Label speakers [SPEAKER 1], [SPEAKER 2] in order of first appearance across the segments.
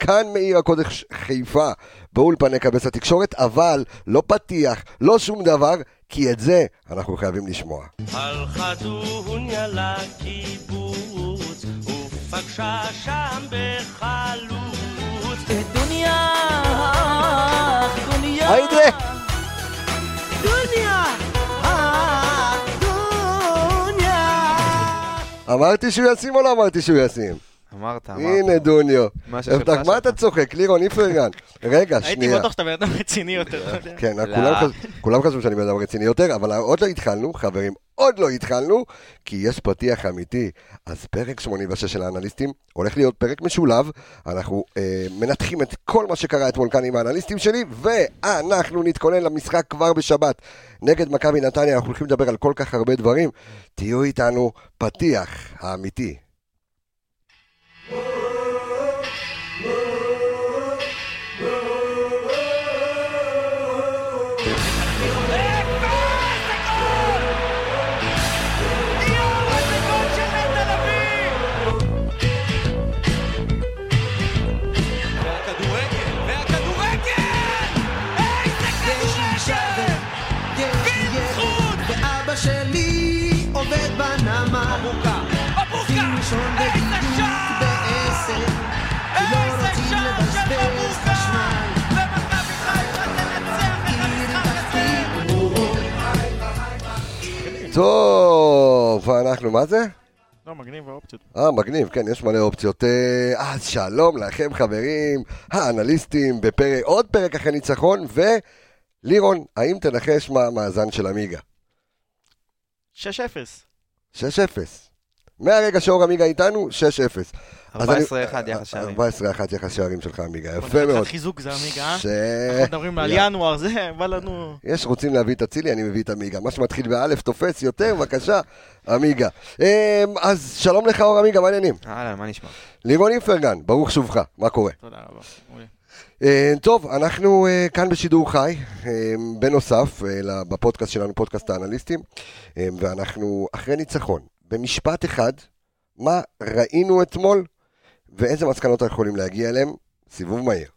[SPEAKER 1] כאן מעיר הקודש חיפה, באולפני קבס התקשורת, אבל לא פתיח, לא שום דבר, כי את זה אנחנו חייבים לשמוע.
[SPEAKER 2] הלכה דוניה לקיבוץ, ופגשה שם בחלוץ.
[SPEAKER 3] דוניה, דוניה,
[SPEAKER 1] היידה!
[SPEAKER 3] דוניה, דוניה.
[SPEAKER 1] אמרתי שהוא ישים או לא אמרתי שהוא ישים?
[SPEAKER 4] אמרת, אמרת.
[SPEAKER 1] הנה דוניו.
[SPEAKER 4] מה ששלך,
[SPEAKER 1] מה
[SPEAKER 4] שלך.
[SPEAKER 1] אתה צוחק? לירון איפרגן. רגע,
[SPEAKER 5] הייתי
[SPEAKER 1] שנייה.
[SPEAKER 5] בטוח שאתה בן אדם רציני יותר.
[SPEAKER 1] כן, כולם חשבו שאני בן אדם רציני יותר, אבל עוד לא התחלנו, חברים, עוד לא התחלנו, כי יש פתיח אמיתי. אז פרק 86 של האנליסטים הולך להיות פרק משולב. אנחנו אה, מנתחים את כל מה שקרה אתמול כאן עם האנליסטים שלי, ואנחנו נתכונן למשחק כבר בשבת נגד מכבי נתניה. אנחנו הולכים לדבר על כל כך הרבה דברים. תהיו איתנו, פתיח האמיתי. טוב, אנחנו, מה זה?
[SPEAKER 5] לא, מגניב האופציות.
[SPEAKER 1] אה, מגניב, כן, יש מלא אופציות. אה, אז שלום לכם חברים, האנליסטים, בפרק, עוד פרק אחרי ניצחון, ולירון, האם תנחש מה המאזן של עמיגה?
[SPEAKER 5] 6-0.
[SPEAKER 1] 6-0. מהרגע שאור עמיגה איתנו, 6-0. אז אני-
[SPEAKER 4] 14-1 יחס שערים.
[SPEAKER 1] 14-1 יחס שערים שלך עמיגה, יפה מאוד.
[SPEAKER 5] חיזוק זה עמיגה, אה? אנחנו מדברים על. ינואר, זה, בא לנו...
[SPEAKER 1] יש רוצים להביא את אצילי, אני מביא את עמיגה. מה שמתחיל באלף תופס יותר, בבקשה, עמיגה. אה, אז שלום לך אור עמיגה, מה העניינים?
[SPEAKER 4] אהלן, מה נשמע?
[SPEAKER 1] לירון איפרגן, ברוך שובך, מה קורה?
[SPEAKER 5] תודה רבה.
[SPEAKER 1] אה, טוב, אנחנו אה, כאן בשידור חי, אה, בנוסף בפודקאסט שלנו, פודקאסט האנליסטים, ואנחנו אחרי ניצחון. במשפט אחד, מה ראינו אתמול ואיזה מסקנות אנחנו יכולים להגיע אליהם? סיבוב מהיר.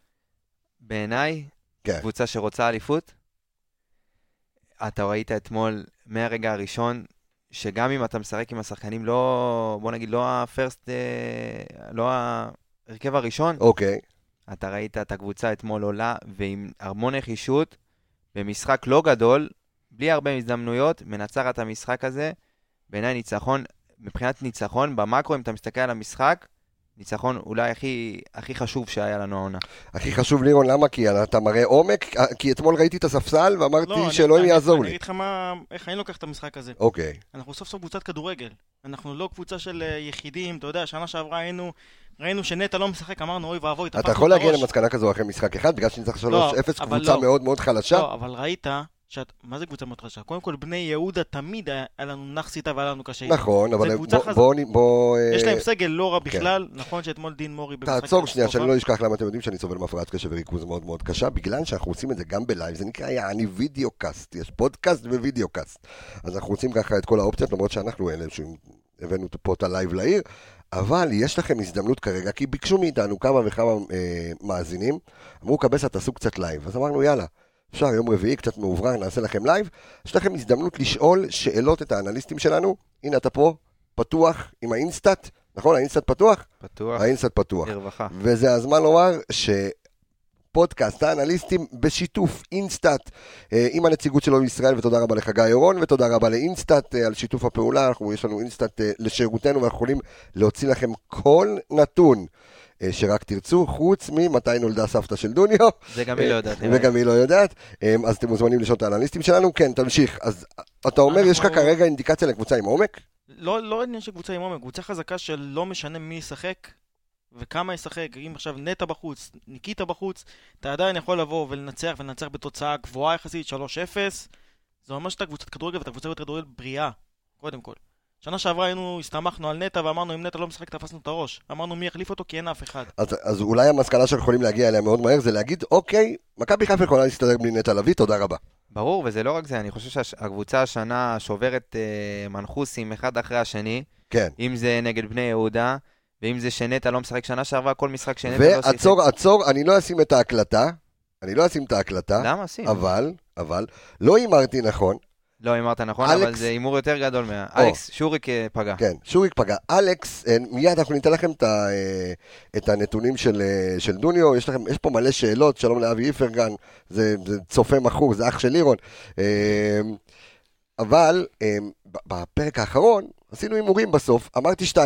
[SPEAKER 4] בעיניי,
[SPEAKER 1] כן.
[SPEAKER 4] קבוצה שרוצה אליפות, אתה ראית אתמול מהרגע הראשון, שגם אם אתה משחק עם השחקנים לא, בוא נגיד, לא הפרסט, אה, לא ההרכב הראשון,
[SPEAKER 1] אוקיי,
[SPEAKER 4] אתה ראית את הקבוצה אתמול עולה, ועם המון נחישות, במשחק לא גדול, בלי הרבה הזדמנויות, מנצחת המשחק הזה. בעיניי ניצחון, מבחינת ניצחון, במאקרו, אם אתה מסתכל על המשחק, ניצחון אולי הכי, הכי חשוב שהיה לנו העונה.
[SPEAKER 1] הכי חשוב לירון, למה? כי אתה מראה עומק? כי אתמול ראיתי את הספסל ואמרתי
[SPEAKER 5] לא, אני-
[SPEAKER 1] שאלוהים
[SPEAKER 5] אני-
[SPEAKER 1] יעזור
[SPEAKER 5] אני
[SPEAKER 1] לי.
[SPEAKER 5] אגיד לך מה, איך אני לוקח את המשחק הזה.
[SPEAKER 1] אוקיי,
[SPEAKER 5] אנחנו סוף סוף קבוצת כדורגל. אנחנו לא קבוצה של אה, יחידים, אתה יודע, שנה שעברה היינו, ראינו שנטע לא משחק, אמרנו אוי ואבוי,
[SPEAKER 1] אתה יכול להגיע. למסקנה כזו אחרי משחק אחד, בגלל שניצח 3-0,
[SPEAKER 5] לא, אבל
[SPEAKER 1] קבוצה
[SPEAKER 5] לא.
[SPEAKER 1] מאוד מאוד חלשה?
[SPEAKER 5] לא, אבל ראית, שאת, מה זה קבוצה מאוד חדשה? קודם כל, בני יהודה תמיד היה לנו נאחס איתה והיה לנו קשה. איתה.
[SPEAKER 1] נכון, אבל בוא-
[SPEAKER 5] חזקה.
[SPEAKER 1] בוא... בוא, אה,
[SPEAKER 5] יש להם סגל לא רע בכלל, נכון שאתמול דין מורי במשחק
[SPEAKER 1] תעצור שנייה, שאני. לא אשכח למה אתם יודעים שאני סובל מהפרעת קשב וריכוז מאוד מאוד קשה, בגלל שאנחנו עושים את זה גם בלייב, זה נקרא יעני video cast, יש פודקאסט ו video cast. אז אנחנו רוצים ככה את כל האופציות, למרות שאנחנו אלה שהבאנו פה את הלייב לעיר, אבל יש לכם הזדמנות כרגע, כי ביקשו מאיתנו כמה וכמה אה, מאזינים, אמרו קבסה תעשו קצת לייב, אז אמרנו יאללה. אפשר יום רביעי, קצת מאוחר, נעשה לכם לייב. יש לכם הזדמנות לשאול שאלות את האנליסטים שלנו. הנה אתה פה, פתוח עם ה InStat, נכון? ה InStat פתוח?
[SPEAKER 4] פתוח,
[SPEAKER 1] ה InStat פתוח.
[SPEAKER 4] לרווחה.
[SPEAKER 1] וזה הזמן לומר שפודקאסט האנליסטים בשיתוף InStat אה, עם הנציגות שלו בישראל, ותודה רבה לך גיא אורון, ותודה רבה ל InStat אה, על שיתוף הפעולה, אנחנו, יש לנו InStat אה, לשירותנו, ואנחנו יכולים להוציא לכם כל נתון. אה, שרק תרצו, חוץ ממתי נולדה סבתא של דוניו,
[SPEAKER 4] זה גם היא לא יודעת.
[SPEAKER 1] וגם היא לא יודעת, אה, אז אתם מוזמנים לשאול את האנליסטים שלנו. כן, תמשיך. אז אתה אומר, יש לך כרגע אינדיקציה לקבוצה עם עומק?
[SPEAKER 5] לא, לא עניין של קבוצה עם עומק, קבוצה חזקה שלא משנה מי ישחק וכמה ישחק. אם עכשיו נטע בחוץ, ניקיטה בחוץ, אתה עדיין יכול לבוא ולנצח ולנצח בתוצאה גבוהה יחסית, 3-0. זה ממש שאתה קבוצת כדורגל ואתה קבוצת כדורגל בריאה, קודם כל. שנה שעברה היינו, הסתמכנו על נטע ואמרנו אם נטע לא משחק תפסנו את הראש. אמרנו מי יחליף אותו כי אין אף אחד.
[SPEAKER 1] אז, אז אולי המסקנה שאנחנו יכולים להגיע אליה מאוד מהר זה להגיד, אוקיי, מכבי חיפה יכולה להסתדר בלי נטע לביא, תודה רבה.
[SPEAKER 4] ברור, וזה לא רק זה, אני חושב שהקבוצה השנה שוברת אה, מנחוסים אחד אחרי השני,
[SPEAKER 1] כן,
[SPEAKER 4] אם זה נגד בני יהודה, ואם זה שנטע לא משחק שנה שעברה, כל משחק שנטע לא שיחק.
[SPEAKER 1] ועצור, עצור, אני לא אשים את ההקלטה, אני לא אשים את ההקלטה,
[SPEAKER 4] למה שים?
[SPEAKER 1] אבל, אבל, לא הימרתי נכון,
[SPEAKER 4] לא הימרת נכון,
[SPEAKER 1] אלכס-
[SPEAKER 4] אבל זה הימור יותר גדול מה... אלכס שוריק פגע.
[SPEAKER 1] כן, שוריק פגע. אלכס, אה, מיד אנחנו ניתן לכם את, ה, אה, את הנתונים של, אה, של דוניו, יש, לכם, יש פה מלא שאלות, שלום לאבי איפרגן, זה, זה צופה מכור, זה אח של לירון. אה, אבל ב- בפרק האחרון עשינו הימורים בסוף, אמרתי 2-0,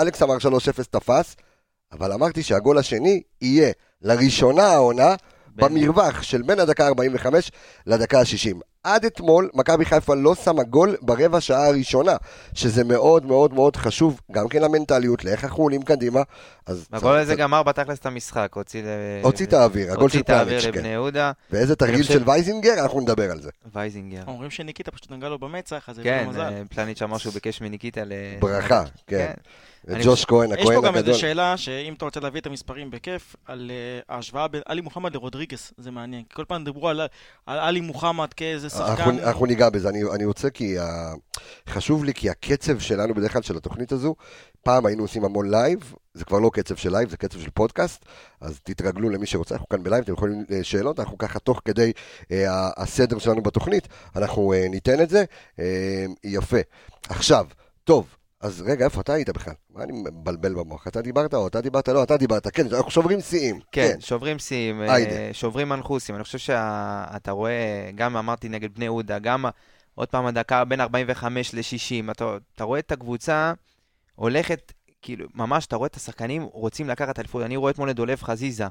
[SPEAKER 1] אלכס אמר 3-0 תפס, אבל אמרתי שהגול השני יהיה לראשונה העונה במרווח של בין הדקה 45 לדקה ה-60. עד אתמול, מכבי חיפה לא שמה גול ברבע שעה הראשונה, שזה מאוד מאוד מאוד חשוב, גם כן למנטליות, לאיך אנחנו עולים קדימה. אז
[SPEAKER 4] הגול הזה גמר בתכלס את המשחק, הוציא.
[SPEAKER 1] הוציא את האוויר, הגול של
[SPEAKER 4] הוציא את האוויר
[SPEAKER 1] פלניץ',
[SPEAKER 4] לבני
[SPEAKER 1] כן.
[SPEAKER 4] יהודה,
[SPEAKER 1] ואיזה תרגיל של וייזינגר, אנחנו נדבר על זה.
[SPEAKER 4] וייזינגר.
[SPEAKER 5] אומרים שניקיטה פשוט נגע לו במצח, אז יש
[SPEAKER 4] כן,
[SPEAKER 5] לו מזל.
[SPEAKER 4] אה, פלניץ' אמר שהוא ביקש מניקיטה ל...
[SPEAKER 1] ברכה, כן. אני
[SPEAKER 4] חושב-
[SPEAKER 1] כהן,
[SPEAKER 5] יש
[SPEAKER 1] הכהן
[SPEAKER 5] פה גם
[SPEAKER 1] הגדול.
[SPEAKER 5] איזו שאלה, שאם אתה רוצה להביא את המספרים בכיף, על אה, ההשוואה בין עלי מוחמד לרודריגס, זה מעניין. כל פעם דיברו על על עלי מוחמד כאיזה שחקן.
[SPEAKER 1] אנחנו ניגע בזה, אני, אני רוצה כי. חשוב לי כי הקצב שלנו בדרך כלל של התוכנית הזו, פעם היינו עושים המון live, זה כבר לא קצב של live, זה קצב של פודקאסט, אז תתרגלו למי שרוצה, אנחנו כאן ב live, אתם יכולים אה, שאלות, אנחנו ככה תוך כדי אה, הסדר שלנו בתוכנית, אנחנו אה, ניתן את זה, אה, יפה. עכשיו, טוב. אז רגע, איפה אתה היית בכלל? מה אני מבלבל במוח? אתה דיברת או אתה דיברת? לא, אתה דיברת. כן, אנחנו שוברים שיאים.
[SPEAKER 4] כן, שוברים שיאים, אה. שוברים מנחוסים. אני חושב שאתה רואה, גם אמרתי נגד בני יהודה, גם עוד פעם הדקה בין 45 ל-60, אתה, אתה רואה את הקבוצה הולכת, כאילו, ממש, אתה רואה את השחקנים רוצים לקחת אליפות. אני רואה אתמול את דולב חזיזה,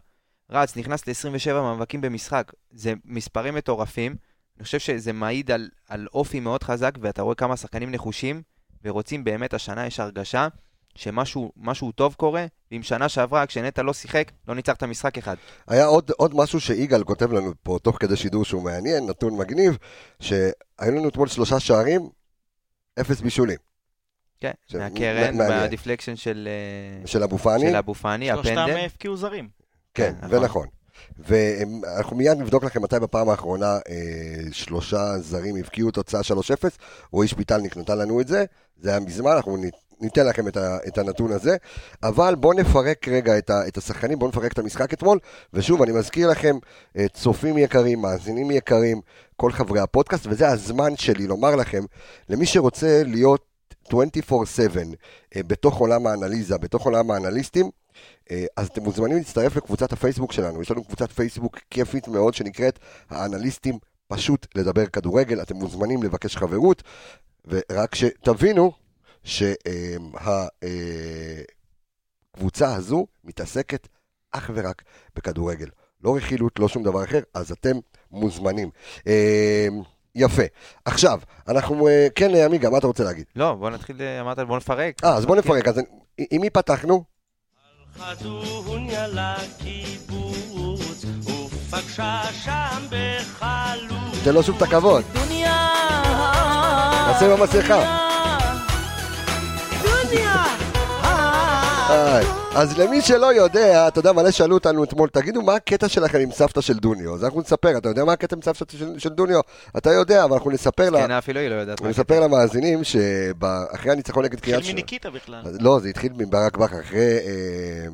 [SPEAKER 4] רץ, נכנס ל-27 מאבקים במשחק. זה מספרים מטורפים. אני חושב שזה מעיד על, על אופי מאוד חזק, ואתה רואה כמה שחקנים נחושים, ורוצים באמת, השנה יש הרגשה שמשהו משהו טוב קורה, ואם שנה שעברה, כשנטע לא שיחק, לא ניצחת משחק אחד.
[SPEAKER 1] היה עוד, עוד משהו שיגאל כותב לנו פה תוך כדי שידור שהוא מעניין, נתון מגניב, שהיו לנו אתמול שלושה שערים, אפס בישולים.
[SPEAKER 4] כן,
[SPEAKER 1] זה
[SPEAKER 4] מהקרן. מהדיפלקשן של, אה,
[SPEAKER 1] של אבו פאני,
[SPEAKER 4] של אבו פאני,
[SPEAKER 5] שלושתם
[SPEAKER 4] הפנדל.
[SPEAKER 5] הפקיעו זרים.
[SPEAKER 1] כן,
[SPEAKER 4] כן, נכון.
[SPEAKER 1] ואנחנו מיד נבדוק לכם מתי בפעם האחרונה אה, שלושה זרים הבקיעו תוצאה 3-0, רועי שפיטלניק נתן לנו את זה, זה היה מזמן, אנחנו ניתן- לכם את, ה, את הנתון הזה, אבל בואו נפרק רגע את, ה, את השחקנים, בואו נפרק את המשחק אתמול, ושוב, אני מזכיר לכם, אה, צופים יקרים, מאזינים יקרים, כל חברי הפודקאסט, וזה הזמן שלי לומר לכם, למי שרוצה להיות 24/7 אה, בתוך עולם האנליזה, בתוך עולם האנליסטים, אז אתם מוזמנים להצטרף לקבוצת הפייסבוק שלנו. יש לנו קבוצת פייסבוק כיפית מאוד שנקראת האנליסטים פשוט לדבר כדורגל. אתם מוזמנים לבקש חברות, ורק שתבינו שהקבוצה הזו מתעסקת אך ורק בכדורגל. לא רכילות, לא שום דבר אחר, אז אתם מוזמנים. אה, יפה. עכשיו, אנחנו, אה, כן, עמיגה, מה אתה רוצה להגיד?
[SPEAKER 4] לא, בוא נתחיל, אה, אמרת, בוא נפרק.
[SPEAKER 1] אה, אז בוא נפרק. אז עם מי פתחנו?
[SPEAKER 2] חזוניה לקיבוץ, ופגשה שם בחלוץ.
[SPEAKER 1] תן לו שוב את הכבוד.
[SPEAKER 3] דוניה!
[SPEAKER 1] עשה עם המסכה.
[SPEAKER 3] דוניה!
[SPEAKER 1] היי. אז למי שלא יודע, אתה יודע, מלא שאלו אותנו אתמול, תגידו מה הקטע שלכם עם סבתא של דוניו. אז אנחנו נספר, אתה יודע מה הקטע עם סבתא של, דוניו? אתה יודע, אבל אנחנו נספר, לה,
[SPEAKER 4] כן, אפילו היא לא יודעת.
[SPEAKER 1] נספר למאזינים שאחרי הניצחון נגד קריית
[SPEAKER 5] התחיל
[SPEAKER 1] שמונה,
[SPEAKER 5] מניקיטה בכלל.
[SPEAKER 1] לא, זה התחיל מברק בכר, אחרי, אה,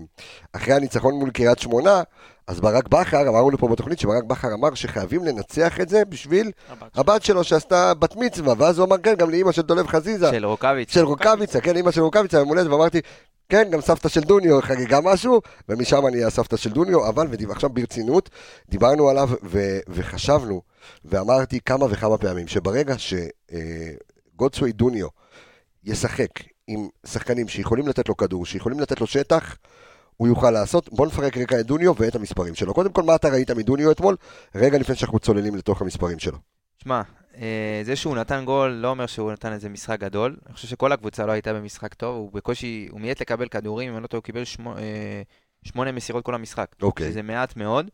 [SPEAKER 1] אחרי הניצחון מול קריית שמונה, אז ברק בכר, אמרנו לפה בתוכנית שברק בכר אמר שחייבים לנצח את זה בשביל
[SPEAKER 5] הבת
[SPEAKER 1] הבת שלו שעשתה בת מצווה, ואז הוא אמר כן, גם לאימא של דולב חזיזה.
[SPEAKER 4] של רוקאביץ'.
[SPEAKER 1] של רוקאביצה, כן, אימא של רוקאביצה, יום הולדת, ואמרתי, כן, גם סבתא של דוניו חגגה משהו, ומשם אני אהיה הסבתא של דוניו, אבל עכשיו ברצינות, דיברנו עליו ו- וחשבנו, ואמרתי כמה וכמה פעמים, שברגע שגודסווי דוניו ישחק עם שחקנים שיכולים לתת לו כדור, שיכולים לתת לו שטח, הוא יוכל לעשות. בוא נפרק רגע את דוניו ואת המספרים שלו. קודם כל, מה אתה ראית מדוניו אתמול? רגע לפני שאנחנו צוללים לתוך המספרים שלו.
[SPEAKER 4] שמע, אה, זה שהוא נתן גול לא אומר שהוא נתן איזה משחק גדול. אני חושב שכל הקבוצה לא הייתה במשחק טוב, הוא בקושי, הוא מיעט לקבל כדורים, אם אני לא טועה, הוא קיבל שמו- אה, שמונה מסירות כל המשחק.
[SPEAKER 1] אוקיי.
[SPEAKER 4] שזה מעט מאוד.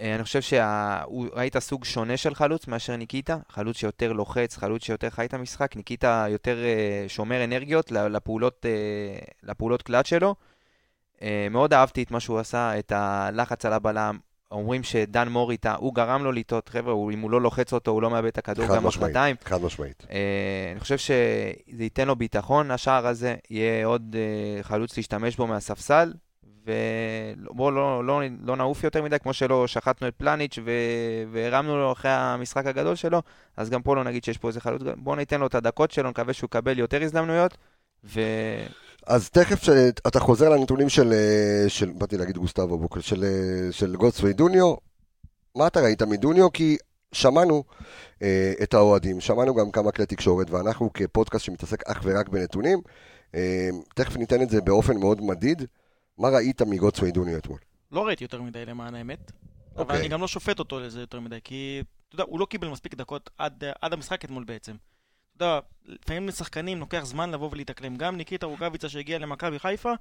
[SPEAKER 4] אה, אני חושב שראית סוג שונה של חלוץ מאשר ניקיטה, חלוץ שיותר לוחץ, חלוץ שיותר חי את המשחק, ניקיטה יותר שומר אנרגיות לפעולות, לפעולות קלאץ' שלו. אה, מאוד אהבתי את מה שהוא עשה, את הלחץ על הבלם, אומרים שדן מוריטה, הוא גרם לו לטעות, חבר'ה, אם הוא לא לוחץ אותו, הוא לא מאבד את הכדור גם מחרתיים.
[SPEAKER 1] חד משמעית.
[SPEAKER 4] אה, אני חושב שזה ייתן לו ביטחון, השער הזה, יהיה עוד אה, חלוץ להשתמש בו מהספסל, ובואו לא, לא, לא נעוף יותר מדי, כמו שלא שחטנו את פלניץ' ו... והרמנו לו אחרי המשחק הגדול שלו, אז גם פה לא נגיד שיש פה איזה חלוץ, בואו ניתן לו את הדקות שלו, נקווה שהוא יקבל יותר הזדמנויות, ו...
[SPEAKER 1] אז תכף שאתה חוזר לנתונים של, אה, של באתי להגיד גוסטבו בוקר, של, אה, של גוטסווי דוניו, מה אתה ראית מדוניו? כי שמענו אה, את האוהדים, שמענו גם כמה כלי תקשורת, ואנחנו כפודקאסט שמתעסק אך ורק בנתונים, אה, תכף ניתן את זה באופן מאוד מדיד. מה ראית מגוטסווי דוניו אתמול?
[SPEAKER 5] לא ראיתי יותר מדי למען האמת. אבל
[SPEAKER 1] אוקיי.
[SPEAKER 5] אני גם לא שופט אותו לזה יותר מדי, כי, אתה יודע, הוא לא קיבל מספיק דקות עד, עד המשחק אתמול בעצם. אתה יודע, לפעמים לשחקנים לוקח זמן לבוא ולהתאקלם. גם ניקיטה רוקאביצה שהגיע למכבי חיפה,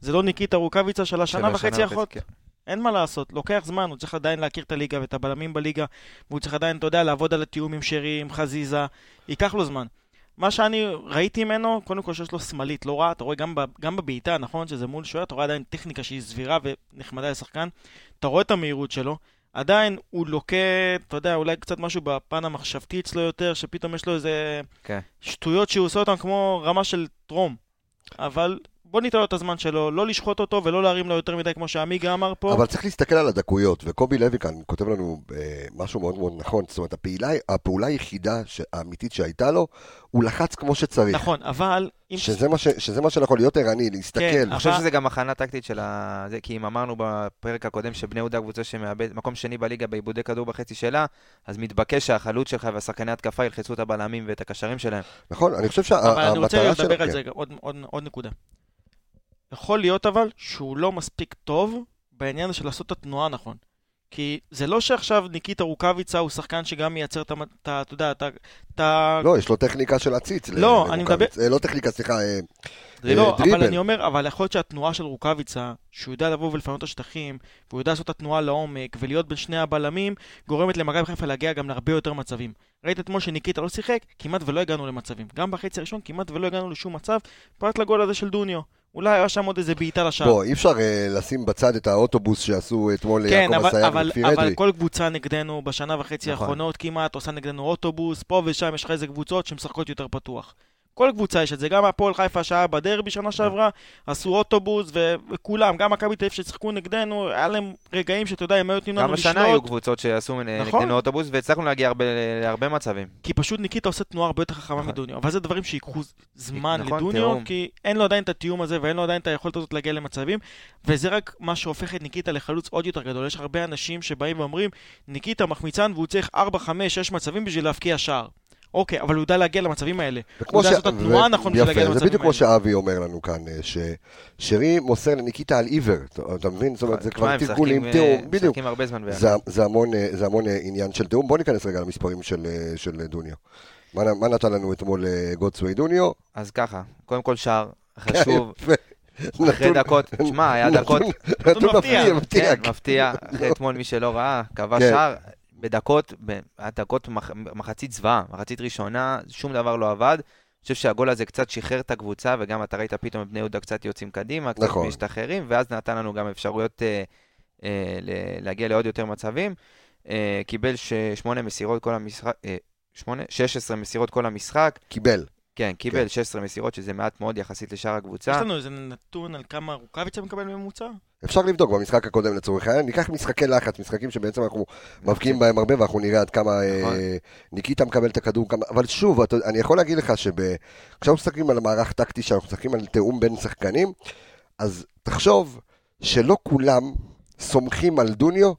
[SPEAKER 5] זה לא ניקיטה רוקאביצה של השנה וחצי האחרונות.
[SPEAKER 4] כן.
[SPEAKER 5] אין מה לעשות, לוקח זמן, הוא צריך עדיין להכיר את הליגה ואת הבלמים בליגה, והוא צריך עדיין, אתה יודע, לעבוד על התיאום עם שרי, עם חזיזה, ייקח לו זמן. מה שאני ראיתי ממנו, קודם כל שיש לו שמאלית לא רע, אתה רואה גם, ב, גם בבעיטה, נכון שזה מול שוער, אתה רואה עדיין טכניקה שהיא סבירה ונחמדה לשחקן, אתה רואה את המהירות שלו, עדיין הוא לוקה, אתה יודע, אולי קצת משהו בפן המחשבתי אצלו יותר, שפתאום יש לו איזה
[SPEAKER 4] כן.
[SPEAKER 5] שטויות שהוא עושה אותן כמו רמה של טרום. אבל בוא ניתן לו את הזמן שלו, לא לשחוט אותו ולא להרים לו יותר מדי כמו שעמיגה אמר פה.
[SPEAKER 1] אבל צריך להסתכל על הדקויות, וקובי לוי כאן כותב לנו אה, משהו מאוד מאוד נכון, זאת אומרת, הפעילה, הפעולה היחידה האמיתית שהייתה לו, הוא לחץ כמו שצריך.
[SPEAKER 5] נכון, אבל...
[SPEAKER 1] שזה מה, ש, שזה מה שיכול להיות ערני, להסתכל.
[SPEAKER 5] כן,
[SPEAKER 4] אני חושב שזה גם הכנה טקטית של ה... זה, כי אם אמרנו בפרק הקודם שבני יהודה קבוצה שמאבד מקום שני בליגה בעיבודי כדור בחצי שלה, אז מתבקש שהחלוץ שלך והשחקני התקפה ילחצו את הבלמים ואת הקשרים שלהם.
[SPEAKER 1] נכון, אני חושב
[SPEAKER 5] אבל אני רוצה
[SPEAKER 1] שהמטרה.
[SPEAKER 5] לדבר על
[SPEAKER 1] כן.
[SPEAKER 5] זה עוד, עוד, עוד נקודה. יכול להיות אבל שהוא לא מספיק טוב בעניין של לעשות את התנועה נכון. כי זה לא שעכשיו ניקיטה רוקאביצה הוא שחקן שגם מייצר את, ה... אתה יודע, את ה... את ה...
[SPEAKER 1] לא, יש לו טכניקה של עציץ.
[SPEAKER 5] לא, אני
[SPEAKER 1] לרוקאביץ. אה, לא טכניקה, סליחה. אה,
[SPEAKER 5] לא,
[SPEAKER 1] דריבל.
[SPEAKER 5] אבל אני אומר, אבל יכול להיות שהתנועה של רוקאביצה, שהוא יודע לבוא ולפנות את השטחים, והוא יודע לעשות את התנועה לעומק, ולהיות בין שני הבלמים, גורמת למכבי חיפה להגיע גם להרבה יותר מצבים. ראית אתמול שניקיטה לא שיחק, כמעט ולא הגענו למצבים. גם בחצי הראשון כמעט ולא הגענו לשום מצב, פרט לגול הזה של דוניו. אולי היה שם עוד איזה בעיטה לשער.
[SPEAKER 1] בוא, אי אפשר אה, לשים בצד את האוטובוס שעשו אתמול
[SPEAKER 5] כן,
[SPEAKER 1] ליעקב
[SPEAKER 5] אבל,
[SPEAKER 1] אסייג
[SPEAKER 5] אבל,
[SPEAKER 1] וכפיר
[SPEAKER 5] אבל
[SPEAKER 1] אדרי.
[SPEAKER 5] כל קבוצה נגדנו בשנה וחצי
[SPEAKER 4] נכון.
[SPEAKER 5] האחרונות כמעט עושה נגדנו אוטובוס, פה ושם יש לך איזה קבוצות שמשחקות יותר פתוח. כל קבוצה יש את זה, גם הפועל חיפה שהיה בדרבי שנה שעברה, עשו אוטובוס וכולם, גם מכבי תל אביב ששיחקו נגדנו, היה להם רגעים שאתה יודע, הם היו נותנים לנו
[SPEAKER 4] גם השנה היו
[SPEAKER 5] לשלוט,
[SPEAKER 4] קבוצות שעשו
[SPEAKER 5] נכון.
[SPEAKER 4] נגדנו אוטובוס, והצלחנו להגיע הרבה- להרבה מצבים.
[SPEAKER 5] כי פשוט ניקיטה עושה תנועה הרבה יותר חכמה
[SPEAKER 4] נכון.
[SPEAKER 5] מדוניו, אבל זה דברים שיקחו זמן
[SPEAKER 4] נכון,
[SPEAKER 5] לדוניו,
[SPEAKER 4] תיאום.
[SPEAKER 5] כי אין לו עדיין את התיאום הזה ואין לו עדיין את היכולת הזאת להגיע למצבים, וזה רק מה שהופך את ניקיטה לחלוץ עוד יותר גדול. יש הרבה אנשים שבאים ואומרים, ניקיטה מחמיצן והוא צריך 4, 5, 6 מצבים בשביל להבקיע שער. אוקיי, אבל הוא יודע להגיע למצבים האלה. הוא יודע לעשות את התנועה הנכון בשביל להגיע
[SPEAKER 1] יפה, זה
[SPEAKER 5] למצבים
[SPEAKER 1] בדיוק כמו
[SPEAKER 5] האלה.
[SPEAKER 1] שאבי אומר לנו כאן, אה, ששרי מוסר לניקיטה על עיוור, אתה- אתה מבין? זאת אומרת, זה כבר תרגולים,
[SPEAKER 4] משחקים,
[SPEAKER 1] תיאום,
[SPEAKER 4] אה,
[SPEAKER 1] בדיוק. זה, זה, המון, אה, זה אה, עניין של תיאום. בוא ניכנס רגע למספרים של, אה, של דוניו. מה, מה נתן לנו אתמול אה, גוטסווי דוניו?
[SPEAKER 4] אז ככה, קודם כל שער, חשוב,
[SPEAKER 1] יפה.
[SPEAKER 4] אחרי דקות, תשמע, היה דקות,
[SPEAKER 1] נתון
[SPEAKER 5] מפתיע.
[SPEAKER 4] כן, מפתיע, אחרי אתמול מי שלא ראה, קבע
[SPEAKER 1] כן.
[SPEAKER 4] שער, בדקות, ב- היה דקות מח- מחצית זוועה, מחצית ראשונה, שום דבר לא עבד. אני חושב שהגול הזה קצת שחרר את הקבוצה, וגם אתה ראית פתאום בני יהודה קצת יוצאים קדימה, קצת
[SPEAKER 1] נכון.
[SPEAKER 4] משתחררים, ואז נתן לנו גם אפשרויות אה, אה, ל- להגיע לעוד יותר מצבים. אה, קיבל שמונה מסירות כל המשחק, אה, שמונה? 16 מסירות כל המשחק,
[SPEAKER 1] קיבל.
[SPEAKER 4] כן, קיבל 16 מסירות, שזה מעט מאוד יחסית לשאר הקבוצה.
[SPEAKER 5] יש לנו איזה נתון על כמה רוקאביצה מקבל בממוצע?
[SPEAKER 1] אפשר לבדוק במשחק הקודם לצורך העניין, ניקח משחקי לחץ, משחקים שבעצם אנחנו מבקיעים בהם הרבה ואנחנו נראה עד כמה אה,
[SPEAKER 4] נכון.
[SPEAKER 1] ניקיטה מקבל את הכדור, כמה... אבל שוב, אתה- אני יכול להגיד לך שכשאנחנו מסתכלים על מערך טקטי, כשאנחנו מסתכלים על תיאום בין שחקנים, אז תחשוב שלא כולם סומכים על דוניו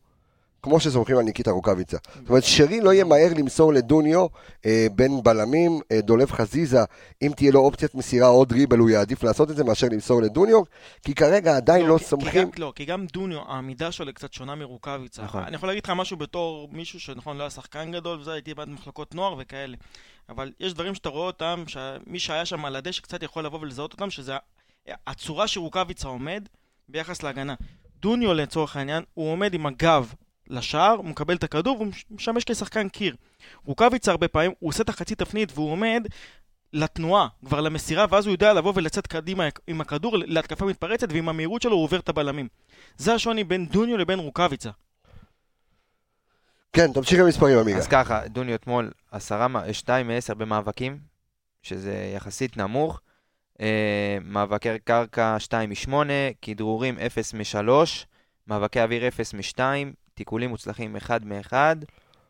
[SPEAKER 1] כמו שסומכים על ניקיטה רוקאביצה. זאת אומרת, שרי לא ימהר למסור לדוניו אה, בין בלמים, אה, דולב חזיזה, אם תהיה לו אופציית מסירה או דריבל, הוא יעדיף לעשות את זה מאשר למסור לדוניו, כי כרגע עדיין לא
[SPEAKER 5] כי- כי
[SPEAKER 1] סומכים.
[SPEAKER 5] גם- לא, כי גם דוניו, העמידה שלו קצת שונה מרוקאביצה.
[SPEAKER 4] נכון.
[SPEAKER 5] אני יכול להגיד לך משהו בתור מישהו שנכון, לא היה שחקן גדול וזה, הייתי בעד מחלקות נוער וכאלה. אבל יש דברים שאתה רואה אותם, שמי שהיה שם על הדשא קצת יכול לבוא ולזהות אותם, שזה הצורה שרוקאביצה עומד ביחס להגנה. דוניו לצורך העניין, הוא עומד עם הגב לשער, הוא מקבל את הכדור והוא מש- משמש כשחקן קיר. רוקאביצה הרבה פעמים, הוא עושה את החצי תפנית והוא עומד לתנועה, כבר למסירה, ואז הוא יודע לבוא ולצאת קדימה עם הכדור להתקפה מתפרצת, ועם המהירות שלו הוא עובר את הבלמים. זה השוני בין דוניו לבין רוקאביצה.
[SPEAKER 1] כן, תמשיך עם מספרים, עמיגה.
[SPEAKER 4] אז ככה, דוניו אתמול 2 מ-10 במאבקים, שזה יחסית נמוך. אה, מאבקי קרקע 2 מ-8, כדרורים 0 מ-3, מאבקי אוויר 0 מ-2, תיקולים מוצלחים 1 מ-1,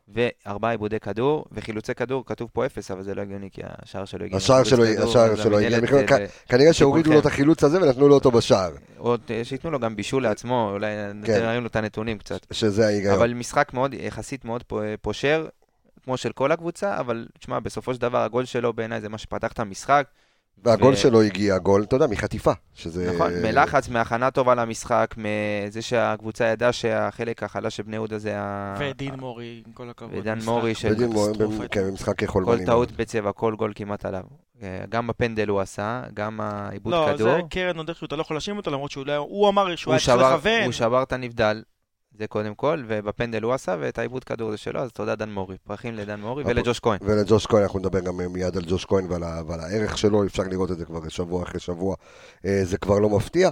[SPEAKER 4] וארבעה עיבודי כדור, וחילוצי כדור, כתוב פה 0, אבל זה לא הגיוני, כי השער שלו הגיע.
[SPEAKER 1] השער שלו- השער שלו הגיע
[SPEAKER 4] אה,
[SPEAKER 1] כנראה שהורידו לו את. החילוץ הזה ונתנו לו אותו בשער,
[SPEAKER 4] עוד אה, שייתנו לו גם בישול לעצמו, אולי
[SPEAKER 1] כן.
[SPEAKER 4] נראה לו את הנתונים קצת.
[SPEAKER 1] שזה ההיגיון.
[SPEAKER 4] אבל משחק מאוד, יחסית מאוד פו- פושר, כמו של כל הקבוצה, אבל תשמע, בסופו של דבר הגול שלו בעיניי זה מה שפתח את המשחק.
[SPEAKER 1] והגול
[SPEAKER 4] ו-
[SPEAKER 1] שלו הגיע, גול, אתה יודע, מחטיפה. שזה...
[SPEAKER 4] נכון, מלחץ, מהכנה טובה למשחק, מזה שהקבוצה ידעה שהחלק החלש של בני יהודה זה ה...
[SPEAKER 5] ודין מורי, עם כל הכבוד.
[SPEAKER 4] ודן
[SPEAKER 5] משחק
[SPEAKER 4] מורי של-
[SPEAKER 5] קטסטרופה
[SPEAKER 1] כן, במשחק
[SPEAKER 4] כל
[SPEAKER 1] חולמני.
[SPEAKER 4] טעות בצבע, כל גול כמעט עליו. אה, גם בפנדל הוא עשה, גם העיבוד
[SPEAKER 5] לא,
[SPEAKER 4] כדור.
[SPEAKER 5] זה קרן עוד איכשהו, אתה לא יכול להאשים אותו, למרות שהוא לא- הוא אמר שהוא
[SPEAKER 4] הוא
[SPEAKER 5] היה צריך לכוון.
[SPEAKER 4] הוא שבר את הנבדל, זה קודם כל, ובפנדל הוא עשה, ואת העיבוד כדור זה שלו, אז תודה דן מורי. פרחים לדן מורי ולג'וש כהן.
[SPEAKER 1] ולג'וש כהן, אנחנו נדבר גם מיד על ג'וש כהן ועל, ועל הערך שלו, אפשר לראות את זה כבר שבוע אחרי שבוע, אה, זה כבר לא מפתיע.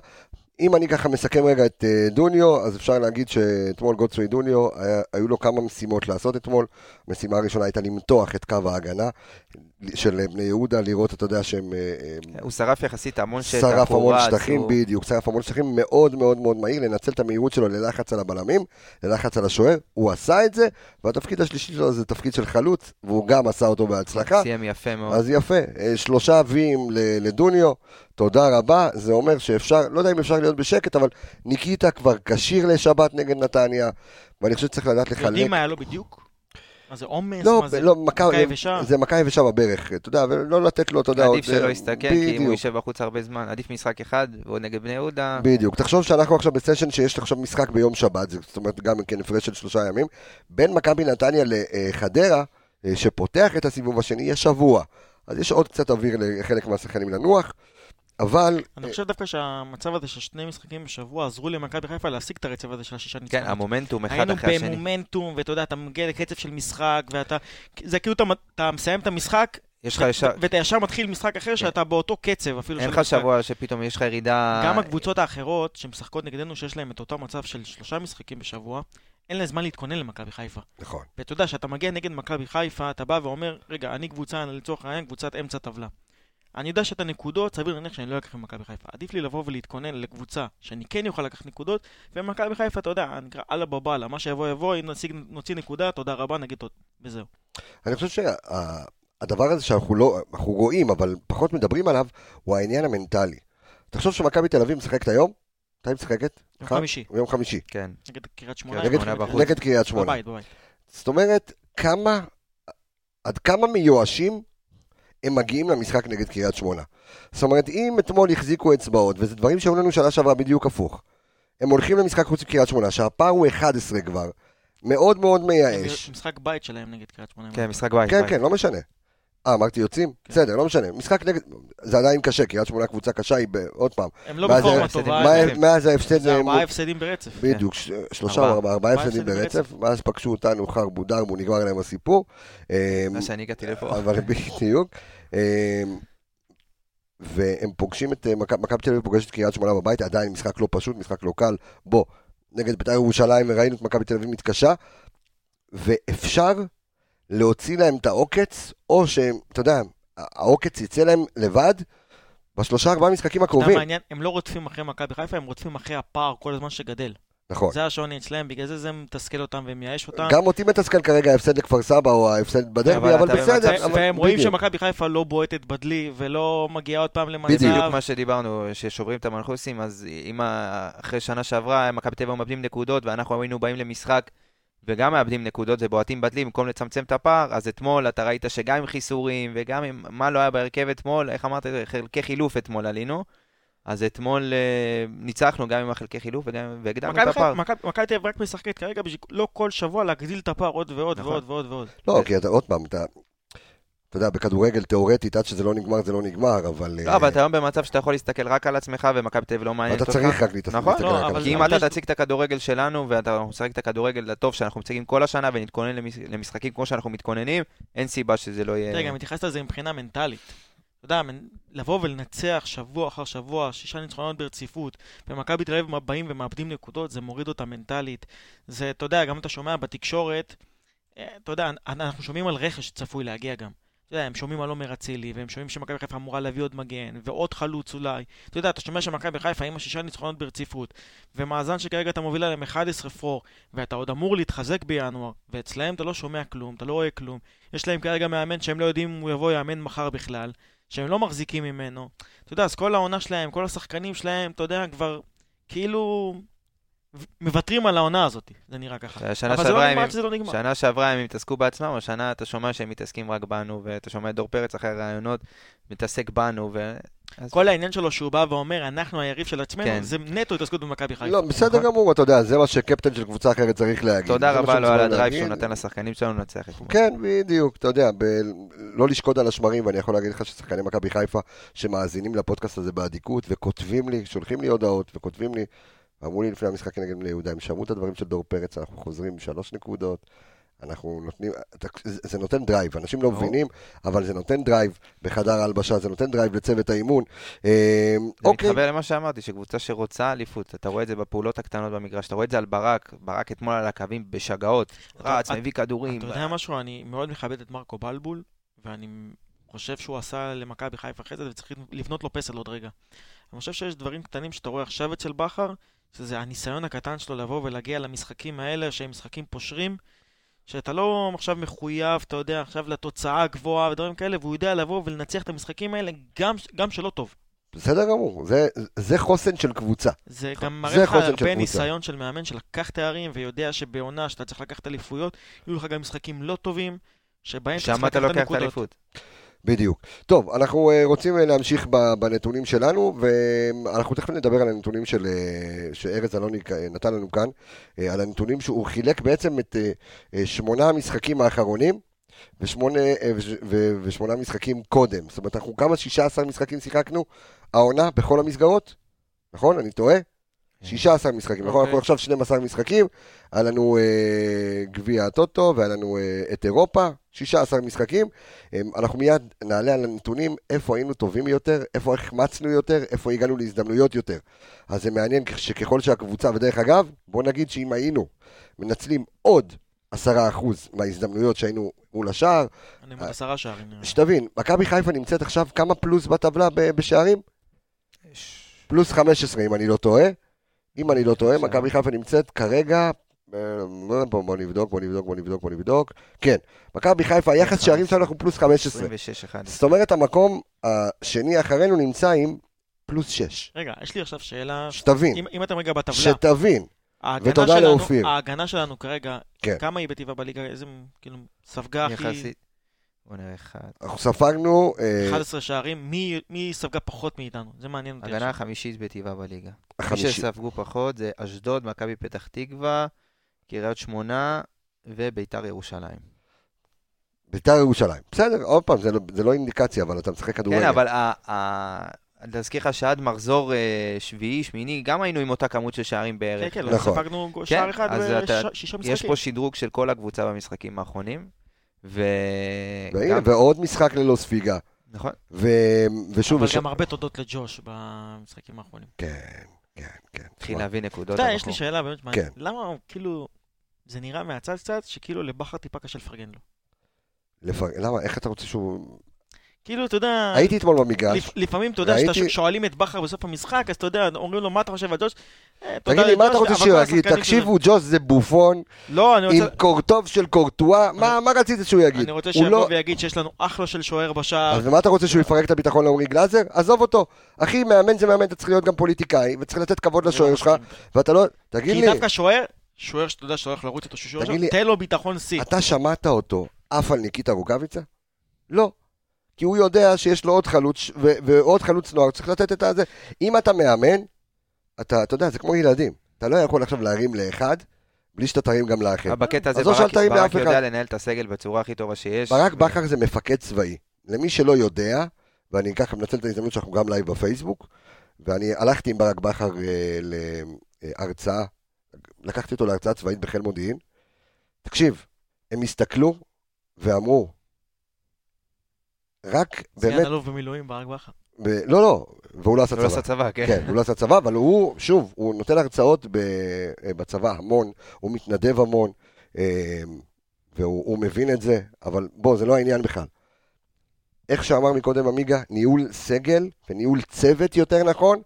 [SPEAKER 1] אם אני ככה מסכם רגע את אה, דוניו, אז אפשר להגיד שאתמול גוטסווי דוניו, היה, היו לו כמה משימות לעשות אתמול. המשימה הראשונה הייתה למתוח את קו ההגנה של בני יהודה, לראות, אתה יודע, שהם... אה, אה,
[SPEAKER 4] הוא שרף יחסית המון שטח,
[SPEAKER 1] שרף המון שטחים,
[SPEAKER 4] הוא-
[SPEAKER 1] בדיוק, שרף המון שטחים מאוד מאוד מאוד מהיר, לנצל את המהירות שלו ללחץ על הבלמים, ללחץ על השוער, הוא עשה את זה, והתפקיד השלישי שלו זה תפקיד של חלוץ, והוא גם עשה אותו בהצלחה.
[SPEAKER 4] סיים יפה מאוד.
[SPEAKER 1] אז יפה, אה, שלושה ויים ל- לדוניו, תודה רבה, זה אומר שאפשר, לא יודע אם אפשר להיות בשקט, אבל ניקיטה כבר כשיר לשבת נגד נתניה, ואני חושב שצריך לדעת לחלק.
[SPEAKER 5] יודעים מה היה לו בדיוק? מה זה עומס?
[SPEAKER 1] לא,
[SPEAKER 5] מה זה?
[SPEAKER 1] לא, מכה,
[SPEAKER 5] מכה יבשה?
[SPEAKER 1] זה מכה יבשה בברך, אתה יודע, ולא לתת לו, אתה יודע,
[SPEAKER 4] עדיף
[SPEAKER 1] עוד,
[SPEAKER 4] שלא
[SPEAKER 1] אה,
[SPEAKER 4] יסתכל, כי אם הוא. יישב בחוץ הרבה זמן, עדיף משחק אחד, ועוד נגד בני יהודה.
[SPEAKER 1] בדיוק. תחשוב שאנחנו עכשיו בסשן שיש עכשיו משחק ביום שבת, זאת אומרת גם כן הפרש של שלושה ימים, בין מכבי נתניה לחדרה, אה, שפותח את הסיבוב השני, יש שבוע. אז יש עוד קצת אוויר לחלק מהשחקנים לנוח, אבל...
[SPEAKER 5] אני חושב דווקא שהמצב הזה של שני משחקים בשבוע עזרו למכבי חיפה להשיג את הרצף הזה של השישה
[SPEAKER 4] כן,
[SPEAKER 5] ניצחונות.
[SPEAKER 4] המומנטום אחד
[SPEAKER 5] היינו
[SPEAKER 4] אחרי השני.
[SPEAKER 5] במומנטום, ואתה יודע, אתה מגיע לקצב של משחק, ואתה... זה כאילו אתה, אתה מסיים את המשחק,
[SPEAKER 4] יש לך ישר,
[SPEAKER 5] ואתה ישר מתחיל משחק אחר שאתה באותו קצב אפילו.
[SPEAKER 4] אין לך. שבוע שפתאום יש לך ירידה...
[SPEAKER 5] גם הקבוצות האחרות שמשחקות נגדנו, שיש להן את אותו מצב של שלושה משחקים בשבוע, אין להן זמן להתכונן למכבי חיפה.
[SPEAKER 1] נכון.
[SPEAKER 5] ואתה יודע, כשאתה מגיע נגד מכבי חיפה, אתה בא ואומר, רגע, אני קבוצה, לצורך העניין, קבוצת אמצע טבלה. אני יודע שאת הנקודות, סביר להניח שאני לא אקח ממכבי חיפה. עדיף לי לבוא ולהתכונן לקבוצה שאני כן אוכל לקחת נקודות, ומכבי חיפה, אתה יודע, נקרא אללה בבאללה, מה שיבוא יבוא, אם נשיג, נוציא נקודה, תודה רבה, נגיד תודה, וזהו.
[SPEAKER 1] אני חושב שהדבר הזה שאנחנו לא, אנחנו רואים, אבל פחות מדברים עליו, הוא העניין המנטלי. תחשוב שמכבי תל אביב משחקת היום? מתי היא משחקת?
[SPEAKER 5] יום? חמישי,
[SPEAKER 1] יום חמישי.
[SPEAKER 4] כן.
[SPEAKER 5] נגד קריית שמונה.
[SPEAKER 1] נגד קריית שמונה.
[SPEAKER 5] בבית, בבית.
[SPEAKER 1] זאת אומרת, כמה, עד כמה מיואשים הם מגיעים למשחק נגד קריית שמונה. זאת אומרת, אם אתמול החזיקו אצבעות, וזה דברים שהיו לנו שנה שעברה בדיוק הפוך, הם הולכים למשחק חוץ מקריית שמונה, שהפער הוא 11 כבר, מאוד מאוד מייאש.
[SPEAKER 5] משחק בית שלהם נגד קריית שמונה.
[SPEAKER 4] כן, משחק בית.
[SPEAKER 1] כן,
[SPEAKER 4] בית.
[SPEAKER 1] כן, לא משנה. אה, אמרתי יוצאים?
[SPEAKER 5] כן.
[SPEAKER 1] בסדר, לא משנה. משחק נגד... זה עדיין קשה, קריית שמונה קבוצה קשה, היא. עוד פעם.
[SPEAKER 5] הם לא
[SPEAKER 1] מה
[SPEAKER 5] בפורמה? טובה.
[SPEAKER 1] מה- מאז ההפסד...
[SPEAKER 5] זה
[SPEAKER 1] הם-
[SPEAKER 5] ארבעה הפסדים ברצף.
[SPEAKER 1] בדיוק, ש- שלושה. או ארבעה, הפסדים ברצף, ואז פגשו אותנו חרבו דרבו, נגמר להם הסיפור. אה,
[SPEAKER 4] מה שאני הגעתי לפה.
[SPEAKER 1] אבל בדיוק. אה, והם פוגשים את, אה, מכ- מכבי תל אביב פוגשת קריית שמונה בבית, עדיין משחק לא פשוט, משחק לא קל. בוא, נגד בית"ר ירושלים ראינו את מכבי תל אביב מתקשה, ואפשר להוציא להם את העוקץ, או שהם, אתה יודע, העוקץ יצא להם לבד בשלושה ארבעה משחקים
[SPEAKER 5] אתה יודע
[SPEAKER 1] הקרובים.
[SPEAKER 5] מה העניין? הם לא רודפים אחרי מכבי חיפה, הם רודפים אחרי הפער כל הזמן שגדל.
[SPEAKER 1] נכון.
[SPEAKER 5] זה השוני אצלם, בגלל זה זה מתסכל אותם ומייאש אותם.
[SPEAKER 1] גם אותי מתסכל כרגע ההפסד לכפר סבא או ההפסד בדרבי,
[SPEAKER 4] אבל
[SPEAKER 1] אבל
[SPEAKER 4] אתה
[SPEAKER 1] בסדר.
[SPEAKER 4] במצב-
[SPEAKER 1] אבל-
[SPEAKER 5] והם רואים. שמכבי חיפה לא בועטת בדלי, ולא מגיעה עוד פעם
[SPEAKER 1] בדיוק.
[SPEAKER 4] בדיוק
[SPEAKER 5] למצב.
[SPEAKER 4] מה שדיברנו, ששוברים את המנחוסים, אז אם אחרי שנה שעברה מכבי היו מאבדים נקודות ואנחנו היינו באים למשחק וגם מאבדים נקודות ובועטים בדלי במקום לצמצם את הפער, אז אתמול אתה ראית שגם עם חיסורים וגם עם מה לא היה בהרכב אתמול, איך אמרת, חלקי חילוף אתמול עלינו, אז אתמול אה, ניצחנו גם עם החלקי חילוף וגם והקדמנו את הפער.
[SPEAKER 5] מכבי מכבי תל אביב רק משחקת כרגע בשביל לא כל שבוע להגדיל את הפער עוד ועוד
[SPEAKER 4] נכון.
[SPEAKER 5] ועוד ועוד ועוד.
[SPEAKER 1] לא, כי אתה עוד פעם, אתה... אתה יודע, בכדורגל תיאורטית, עד שזה לא נגמר, זה לא נגמר, אבל...
[SPEAKER 4] לא, אבל אתה היום במצב שאתה יכול להסתכל רק על עצמך ומכבי תל אביב לא מעניינת
[SPEAKER 1] אתה
[SPEAKER 4] אותך.
[SPEAKER 1] צריך רק להתעסק
[SPEAKER 4] נכון,
[SPEAKER 5] לא,
[SPEAKER 1] רק על זה.
[SPEAKER 4] כי אם אתה תציג את הכדורגל שלנו ואתה משחק את הכדורגל הטוב שאנחנו מציגים כל השנה ונתכונן למש- למשחקים כמו שאנחנו מתכוננים, אין סיבה שזה לא יהיה...
[SPEAKER 5] תראה, גם התייחסת לזה מבחינה מנטלית. אתה יודע, לבוא ולנצח שבוע אחר שבוע, שישה ניצחונות ברציפות, ומכבי תל אביב באים ומאבדים נקודות, זה מוריד אותה מנטלית. זה, אתה יודע, גם אתה שומע בתקשורת, אה, אתה יודע, אנחנו שומעים על רכש שצפוי להגיע גם. אתה יודע, הם שומעים על עומר אצילי, והם שומעים שמכבי חיפה אמורה להביא עוד מגן, ועוד חלוץ אולי. אתה יודע, אתה שומע שמכבי חיפה עם השישה ניצחונות ברציפות, ומאזן שכרגע אתה מוביל עליהם 11 פרור, ואתה עוד אמור להתחזק בינואר, ואצלהם אתה לא שומע כלום, אתה לא רואה כלום. יש להם כרגע מאמן שהם לא יודעים אם הוא יבוא יאמן מחר בכלל, שהם לא מחזיקים ממנו. אתה יודע, אז כל העונה שלהם, כל השחקנים שלהם, אתה יודע, כבר כאילו מוותרים על העונה הזאת, זה נראה ככה.
[SPEAKER 4] שנה
[SPEAKER 5] אבל זה לא נגמר
[SPEAKER 4] הם-
[SPEAKER 5] עד שזה לא נגמר.
[SPEAKER 4] שנה שעברה הם התעסקו בעצמם, השנה אתה שומע שהם מתעסקים רק בנו, ואתה שומע את דור פרץ אחרי הרעיונות, מתעסק בנו, ו... אז-
[SPEAKER 5] כל העניין שלו שהוא בא ואומר, אנחנו היריב של עצמנו,
[SPEAKER 4] כן.
[SPEAKER 5] זה נטו התעסקות במכבי חיפה.
[SPEAKER 1] לא, בסדר
[SPEAKER 4] נכון.
[SPEAKER 1] גמור, אתה יודע, זה מה שקפטן של קבוצה אחרת צריך להגיד.
[SPEAKER 4] תודה רבה לו על הדרייב. שהוא נתן לשחקנים שלנו לנצח אתמול.
[SPEAKER 1] כן, בדיוק, אתה יודע, ב- לא לשקוד על השמרים, ואני יכול להגיד לך ששחקני מכבי חיפה שמאזינים לפודקאסט הזה באדיקות, וכותבים לי, שולחים לי הודעות, וכותבים לי, אמרו לי לפני המשחק נגד בני יהודה, הם שמעו את הדברים של דור פרץ, אנחנו חוזרים שלוש נקודות, אנחנו נותנים, זה נותן drive, אנשים לא. מבינים, אבל זה נותן drive בחדר ההלבשה, זה נותן drive לצוות האימון.
[SPEAKER 4] זה
[SPEAKER 1] אוקיי,
[SPEAKER 4] מתחבר למה שאמרתי, שקבוצה שרוצה אליפות, אתה רואה את זה בפעולות הקטנות במגרש, אתה רואה את זה על ברק, ברק אתמול על הקווים בשגעות, רץ,
[SPEAKER 5] אתה-
[SPEAKER 4] מביא כדורים.
[SPEAKER 5] אתה יודע משהו? אני מאוד מכבד את מרקו בלבול, ואני חושב שהוא עשה למכבי חיפה זה, וצריך לבנות לו פסל עוד רגע. אני חושב שיש דברים קטנים שאתה רואה עכשיו אצל בכר, שזה הניסיון הקטן שלו לבוא ולהגיע למשחקים האלה, שהם משחקים פושרים, שאתה לא עכשיו מחויב, אתה יודע, עכשיו לתוצאה הגבוהה ודברים כאלה, והוא יודע לבוא ולנצח את המשחקים האלה, גם, גם שלא טוב.
[SPEAKER 1] בסדר גמור, זה- זה חוסן של קבוצה.
[SPEAKER 5] זה גם מראה לך הרבה. ניסיון של מאמן שלקח תארים ויודע שבעונה שאתה צריך לקחת אליפויות, יהיו לך גם משחקים לא טובים, שבהם אתה צריך
[SPEAKER 4] שם אתה
[SPEAKER 5] לקחת את
[SPEAKER 4] לוקח את
[SPEAKER 5] הנקודות.
[SPEAKER 4] האליפות.
[SPEAKER 1] בדיוק. טוב, אנחנו אה, רוצים אה, להמשיך בנתונים שלנו, ואנחנו תכף נדבר על הנתונים של, אה, שארז אלוני נתן לנו כאן, על הנתונים שהוא חילק בעצם את שמונה המשחקים האחרונים, ושמונה, ושמונה משחקים קודם. זאת אומרת, אנחנו כמה 16 משחקים שיחקנו העונה בכל המסגרות? נכון? אני טועה? 16 משחקים, נכון?
[SPEAKER 5] אוקיי.
[SPEAKER 1] אנחנו עכשיו 12 משחקים, היה לנו אה, גביע הטוטו והיה לנו אה, את אירופה, 16 משחקים. אה, אנחנו מיד נעלה על הנתונים איפה היינו טובים יותר, איפה החמצנו יותר, איפה הגענו להזדמנויות יותר. אז זה מעניין שככל שהקבוצה, ודרך אגב, בוא נגיד שאם היינו מנצלים עוד 10% מההזדמנויות שהיינו מול השער,
[SPEAKER 5] אני עם עוד עשרה שערים.
[SPEAKER 1] שתבין, מכבי חיפה נמצאת עכשיו כמה פלוס בטבלה בשערים? פלוס 15 אם אני לא טועה. אם אני לא טועה. מכבי חיפה נמצאת כרגע, אה, בוא בוא נבדוק, בוא נבדוק, בוא נבדוק, בוא נבדוק. כן, מכבי חיפה, היחס שערים שלנו אנחנו פלוס 15.
[SPEAKER 4] 26-1.
[SPEAKER 1] זאת אומרת, המקום השני אחרינו נמצא עם פלוס 6.
[SPEAKER 5] רגע, יש לי עכשיו שאלה.
[SPEAKER 1] שתבין,
[SPEAKER 5] אם, אם אתם רגע בטבלה,
[SPEAKER 1] שתבין. ותודה
[SPEAKER 5] שלנו,
[SPEAKER 1] לאופיר.
[SPEAKER 5] ההגנה שלנו כרגע,
[SPEAKER 1] כן.
[SPEAKER 5] כמה היא בטבעה בליגה, איזה, כאילו, ספגה הכי...
[SPEAKER 4] יחסית. בוא נראה אחד.
[SPEAKER 1] אנחנו ספגנו, אה,
[SPEAKER 5] 11 שערים, מי, מי ספגה פחות מאיתנו? זה מעניין אותי.
[SPEAKER 4] הגנה. החמישית בטבעה בליגה. מי
[SPEAKER 1] החמישי.
[SPEAKER 4] שספגו פחות זה אשדוד, מכבי פתח תקווה, קריית שמונה וביתר ירושלים.
[SPEAKER 1] בית"ר ירושלים. בסדר, עוד פעם, זה לא- זה לא אינדיקציה, אבל אתה משחק כדורגל.
[SPEAKER 4] כן, אבל ה- ה- אני להזכיר לך שעד מחזור אה, שביעי, שמיני, גם היינו עם אותה כמות של שערים
[SPEAKER 5] כן,
[SPEAKER 4] בערך.
[SPEAKER 5] כן,
[SPEAKER 1] נכון.
[SPEAKER 5] ספגנו שער אחד בשישה משחקים.
[SPEAKER 4] יש פה שדרוג של כל הקבוצה במשחקים האחרונים. ו...
[SPEAKER 1] והנה,
[SPEAKER 4] גם-
[SPEAKER 1] ועוד משחק ללא ספיגה.
[SPEAKER 4] נכון.
[SPEAKER 1] ו... ושוב,
[SPEAKER 5] אבל
[SPEAKER 1] וש...
[SPEAKER 5] גם הרבה תודות לג'וש במשחקים האחרונים.
[SPEAKER 1] כן, כן, כן.
[SPEAKER 4] התחיל להביא נקודות.
[SPEAKER 5] אתה יודע, יש לי. שאלה באמת מעניינת.
[SPEAKER 1] כן.
[SPEAKER 5] למה, כאילו, זה נראה מהצד קצת, שכאילו לבכר טיפה קשה לפרגן לו.
[SPEAKER 1] לפר... למה, איך אתה רוצה שהוא...
[SPEAKER 5] כאילו, אתה יודע...
[SPEAKER 1] הייתי אתמול במגרש,
[SPEAKER 5] לפ- לפעמים, אתה יודע,
[SPEAKER 1] ראיתי-
[SPEAKER 5] שאתה שואלים את בכר בסוף המשחק, אז אתה יודע, אומרים לו, מה אתה חושב על ג'וש? אה,
[SPEAKER 1] תגיד לי, מה אתה רוצה שהוא יגיד? תקשיבו, ג'וס זה בופון,
[SPEAKER 5] שלו- לא,
[SPEAKER 1] עם. קורטוב של קורטואה, מה רצית שהוא יגיד?
[SPEAKER 5] אני רוצה שיבוא
[SPEAKER 1] לא-
[SPEAKER 5] ויגיד שיש לנו אחלה של שוער בשער.
[SPEAKER 1] אז מה אתה רוצה שהוא יפרק את הביטחון לעומרי גלאזר? עזוב אותו. אחי, מאמן זה מאמן, אתה צריך להיות גם פוליטיקאי, וצריך לתת כבוד
[SPEAKER 5] לא
[SPEAKER 1] לשוער שלך. ואתה לא... תגיד
[SPEAKER 5] כי
[SPEAKER 1] לי,
[SPEAKER 5] דווקא שוער, שוער שאתה יודע שאתה הולך לרוץ איתו, שוער
[SPEAKER 1] לי,
[SPEAKER 5] תן לו ביטחון שיא.
[SPEAKER 1] אתה שמעת אותו עף על ניקיטה רוקאביצה? לא. כי הוא יודע שיש לו עוד חלוץ, ו- ועוד חלוץ נוער, צריך לתת את הזה. אם אתה מאמן, אתה, אתה יודע, זה כמו ילדים. אתה לא יכול עכשיו להרים לאחד, בלי שאתה תרים גם לאחר.
[SPEAKER 4] בקטע הזה
[SPEAKER 1] לא
[SPEAKER 4] ברק ברק
[SPEAKER 1] לאף
[SPEAKER 4] יודע
[SPEAKER 1] אחד.
[SPEAKER 4] לנהל את הסגל בצורה הכי טובה שיש.
[SPEAKER 1] ברק
[SPEAKER 4] ו-
[SPEAKER 1] בכר זה מפקד צבאי. למי שלא יודע, ואני ככה מנצל את ההזדמנות שאנחנו גם live בפייסבוק, ואני הלכתי עם ברק בכר אה, להרצאה, לקחתי אותו להרצאה צבאית בחיל מודיעין. תקשיב, הם הסתכלו ואמרו, רק
[SPEAKER 5] סגן
[SPEAKER 1] באמת,
[SPEAKER 5] אלוף במילואים, ברק בכר.
[SPEAKER 1] ב... לא, לא, והוא לא עשה
[SPEAKER 4] הוא לא
[SPEAKER 1] צבא.
[SPEAKER 4] עשה צבא, כן.
[SPEAKER 1] כן, הוא לא עשה צבא, אבל הוא, שוב, הוא נותן הרצאות ב, בצבא המון, הוא מתנדב המון. אה, והוא הוא מבין את זה, אבל בוא, זה לא העניין בכלל. איך שאמר מקודם עמיגה, ניהול סגל וניהול צוות יותר נכון,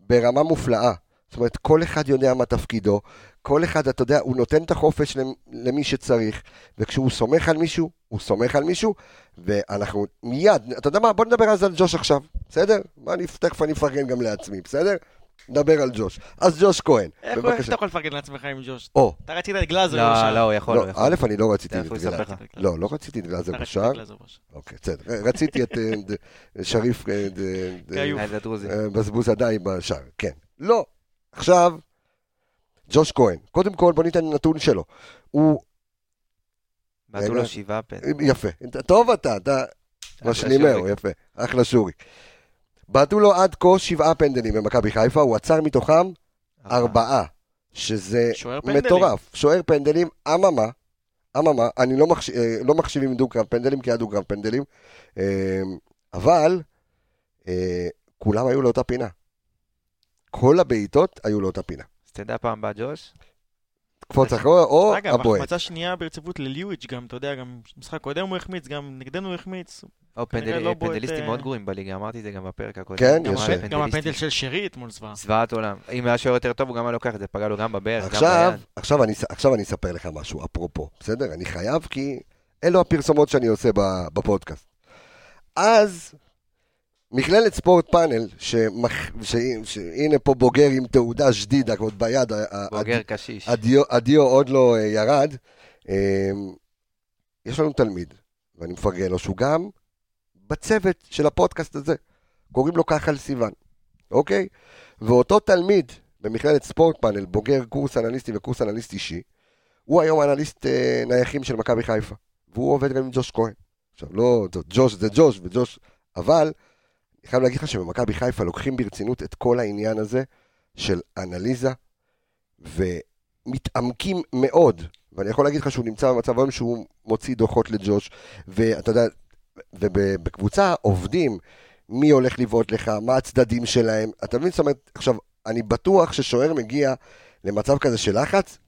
[SPEAKER 1] ברמה מופלאה. זאת אומרת, כל אחד יודע מה תפקידו, כל אחד, אתה יודע, הוא נותן את החופש למ- למי שצריך, וכשהוא סומך על מישהו, הוא סומך על מישהו, ואנחנו מיד, אתה יודע מה, בוא נדבר אז על ג'וש עכשיו, בסדר? מה, אני, תכף אני אפרגן גם לעצמי, בסדר? נדבר על ג'וש. אז ג'וש כהן,
[SPEAKER 5] איך איך אתה יכול לפרגן לעצמך עם ג'וש?
[SPEAKER 1] או,
[SPEAKER 5] אתה רצית את גלאזר
[SPEAKER 4] לא,
[SPEAKER 5] בשער.
[SPEAKER 4] לא,
[SPEAKER 1] לא,
[SPEAKER 4] הוא יכול.
[SPEAKER 1] א', אני לא רציתי את גלאזר.
[SPEAKER 4] לך.
[SPEAKER 1] לא, לא רציתי את גלאזר בשער. אוקיי, בסדר. רציתי את אה, שריף אה. אה, בזבוז עדיי בשער, כן. לא. עכשיו, ג'וש כהן. קודם כל, בוא ניתן נתון שלו. הוא,
[SPEAKER 4] בעטו. לו שבעה פנדלים.
[SPEAKER 1] יפה. טוב אתה, אתה משלימהו. יפה. אחלה שורי. בעטו לו עד כה שבעה פנדלים במכבי חיפה, הוא עצר מתוכם ארבעה, שזה. מטורף. שוער פנדלים, אממה, אממה, אני לא, מחש... אה, לא מחשיב עם דו-קרב פנדלים, כי היה דו-קרב פנדלים, אה, אבל אה, כולם היו לאותה פינה. כל הבעיטות היו לאותה פינה.
[SPEAKER 4] אז תדע פעם הבאה, ג'וש,
[SPEAKER 1] קפוץ אחורה או
[SPEAKER 5] אגב,
[SPEAKER 1] הבועט.
[SPEAKER 5] החמצה שנייה ברציפות לליואיץ' גם, אתה יודע, גם משחק קודם הוא החמיץ, גם נגדנו הוא החמיץ.
[SPEAKER 4] או
[SPEAKER 5] לא
[SPEAKER 4] פנדליסטים
[SPEAKER 5] אה,
[SPEAKER 4] מאוד גרועים בליגה, אמרתי את זה גם בפרק הקודם.
[SPEAKER 1] כן, יש-
[SPEAKER 5] גם הפנדל. של שרי אתמול זוועה.
[SPEAKER 4] זוועת עולם. אם היה שוער יותר טוב, הוא גם היה לוקח את זה, פגע לו גם בברך, גם
[SPEAKER 1] עכשיו,
[SPEAKER 4] ביד.
[SPEAKER 1] עכשיו, אני, עכשיו אני אספר לך משהו, אפרופו, בסדר? אני חייב כי אלו הפרסומות שאני עושה בפודקאסט. אז, מכללת ספורט פאנל, שמח, ש, שהנה פה בוגר עם תעודה שדידה, עוד ביד,
[SPEAKER 4] בוגר קשיש.
[SPEAKER 1] הדיו, הדיו עוד לא אה, ירד. אה, יש לנו תלמיד, ואני מפרגן לו, שהוא גם בצוות של הפודקאסט הזה. קוראים לו כחל סיוון, אוקיי? ואותו תלמיד במכללת ספורט פאנל, בוגר קורס אנליסטי וקורס אנליסט אישי, הוא היום אנליסט אה, נייחים של מכבי חיפה. והוא עובד גם עם ג'וש כהן. עכשיו, לא, ג'וש זה ג'וש וג'וש, אבל אני חייב להגיד לך שבמכבי חיפה לוקחים ברצינות את כל העניין הזה של אנליזה, ומתעמקים מאוד, ואני יכול להגיד לך שהוא נמצא במצב היום שהוא מוציא דוחות לג'וש, ואתה יודע, ובקבוצה עובדים, מי הולך לבעוט לך, מה הצדדים שלהם, אתה מבין? זאת אומרת, עכשיו, אני בטוח ששוער מגיע למצב כזה של לחץ,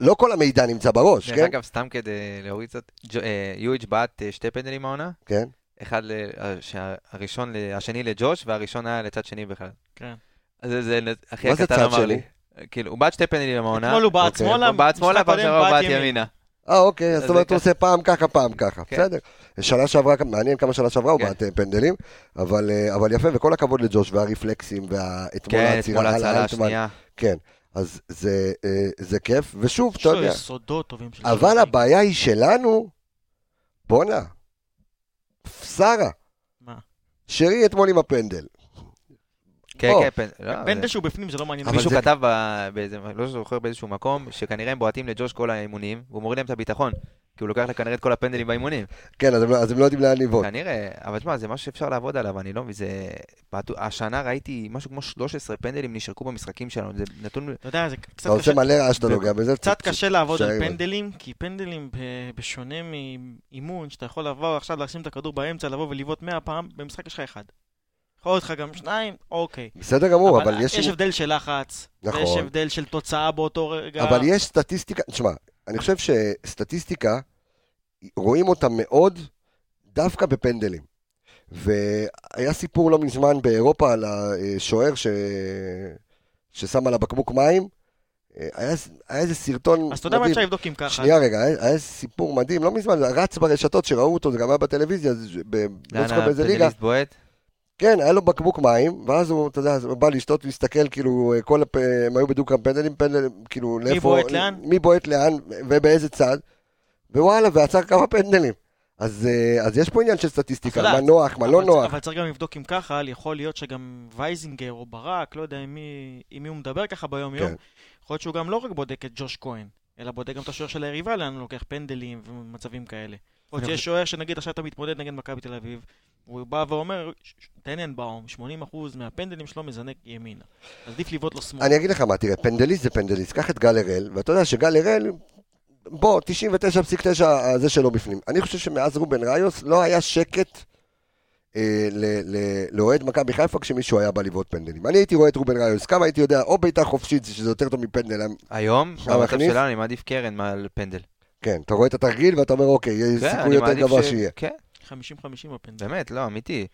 [SPEAKER 1] לא כל המידע נמצא בראש,
[SPEAKER 4] דרך
[SPEAKER 1] כן?
[SPEAKER 4] אגב, סתם כדי להוריד קצת, אה, יואיץ' בעט אה, שתי פנדלים העונה,
[SPEAKER 1] כן?
[SPEAKER 4] אחד, ל- אה, הראשון, ל- השני לג'וש, והראשון היה לצד שני בכלל.
[SPEAKER 5] כן.
[SPEAKER 4] אז זה- זה אחי
[SPEAKER 1] מה זה
[SPEAKER 4] הקטן
[SPEAKER 1] צד
[SPEAKER 4] אמר
[SPEAKER 1] שני?
[SPEAKER 4] לי. כאילו, הוא בעט שתי פנדלים העונה,
[SPEAKER 5] אתמול הוא בעט
[SPEAKER 1] אוקיי.
[SPEAKER 5] שמאלה,
[SPEAKER 4] הוא בעט שמאלה, פעם שעברה הוא בעט
[SPEAKER 5] ימינה.
[SPEAKER 1] אה, אוקיי, זאת אומרת, הוא עושה פעם ככה, פעם ככה,
[SPEAKER 4] כן.
[SPEAKER 1] בסדר. שנה שעברה, מעניין כמה שנה שעברה הוא
[SPEAKER 4] כן.
[SPEAKER 1] בעט אה, פנדלים, אבל אה, אבל יפה, וכל הכבוד לג'וש והרפלקסים, ואתמול
[SPEAKER 4] כן, אתמול
[SPEAKER 1] על
[SPEAKER 4] ההצלה
[SPEAKER 1] אלטמן.
[SPEAKER 4] השנייה.
[SPEAKER 1] כן, אז זה, זה כיף, ושוב,
[SPEAKER 5] יש
[SPEAKER 1] אתה
[SPEAKER 5] לו
[SPEAKER 1] יודע,
[SPEAKER 5] יסודות טובים של
[SPEAKER 1] אבל. הבעיה היא שלנו, בואנה, שרה,
[SPEAKER 5] מה?
[SPEAKER 1] שרי אתמול עם הפנדל.
[SPEAKER 4] כן. כן, פנ- לא,
[SPEAKER 5] פנדל
[SPEAKER 4] זה-
[SPEAKER 5] שהוא בפנים זה לא מעניין.
[SPEAKER 4] מישהו כתב, לא זוכר באיזשהו מקום, שכנראה הם בועטים לג'וש כל האימונים, והוא מוריד להם את הביטחון, כי הוא לוקח לה כנראה את כל הפנדלים באימונים.
[SPEAKER 1] כן, אז הם לא- אז הם לא יודעים לאן לבעוט.
[SPEAKER 4] כנראה, אבל תשמע, זה משהו שאפשר לעבוד עליו, אני לא מבין, זה... השנה ראיתי משהו כמו 13 פנדלים נשרקו במשחקים שלנו, זה נתון...
[SPEAKER 5] אתה יודע, זה קצת
[SPEAKER 1] אתה עושה
[SPEAKER 5] קשה.
[SPEAKER 1] מלא רעש שאתה נוגע בזה.
[SPEAKER 5] קצת קשה לעבוד על פנדלים, כי פנדלים, בשונה מאימון, שאתה יכול לבוא עכשיו לשים את הכדור באמצע, לבוא ולבעוט 100 פעם, במשחק יש לך אחד. יכול להיות לך גם שניים, אוקיי.
[SPEAKER 1] בסדר גמור, אבל יש...
[SPEAKER 5] יש הבדל של לחץ,
[SPEAKER 1] נכון.
[SPEAKER 5] ויש הבדל של תוצאה באותו רגע.
[SPEAKER 1] אבל יש סטטיסטיקה, תשמע, אני חושב שסטטיסטיקה, רואים אותה מאוד דווקא בפנדלים. והיה סיפור לא מזמן באירופה על השוער ש... ששם על הבקבוק מים. היה, היה איזה סרטון
[SPEAKER 5] אז אתה יודע מה
[SPEAKER 1] מדהים.
[SPEAKER 5] אפשר לבדוק אם ככה.
[SPEAKER 1] שנייה רגע, היה, היה סיפור מדהים, לא מזמן, רץ ברשתות שראו אותו, זה גם היה בטלוויזיה, ב... לא
[SPEAKER 4] לאן
[SPEAKER 1] זוכר באיזה ליגה.
[SPEAKER 4] הפנדליסט בועט?
[SPEAKER 1] כן, היה לו בקבוק מים, ואז הוא, אתה יודע, הוא בא לשתות והסתכל, כאילו, כל הפ... הם היו בדו-קרב פנדלים, פנדלים, כאילו, לאיפה...
[SPEAKER 5] בועט לאן?
[SPEAKER 1] מי בועט לאן, ובאיזה צד, ווואלה, ועצר כמה פנדלים. אז, אה, אז יש פה עניין של סטטיסטיקה, מה נוח, מה לא נוח.
[SPEAKER 5] אבל צריך גם לבדוק אם ככה, יכול להיות שגם וייזינגר או ברק, לא יודע עם מי, עם מי הוא מדבר ככה ביום-יום,
[SPEAKER 1] כן.
[SPEAKER 5] יכול להיות שהוא גם לא רק בודק את ג'וש כהן, אלא בודק גם את השוער של היריבה, לאן הוא לוקח פנדלים ומצבים כאלה. יכול להיות שיש שוער שנגיד עכשיו אתה מתמודד נגד מכבי תל אביב, הוא בא ואומר, "ש- ש- טננבאום, 80% מהפנדלים שלו מזנק ימינה. אז עדיף לבעוט לו שמאל.
[SPEAKER 1] אני אגיד לך מה, תראה, פנדליסט זה פנדליסט, קח את גל הראל, ואתה יודע שגל הראל, בוא, 99.9 זה שלו בפנים. אני חושב שמאז רובן ראיוס לא היה שקט אה, ל- ל- לאוהד מכבי חיפה כשמישהו היה בא לבעוט פנדלים. אני הייתי רואה את רובן ראיוס, כמה הייתי יודע, או בעיטה חופשית, שזה יותר טוב מפנדל,
[SPEAKER 4] היום, במצב? שלנו, אני מעדיף קרן מעל פנדל.
[SPEAKER 1] כן, אתה רואה את התרגיל ואתה אומר, אוקיי, יש
[SPEAKER 4] כן,
[SPEAKER 1] סיכוי יותר גבוה
[SPEAKER 4] ש-
[SPEAKER 1] שיהיה.
[SPEAKER 4] כן,
[SPEAKER 5] 50-50 הפנדל.
[SPEAKER 4] באמת, לא, אמיתי.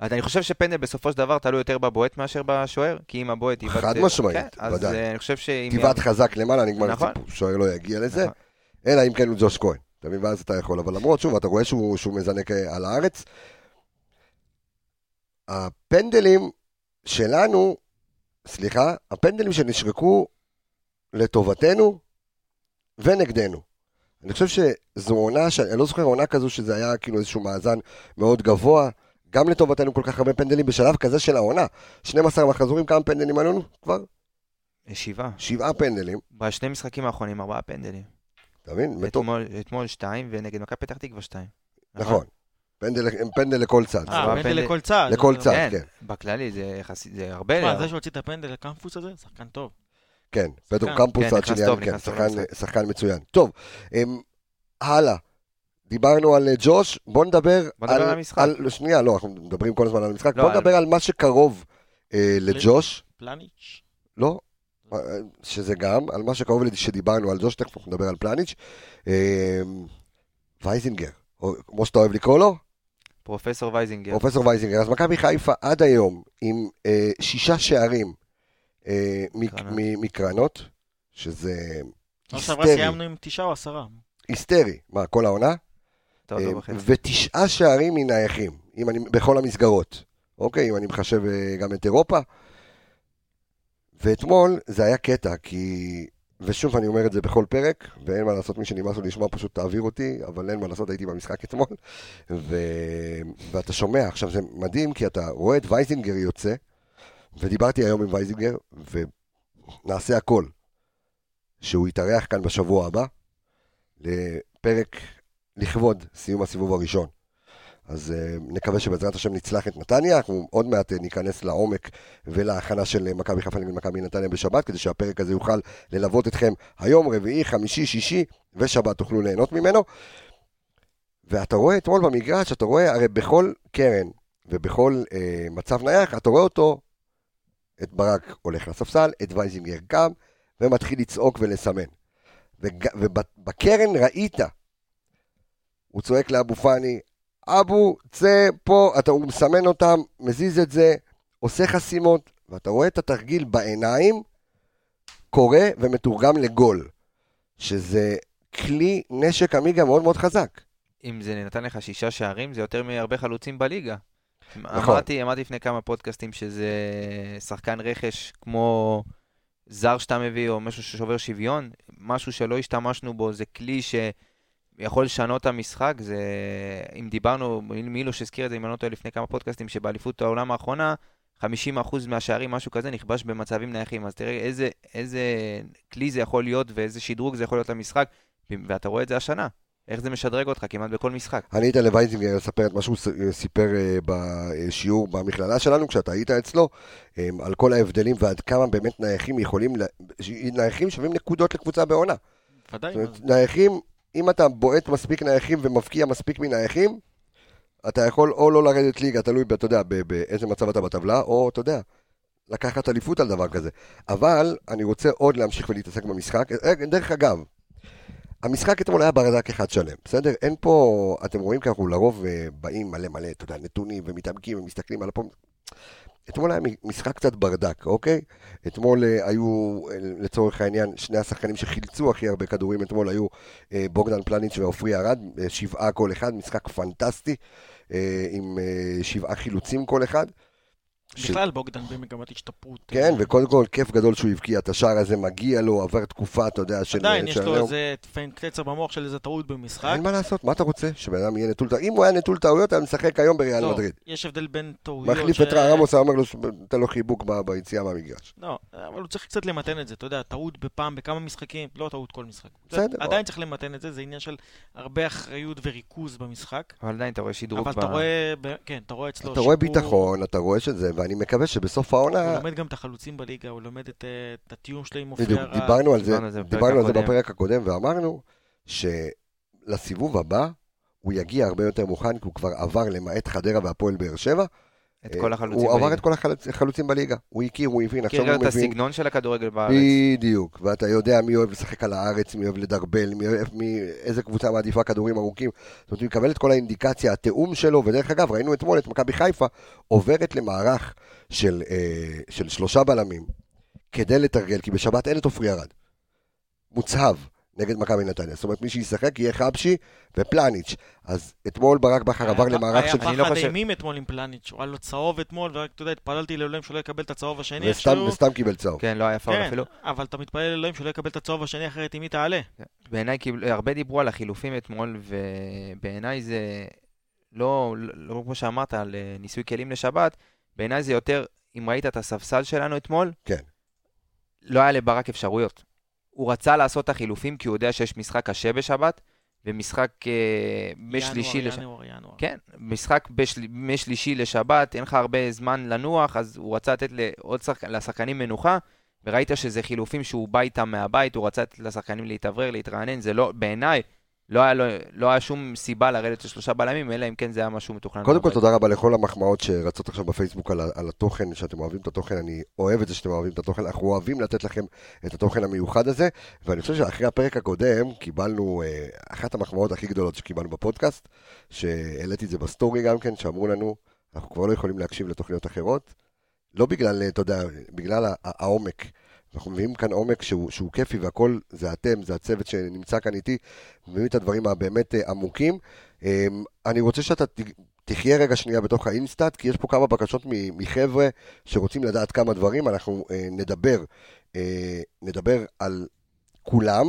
[SPEAKER 4] אז אני חושב שפנדל בסופו של דבר תלוי יותר בבועט מאשר בשוער, כי אם הבועט יבעט...
[SPEAKER 1] חד משמעית,
[SPEAKER 4] כן, אז
[SPEAKER 1] ודאי.
[SPEAKER 4] אה, אני חושב שאם...
[SPEAKER 1] תבעט חזק למעלה, נגמר
[SPEAKER 4] נכון.
[SPEAKER 1] הסיפור. שוער לא יגיע לזה,
[SPEAKER 4] נכון.
[SPEAKER 1] אלא אם כן הוא ג'וש כהן. אתה מבין? ואז אתה יכול. אבל למרות, שוב, אתה רואה שהוא שהוא מזנק אה, על הארץ. הפנדלים שלנו, סליחה, הפנדלים שנשרקו לטובתנו ונגדנו. אני חושב שזו עונה, ש- אני לא זוכר עונה כזו שזה היה כאילו איזשהו מאזן מאוד גבוה, גם לטובתנו כל כך הרבה פנדלים בשלב כזה של העונה. 12 מחזורים, כמה פנדלים עלינו כבר?
[SPEAKER 4] שבעה.
[SPEAKER 1] שבעה פנדלים,
[SPEAKER 4] בשני משחקים האחרונים ארבעה פנדלים.
[SPEAKER 1] אתה מבין?
[SPEAKER 4] אתמול- אתמול שתיים, ונגד מכבי פתח תקווה שתיים.
[SPEAKER 1] נכון. פנדל, הם פנדל לכל צד.
[SPEAKER 5] אה, פנדל
[SPEAKER 4] פנדל-
[SPEAKER 5] לכל צד.
[SPEAKER 1] לכל צד,
[SPEAKER 4] כן,
[SPEAKER 1] כן.
[SPEAKER 4] בכללי זה יחסית, זה הרבה...
[SPEAKER 5] תשמע, זה שהוציא את הפנדל לקמפוס הזה, שחקן טוב.
[SPEAKER 1] כן, פדרו
[SPEAKER 5] שחקן.
[SPEAKER 1] קמפוס
[SPEAKER 4] כן,
[SPEAKER 1] כן,
[SPEAKER 4] טוב
[SPEAKER 1] שחקן- מצוין. טוב, אמ, הלאה. דיברנו על אה, ג'וש, בוא נדבר
[SPEAKER 4] בוא נדבר על המשחק.
[SPEAKER 1] על- שנייה, לא, אנחנו מדברים כל הזמן על המשחק.
[SPEAKER 4] לא,
[SPEAKER 1] בוא
[SPEAKER 4] על-
[SPEAKER 1] נדבר על מה שקרוב אה, לג'וש,
[SPEAKER 5] פלניץ'.
[SPEAKER 1] לא? אה, שזה גם, על מה שקרוב שדיברנו על ג'וש, תכף אנחנו נדבר על פלניץ'. אמ, וייזינגר, או כמו שאתה אוהב לקרוא לו,
[SPEAKER 4] פרופסור וייזינגר.
[SPEAKER 1] פרופסור וייזינגר. אז מכבי חיפה עד היום עם אה, שישה שערים אה, מק-
[SPEAKER 4] קרנות.
[SPEAKER 1] מ- מקרנות, שזה
[SPEAKER 5] לא שעברה
[SPEAKER 1] היסטרי.
[SPEAKER 5] סיימנו עם תשעה או עשרה.
[SPEAKER 1] היסטרי. מה, כל העונה?
[SPEAKER 4] טוב,
[SPEAKER 1] אה. ותשעה שערים מנייחים, אם אני, בכל המסגרות. אוקיי, אם אני מחשב אה, גם את אירופה. ואתמול זה היה קטע, כי... ושוב, אני אומר את זה בכל פרק, ואין מה לעשות, מי שנמאס לו לשמוע פשוט תעביר אותי, אבל אין מה לעשות, הייתי במשחק אתמול. ו... ואתה שומע, עכשיו זה מדהים, כי אתה רואה את וייזינגר יוצא, ודיברתי היום עם וייזינגר, ונעשה הכל, שהוא יתארח כאן בשבוע הבא, לפרק לכבוד סיום הסיבוב הראשון. אז אה, נקווה שבעזרת השם נצלח את נתניה, אנחנו עוד מעט אה, ניכנס לעומק ולהכנה של uh, מכבי חיפה נגד מכבי נתניה בשבת, כדי שהפרק הזה יוכל ללוות אתכם היום, רביעי, חמישי, שישי ושבת תוכלו ליהנות ממנו. ואתה רואה אתמול במגרש, אתה רואה, הרי בכל קרן ובכל uh, מצב נייח, אתה רואה אותו, את ברק הולך לספסל, את וייזינגר קם, ומתחיל לצעוק ולסמן. ובקרן ראית, הוא צועק לאבו פאני, אבו, צא פה, אתה, הוא מסמן אותם, מזיז את זה, עושה חסימות, ואתה רואה את התרגיל בעיניים, קורה ומתורגם לגול, שזה כלי נשק עמיגה מאוד מאוד חזק.
[SPEAKER 4] אם זה נתן לך שישה שערים, זה יותר מהרבה חלוצים בליגה.
[SPEAKER 1] נכון.
[SPEAKER 4] אמרתי, אמרתי לפני כמה פודקאסטים שזה שחקן רכש כמו זר שאתה מביא, או משהו ששובר שוויון, משהו שלא השתמשנו בו, זה כלי שיכול לשנות את המשחק. זה, אם דיברנו, מילוש הזכיר את זה, אם אני לא טועה, לפני כמה פודקאסטים, שבאליפות העולם האחרונה, 50% מהשערים, משהו כזה, נכבש במצבים נייחים. אז תראה איזה, איזה כלי זה יכול להיות ואיזה שדרוג זה יכול להיות למשחק, ואתה רואה את זה השנה. איך זה משדרג אותך כמעט בכל משחק.
[SPEAKER 1] אני הייתי לווייזינגר לספר את מה שהוא סיפר אה, בשיעור במכללה שלנו, כשאתה היית אצלו, אה, על כל ההבדלים ועד כמה באמת נייחים יכולים, ל- נייחים שווים נקודות לקבוצה בעונה.
[SPEAKER 5] ודאי.
[SPEAKER 1] נייחים, אם אתה בועט מספיק נייחים ומבקיע מספיק מנייחים, אתה יכול או לא לרדת ליגה, תלוי, ב- אתה יודע, באיזה מצב אתה בטבלה, או, אתה יודע, לקחת אליפות על דבר כזה. אבל אני רוצה עוד להמשיך ולהתעסק במשחק. אה, דרך אגב, המשחק אתמול היה ברדק אחד שלם, בסדר? אין פה, אתם רואים כי אנחנו לרוב אה, באים מלא מלא, אתה יודע, נתונים ומתעמקים ומסתכלים על הפעם. אתמול היה משחק קצת ברדק, אוקיי? אתמול אה, היו, אה, לצורך העניין, שני השחקנים שחילצו הכי הרבה כדורים אתמול היו בוגדן פלניץ' ועופרי ארד, שבעה כל אחד, משחק פנטסטי, עם שבעה חילוצים כל אחד.
[SPEAKER 5] בכלל בוגדן במגמת השתפרות.
[SPEAKER 1] כן,
[SPEAKER 5] אה,
[SPEAKER 1] וקודם כל, כיף גדול שהוא הבקיע את השער הזה, מגיע לו, עבר תקופה, אתה יודע, של...
[SPEAKER 5] עדיין יש
[SPEAKER 1] של
[SPEAKER 5] לו
[SPEAKER 1] היום.
[SPEAKER 5] איזה פיינט קצר במוח של איזה טעות במשחק.
[SPEAKER 1] אין מה לעשות, מה אתה רוצה? שבן אדם יהיה נטול טעויות? אם הוא היה נטול טעויות, היה משחק היום בריאל
[SPEAKER 5] לא,
[SPEAKER 1] מדריד.
[SPEAKER 5] יש הבדל בין טעויות
[SPEAKER 1] מחליף
[SPEAKER 5] ש-
[SPEAKER 1] את רמוס, היה אומר לו, תן לו חיבוק ב- ביציאה מהמגרש.
[SPEAKER 5] לא, אבל הוא צריך קצת למתן את זה, אתה יודע, טעות בפעם, בכמה משחקים, לא טעות כל משחק.
[SPEAKER 1] בסדר.
[SPEAKER 5] עדיין צריך למתן את זה, זה עניין של הרבה אחריות וריכוז במשחק.
[SPEAKER 4] אבל עדיין אתה רואה שדרוג
[SPEAKER 5] אבל אתה רואה, ב- כן, אתה רואה אצלו
[SPEAKER 1] אתה רואה. ביטחון, אתה רואה שזה, ואני מקווה שבסוף
[SPEAKER 5] הוא
[SPEAKER 1] העונה...
[SPEAKER 5] לומד גם את החלוצים בליגה, הוא לומד את, אה, את התיאום שלו עם אופי
[SPEAKER 1] בדיוק,
[SPEAKER 5] הרע.
[SPEAKER 1] דיברנו על זה,
[SPEAKER 4] דיברנו על זה בפרק
[SPEAKER 1] דיברנו על זה. בפרק הקודם, ואמרנו שלסיבוב הבא הוא יגיע הרבה יותר מוכן, כי הוא כבר עבר למעט חדרה והפועל באר שבע,
[SPEAKER 4] את כל החלוצים
[SPEAKER 1] הוא עבר. את כל החלוצ- החלוצים בליגה. הוא הכיר, הוא הבין, עכשיו
[SPEAKER 4] מכיר
[SPEAKER 1] הוא
[SPEAKER 4] גם את
[SPEAKER 1] מבין.
[SPEAKER 4] הסגנון של הכדורגל בארץ.
[SPEAKER 1] בדיוק, ואתה יודע מי אוהב לשחק על הארץ, מי אוהב לדרבל, מי אוהב, מי, איזה קבוצה מעדיפה כדורים ארוכים. זאת אומרת, הוא מקבל את כל האינדיקציה, התיאום שלו, ודרך אגב, ראינו אתמול את מכבי חיפה עוברת למערך של, אה, של שלושה בלמים כדי לתרגל, כי בשבת אין את עופרי ארד. מוצהב נגד מכבי נתניה. זאת אומרת, מי שישחק יהיה חבשי ופלניץ'. אז אתמול ברק בכר עבר למערך של...
[SPEAKER 5] היה
[SPEAKER 4] אני לא
[SPEAKER 5] פחד אימים אתמול עם פלניץ', הוא היה לו צהוב אתמול, ורק, אתה יודע, התפללתי לאלוהים שלא יקבל את הצהוב השני.
[SPEAKER 1] וסתם,
[SPEAKER 5] איכשהו.
[SPEAKER 1] וסתם קיבל צהוב.
[SPEAKER 4] כן, לא היה פאול
[SPEAKER 5] כן,
[SPEAKER 4] אפילו.
[SPEAKER 5] אבל אתה מתפלל לאלוהים שלא יקבל את הצהוב השני, אחרת עם מי תעלה.
[SPEAKER 4] בעיניי, כאילו, הרבה דיברו על החילופים אתמול, ובעיניי זה לא, לא, לא כמו שאמרת, על אה, ניסוי כלים לשבת, בעיניי זה יותר, אם ראית את הספסל שלנו אתמול,
[SPEAKER 1] כן.
[SPEAKER 4] לא היה לברק אפשרויות. הוא רצה לעשות את החילופים כי הוא יודע שיש משחק קשה בשבת, ומשחק אה, משלישי
[SPEAKER 5] ינואר,
[SPEAKER 4] לשבת.
[SPEAKER 5] ינואר, ינואר.
[SPEAKER 4] כן, משחק בשל... משלישי לשבת, אין לך הרבה זמן לנוח, אז הוא רצה לתת לעוד שחק... לשחקנים מנוחה, וראית שזה חילופים שהוא בא איתם מהבית, הוא רצה לתת לשחקנים להתאוורר, להתרענן, זה לא, בעיניי, לא היה, לו... לא היה שום סיבה לרדת לשלושה בלמים, אלא אם כן זה היה משהו מתוכנן.
[SPEAKER 1] קודם כל. תודה רבה לכל המחמאות שרצות עכשיו בפייסבוק על, על התוכן, שאתם אוהבים את התוכן, אני אוהב את זה שאתם אוהבים את התוכן, אנחנו אוהבים לתת לכם את התוכן המיוחד הזה, ואני חושב שאחרי הפרק הקודם, קיבלנו אה, אחת המחמאות הכי גדולות שקיבלנו בפודקאסט, שהעליתי את זה ב story גם כן, שאמרו לנו, אנחנו כבר לא יכולים להקשיב לתוכניות אחרות, לא בגלל, אה, אתה יודע, בגלל העומק. אנחנו מביאים כאן עומק שהוא, שהוא כיפי והכל זה אתם, זה הצוות שנמצא כאן איתי, מביאים את הדברים הבאמת אה, עמוקים. אה, אני רוצה שאתה תחיה רגע שנייה בתוך ה InStat, כי יש פה כמה בקשות מחבר'ה שרוצים לדעת כמה דברים, אנחנו אה, נדבר, אה, נדבר על כולם,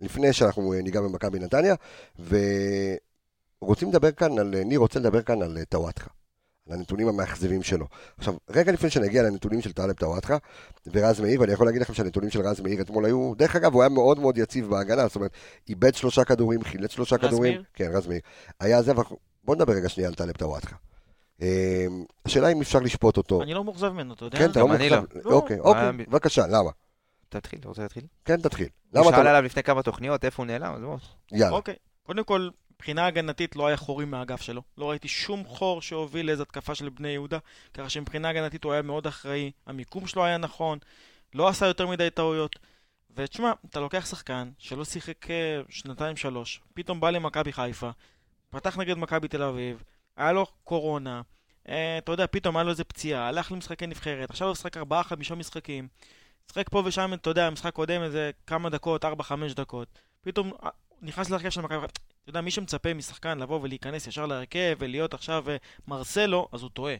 [SPEAKER 1] לפני שאנחנו ניגע במכבי נתניה, ורוצים לדבר כאן על, ניר רוצה לדבר כאן על טוואטחה. על הנתונים המאכזבים שלו. עכשיו, רגע לפני שנגיע לנתונים של טלב טוואטחה ורז מאיר, ואני יכול להגיד לכם שהנתונים של רז מאיר אתמול היו, דרך אגב, הוא היה מאוד מאוד יציב בהגנה, זאת אומרת, איבד שלושה כדורים, חילץ שלושה
[SPEAKER 5] רז
[SPEAKER 1] כדורים.
[SPEAKER 5] מאיר?
[SPEAKER 1] כן, רז מאיר. היה זה, ואנחנו... בוא נדבר רגע שנייה על טלב טוואטחה. אה, השאלה אם אפשר לשפוט אותו.
[SPEAKER 5] אני לא מאוכזב ממנו, אתה יודע?
[SPEAKER 1] כן, אתה לא מאוכזב.
[SPEAKER 5] לא.
[SPEAKER 1] אוקיי,
[SPEAKER 4] הוא
[SPEAKER 1] אוקיי,
[SPEAKER 4] היה-
[SPEAKER 1] בבקשה, למה?
[SPEAKER 4] תתחיל, אתה רוצה להתחיל?
[SPEAKER 1] כן, תתחיל.
[SPEAKER 4] הוא שאל
[SPEAKER 1] אתה...
[SPEAKER 4] עליו לפני כמה תוכניות, איפה הוא נעלם, אז בוא.
[SPEAKER 1] יאללה.
[SPEAKER 5] אוקיי. קודם כל, מבחינה הגנתית לא היה חורים מהאגף שלו. לא ראיתי שום חור שהוביל לאיזו התקפה של בני יהודה, ככה שמבחינה הגנתית הוא היה מאוד אחראי, המיקום שלו היה נכון, לא עשה יותר מדי טעויות. ותשמע, אתה לוקח שחקן שלא שיחק אה, שנתיים-שלוש, פתאום בא למכבי חיפה, פתח נגד מכבי תל אביב, היה לו קורונה, אה, אתה יודע, פתאום היה לו איזה פציעה, הלך למשחקי נבחרת, עכשיו הוא משחק ארבעה-חמישה משחקים, משחק פה ושם, אתה יודע, משחק קודם איזה כמה דקות, ארבע-חמש דקות, פתאום אה, נכנס להרכב של מכבי חיפה. אתה יודע, מי שמצפה משחקן לבוא ולהיכנס ישר להרכב ולהיות עכשיו אה, מרסלו, אז הוא טועה.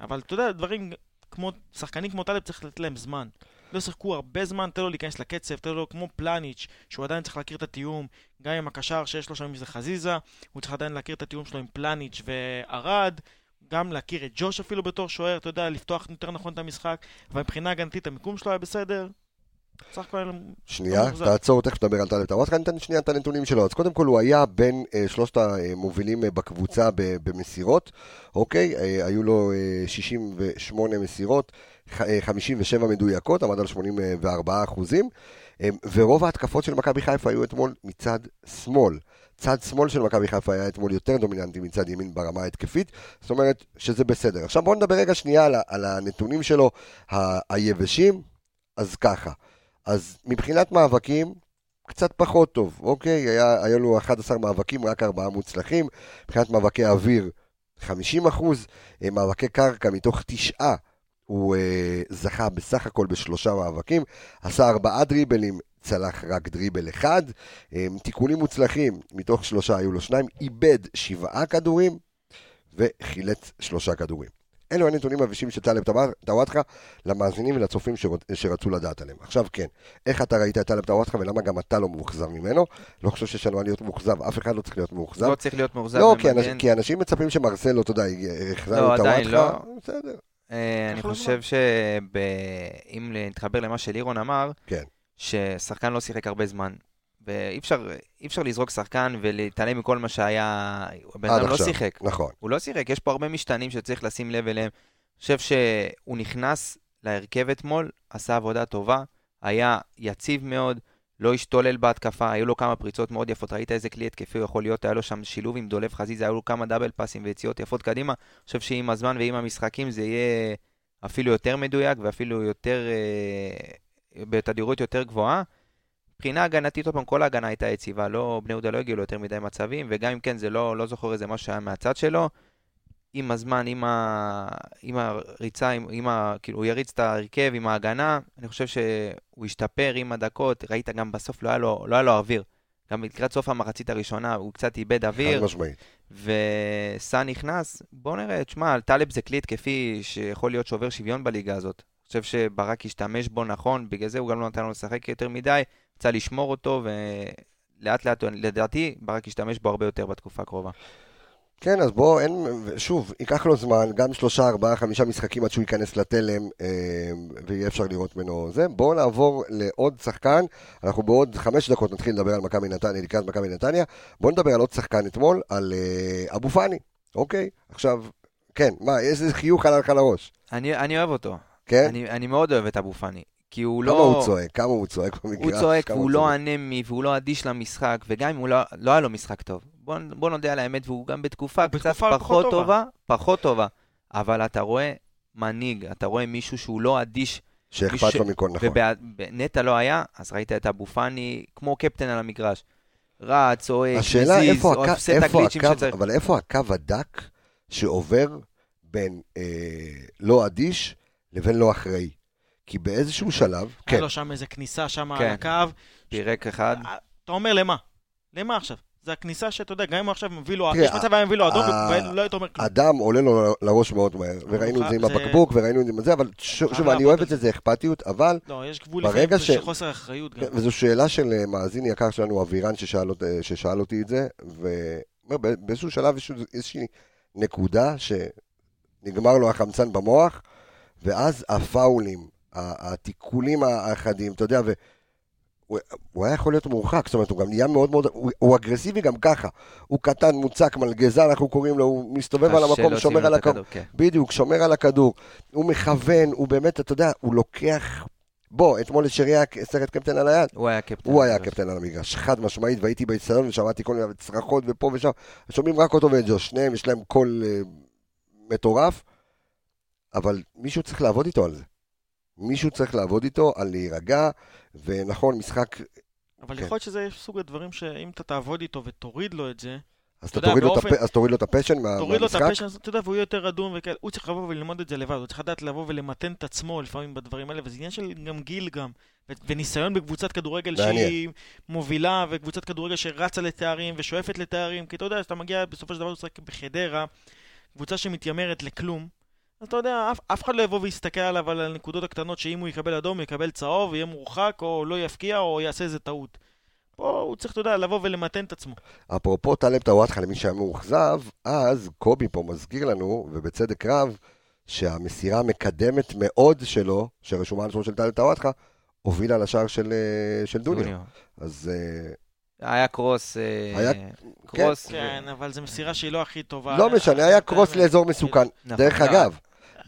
[SPEAKER 5] אבל אתה יודע, דברים כמו, שחקנים כמו טלב צריך לתת להם זמן. לא שיחקו הרבה זמן, תן לו להיכנס לקצב, תן לו כמו פלניץ', שהוא עדיין צריך להכיר את התיאום, גם עם הקשר שיש לו שם אם זה חזיזה, הוא צריך עדיין להכיר את התיאום שלו עם פלניץ' וערד, גם להכיר את ג'וש אפילו בתור שוער, אתה יודע, לפתוח יותר נכון את המשחק, אבל מבחינה הגנתית המיקום שלו היה בסדר. סך הכל
[SPEAKER 1] שנייה,
[SPEAKER 5] לא.
[SPEAKER 1] תעצור, תכף נדבר על טלב טוואטחה, ניתן שנייה את הנתונים שלו. אז קודם כל הוא היה בין אה, שלושת המובילים אה, בקבוצה במסירות, אוקיי? אה, היו לו אה, 68 מסירות, ח- אה, 57 מדויקות, עמד על 84 אחוזים, ורוב ההתקפות של מכבי חיפה היו אתמול מצד שמאל. צד שמאל של מכבי חיפה היה אתמול יותר דומיננטי מצד ימין ברמה ההתקפית, זאת אומרת שזה בסדר. עכשיו בואו נדבר רגע שנייה על, על הנתונים שלו היבשים, אז ככה. אז מבחינת מאבקים, קצת פחות טוב, אוקיי? היה, היה לו 11 מאבקים, רק 4 מוצלחים. מבחינת מאבקי אוויר, 50 אחוז. אה, מאבקי קרקע, מתוך תשעה, הוא אה, זכה בסך הכל בשלושה מאבקים. עשה ארבעה דריבלים, צלח רק דריבל אחד. אה, תיקונים מוצלחים, מתוך שלושה היו לו שניים. איבד שבעה כדורים וחילץ שלושה כדורים. אלו הנתונים היבשים של טלב טוואטחה למאזינים ולצופים. שרצו לדעת עליהם. עכשיו כן, איך אתה ראית את טלב טוואטחה ולמה גם אתה לא מאוכזב ממנו? לא חושב שיש לנו מה להיות מאוכזב, אף אחד לא צריך להיות מאוכזב.
[SPEAKER 4] לא צריך להיות מאוכזב.
[SPEAKER 1] לא, כי. אנשים, כי אנשים מצפים שמרסלו, אתה יודע, החזרנו
[SPEAKER 4] לא,
[SPEAKER 1] את טוואטחה,
[SPEAKER 4] לא.
[SPEAKER 1] בסדר.
[SPEAKER 4] אה, אני
[SPEAKER 5] לא
[SPEAKER 4] חושב שאם נתחבר למה שלירון אמר,
[SPEAKER 1] כן.
[SPEAKER 4] ששחקן לא שיחק הרבה זמן. ואי אפשר, אי אפשר לזרוק שחקן ולהתעלם מכל מה שהיה, הבן אדם לא. שיחק.
[SPEAKER 1] נכון.
[SPEAKER 4] הוא לא שיחק, יש פה הרבה משתנים שצריך לשים לב אליהם. אני חושב שהוא נכנס להרכב אתמול, עשה עבודה טובה, היה יציב מאוד, לא השתולל בהתקפה, היו לו כמה פריצות מאוד יפות, ראית איזה כלי התקפי הוא יכול להיות, היה לו שם שילוב עם דולב חזיזה, היו לו כמה דאבל פאסים ויציאות יפות קדימה. אני חושב שעם הזמן ועם המשחקים זה יהיה אפילו יותר מדויק ואפילו יותר, אה, בתדירות יותר גבוהה. מבחינה הגנתית, עוד פעם, כל ההגנה הייתה יציבה, לא, בני יהודה לא הגיעו ליותר מדי מצבים, וגם אם כן, זה לא, לא זוכר איזה משהו שהיה מהצד שלו. עם הזמן, עם, ה... עם הריצה, עם, עם ה... כאילו, הוא יריץ את ההרכב עם ההגנה, אני חושב שהוא השתפר עם הדקות, ראית גם בסוף לא היה לו, לא היה לו אוויר. גם לקראת סוף המחצית הראשונה הוא קצת איבד אוויר,
[SPEAKER 1] חד משמעית.
[SPEAKER 4] וסאן נכנס, בוא נראה, תשמע, טלב זה כלי התקפי שיכול להיות שובר שוויון בליגה הזאת. אני חושב שברק השתמש בו נכון, בגלל זה הוא גם לא נתן לו לשחק יותר מדי, רצה לשמור אותו, ולאט לאט, לדעתי, ברק ישתמש בו הרבה יותר בתקופה הקרובה.
[SPEAKER 1] כן, אז בוא, אין, שוב, ייקח לו זמן, גם שלושה, ארבעה, חמישה משחקים עד שהוא ייכנס לתלם, אה, ויהיה אפשר לראות ממנו זה. בואו נעבור לעוד שחקן, אנחנו בעוד חמש דקות נתחיל לדבר על מכבי נתניה, לקראת מכבי נתניה. בואו נדבר על עוד שחקן אתמול, על אה, אבו פאני, אוקיי? עכשיו, כן, מה, איזה חיוך עלה לך לראש,
[SPEAKER 4] אני, אני אוהב אותו.
[SPEAKER 1] כן?
[SPEAKER 4] אני, אני מאוד אוהב את אבו פאני. כי הוא
[SPEAKER 1] כמה
[SPEAKER 4] לא...
[SPEAKER 1] הוא צועק, כמה הוא צועק במגרש.
[SPEAKER 4] הוא צועק,
[SPEAKER 1] כמה
[SPEAKER 4] והוא לא. אנמי, והוא לא אדיש למשחק, וגם אם הוא לא, לא היה לו משחק טוב. בוא, בוא נודה על האמת, והוא גם בתקופה
[SPEAKER 5] הוא
[SPEAKER 4] קצת
[SPEAKER 5] בתקופה
[SPEAKER 4] פחות
[SPEAKER 5] פחות טובה.
[SPEAKER 4] טובה, פחות טובה. אבל אתה רואה מנהיג, אתה רואה מישהו שהוא לא אדיש,
[SPEAKER 1] שאכפת
[SPEAKER 4] ש-
[SPEAKER 1] לו מכל נכון.
[SPEAKER 4] ונטע לא היה, אז ראית את אבו פאני כמו קפטן על המגרש. רץ, צועק, מזיז, עושה את הגליצ'ים שצריך.
[SPEAKER 1] אבל איפה הקו הדק שעובר בין אה, לא אדיש לבין לא אחראי? כי באיזשהו שלב, כן,
[SPEAKER 5] היה לו שם איזה כניסה שם
[SPEAKER 4] כן.
[SPEAKER 5] על הקו.
[SPEAKER 4] פירק אחד.
[SPEAKER 5] אה, אתה אומר למה? למה עכשיו? זה הכניסה שאתה יודע, גם אם הוא עכשיו מביא לו, יש מצב היה מביא לו אדום, ולא היית אומר כלום.
[SPEAKER 1] אדם עולה לו לראש מאוד מהר, וראינו את זה עם הבקבוק, וראינו את זה עם זה, אבל שוב, אני אוהב את זה, זה אכפתיות, אבל,
[SPEAKER 5] לא, יש גבול לפעמים של חוסר אחריות גם.
[SPEAKER 1] וזו שאלה של אה, מאזין יקר שלנו, אבירן, ששאל, אה, אותי את זה, ובאיזשהו שלב יש איזושהי נקודה שנגמר לו החמצן במוח, ואז הפאולים, התיקולים האחדים, אתה יודע, ו... הוא, הוא היה יכול להיות מורחק, זאת אומרת, הוא גם נהיה מאוד מאוד, הוא, הוא אגרסיבי גם ככה. הוא קטן, מוצק, מלגזה, אנחנו קוראים לו, הוא מסתובב על המקום, שומר על הכדור.
[SPEAKER 4] כן.
[SPEAKER 1] בדיוק, שומר על הכדור, הוא מכוון, הוא באמת, אתה יודע, הוא לוקח... בוא, אתמול לשרי היה סרט קפטן על היד,
[SPEAKER 4] הוא היה קפטן.
[SPEAKER 1] הוא היה הקפטן על המגרש, חד משמעית, והייתי באצטדיון ושמעתי כל מיני צרחות ופה ושם, שומעים רק אותו ואת ג'וש, שניהם יש להם קול אה, מטורף, אבל מישהו צריך לעבוד איתו על זה. מישהו צריך לעבוד איתו על להירגע, ונכון, משחק,
[SPEAKER 5] אבל
[SPEAKER 1] כן.
[SPEAKER 5] יכול להיות שזה סוג הדברים שאם אתה תעבוד איתו ותוריד לו את זה,
[SPEAKER 1] אז
[SPEAKER 5] אתה
[SPEAKER 1] תוריד
[SPEAKER 5] באופן-
[SPEAKER 1] הפ- אז תוריד לו את ה passion מה-
[SPEAKER 5] תוריד לו את
[SPEAKER 1] מהמשחק.
[SPEAKER 5] ה passion, אתה יודע, והוא יהיה יותר אדום וכאלה, הוא צריך לבוא וללמוד את זה לבד, הוא צריך לדעת לבוא ולמתן את עצמו לפעמים בדברים האלה, וזה עניין של גם גיל גם, ו- וניסיון בקבוצת כדורגל
[SPEAKER 1] מעניין.
[SPEAKER 5] שהיא מובילה, וקבוצת כדורגל שרצה לתארים ושואפת לתארים, כי אתה יודע, שאתה מגיע בסופו של דבר לשחק בחדרה, קבוצה שמתיימרת לכלום, אתה יודע, אף, אף אחד לא יבוא ויסתכל עליו על הנקודות הקטנות שאם הוא יקבל אדום, הוא יקבל צהוב, יהיה מורחק, או לא יפקיע, או יעשה איזה טעות. פה הוא צריך, אתה יודע, לבוא ולמתן את עצמו.
[SPEAKER 1] אפרופו טלב טוואטחה למי שהיה מאוכזב, אז קובי פה מזכיר לנו, ובצדק רב, שהמסירה המקדמת מאוד שלו, שרשומה על שמו של טלב טוואטחה, הובילה לשער של, אה, של דוניו.
[SPEAKER 4] דוניו.
[SPEAKER 1] אז אה,
[SPEAKER 4] היה קרוס, אה,
[SPEAKER 1] היה-
[SPEAKER 4] קרוס. ו-
[SPEAKER 5] כן, אבל זו מסירה שהיא לא הכי טובה.
[SPEAKER 1] לא משנה, היה קרוס לאזור מסוכן.
[SPEAKER 4] נכון.
[SPEAKER 1] דרך אגב,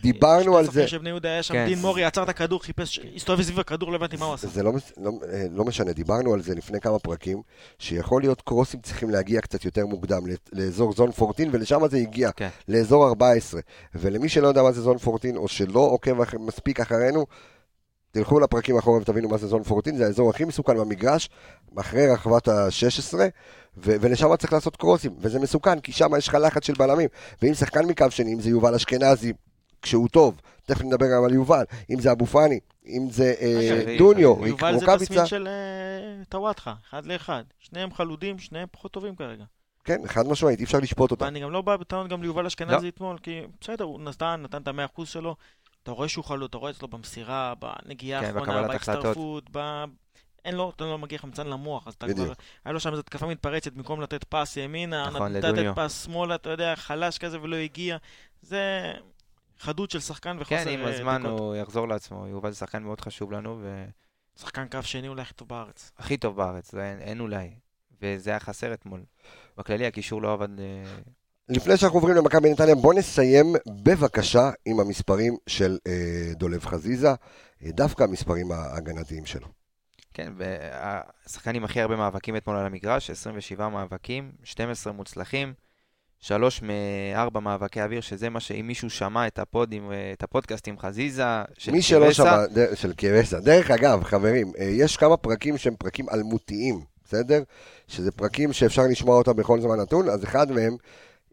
[SPEAKER 1] דיברנו על זה.
[SPEAKER 5] שבני יהודה היה שם,
[SPEAKER 4] כן.
[SPEAKER 5] דין מורי עצר את הכדור, חיפש, הסתובב סביב הכדור, לא הבנתי מה הוא עשה.
[SPEAKER 1] זה לא, לא, אה, לא משנה, דיברנו על זה לפני כמה פרקים, שיכול להיות קרוסים צריכים להגיע קצת יותר מוקדם, לאזור זון 14, ולשם זה הגיע,
[SPEAKER 4] כן.
[SPEAKER 1] לאזור 14. ולמי שלא יודע מה זה זון 14, או שלא עוקב מספיק אחרינו, תלכו לפרקים אחורה ותבינו מה זה זון 14, זה האזור הכי מסוכן במגרש, אחרי רחבת ה-16, ו- ולשם צריך לעשות קרוסים, וזה מסוכן, כי שם יש לך לחץ של בלמים, ואם שחקן מקו שני, אם זה יובל אשכנזי, כשהוא טוב, תכף נדבר גם על יובל, אם זה אבו פאני, אם זה אה,
[SPEAKER 4] ריק,
[SPEAKER 1] דוניו,
[SPEAKER 4] ריק.
[SPEAKER 1] ריק
[SPEAKER 5] יובל זה
[SPEAKER 1] רוקאביצה,
[SPEAKER 5] תסמין של אה, טוואטחה, אחד לאחד. שניהם חלודים, שניהם פחות טובים כרגע.
[SPEAKER 1] כן, חד משמעית, אי אפשר לשפוט אותם.
[SPEAKER 5] ואני גם לא בא בטענות גם ליובל
[SPEAKER 4] לא.
[SPEAKER 5] אשכנזי אתמול, כי בסדר, הוא נתן, נתן את המאה אחוז שלו. אתה רואה שהוא חלוד, אתה רואה אצלו במסירה, בנגיעה
[SPEAKER 4] כן,
[SPEAKER 5] האחרונה. בהצטרפות, ב... אין לו, אתה לא מגיע חמצן למוח, אז אתה
[SPEAKER 1] בדיוק.
[SPEAKER 5] כבר... היה לו שם איזו התקפה מתפרצת, במקום לתת פס ימינה,
[SPEAKER 4] נכון,
[SPEAKER 5] נתת. פס שמאלה, אתה יודע, חלש כזה ולא הגיע. זה חדות של שחקן וחוסר
[SPEAKER 4] כן, עם
[SPEAKER 5] אה,
[SPEAKER 4] הזמן
[SPEAKER 5] דקות.
[SPEAKER 4] הוא יחזור לעצמו. יובל זה שחקן מאוד חשוב לנו,
[SPEAKER 5] שחקן קו שני אולי הכי טוב בארץ.
[SPEAKER 4] והכי טוב בארץ, אין, אין אולי. וזה היה חסר אתמול. בכללי הקישור לא עבד... אה,
[SPEAKER 1] לפני שאנחנו עוברים למכבי נתניה, בואו נסיים בבקשה עם המספרים של אה, דולב חזיזה, אה, דווקא המספרים ההגנתיים שלו.
[SPEAKER 4] כן, והשחקן עם הכי הרבה מאבקים אתמול על המגרש, 27 מאבקים, 12 מוצלחים, שלוש מארבע מאבקי אוויר, שזה מה שאם מישהו שמע את הפוד עם, את הפודקאסט עם חזיזה, של
[SPEAKER 1] מי שלא שמע, של קירסה. דרך אגב, חברים, אה, יש כמה פרקים שהם פרקים אלמותיים, בסדר? שזה פרקים שאפשר לשמוע אותם בכל זמן נתון, אז אחד מהם,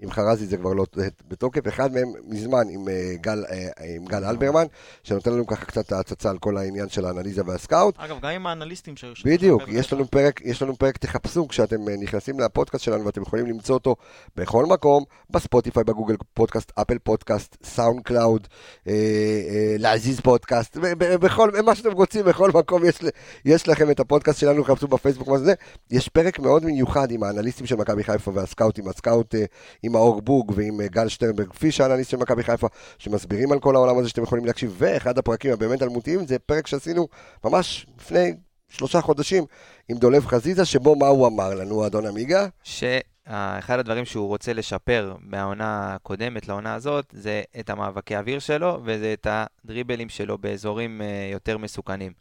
[SPEAKER 1] עם חרזי זה כבר לא בתוקף, אחד מהם מזמן עם אה, גל, אה, עם גל אלברמן, שנותן לנו ככה קצת הצצה על כל העניין של האנליזה וה scout.
[SPEAKER 5] אגב, גם עם האנליסטים שהיו שם.
[SPEAKER 1] בדיוק, יש לנו פרק, יש לנו פרק, תחפשו כשאתם אה, נכנסים לפודקאסט שלנו ואתם יכולים למצוא אותו בכל מקום, ב Spotify, ב Google Podcast, Apple Podcast, SoundCloud, אה, אה, להזיז פודקאסט, בכל, מה שאתם רוצים, בכל מקום יש, יש לכם את הפודקאסט שלנו, חפשו בפייסבוק, מה זה, יש פרק מאוד מיוחד עם האנליסטים של מכבי חיפה והסקאוטים, הסקאוט אה, עם האור בוג ועם אה, גל שטרנברג פיש, האנליסט של מכבי חיפה, שמסבירים על כל העולם הזה שאתם יכולים להקשיב, ואחד הפרקים הבאמת אלמותיים זה פרק שעשינו ממש לפני שלושה חודשים עם דולב חזיזה, שבו מה הוא אמר לנו, אדון עמיגה?
[SPEAKER 4] שאחד הדברים שהוא רוצה לשפר מהעונה הקודמת לעונה הזאת, זה את המאבקי אוויר שלו, וזה את הדריבלים שלו באזורים אה, יותר מסוכנים.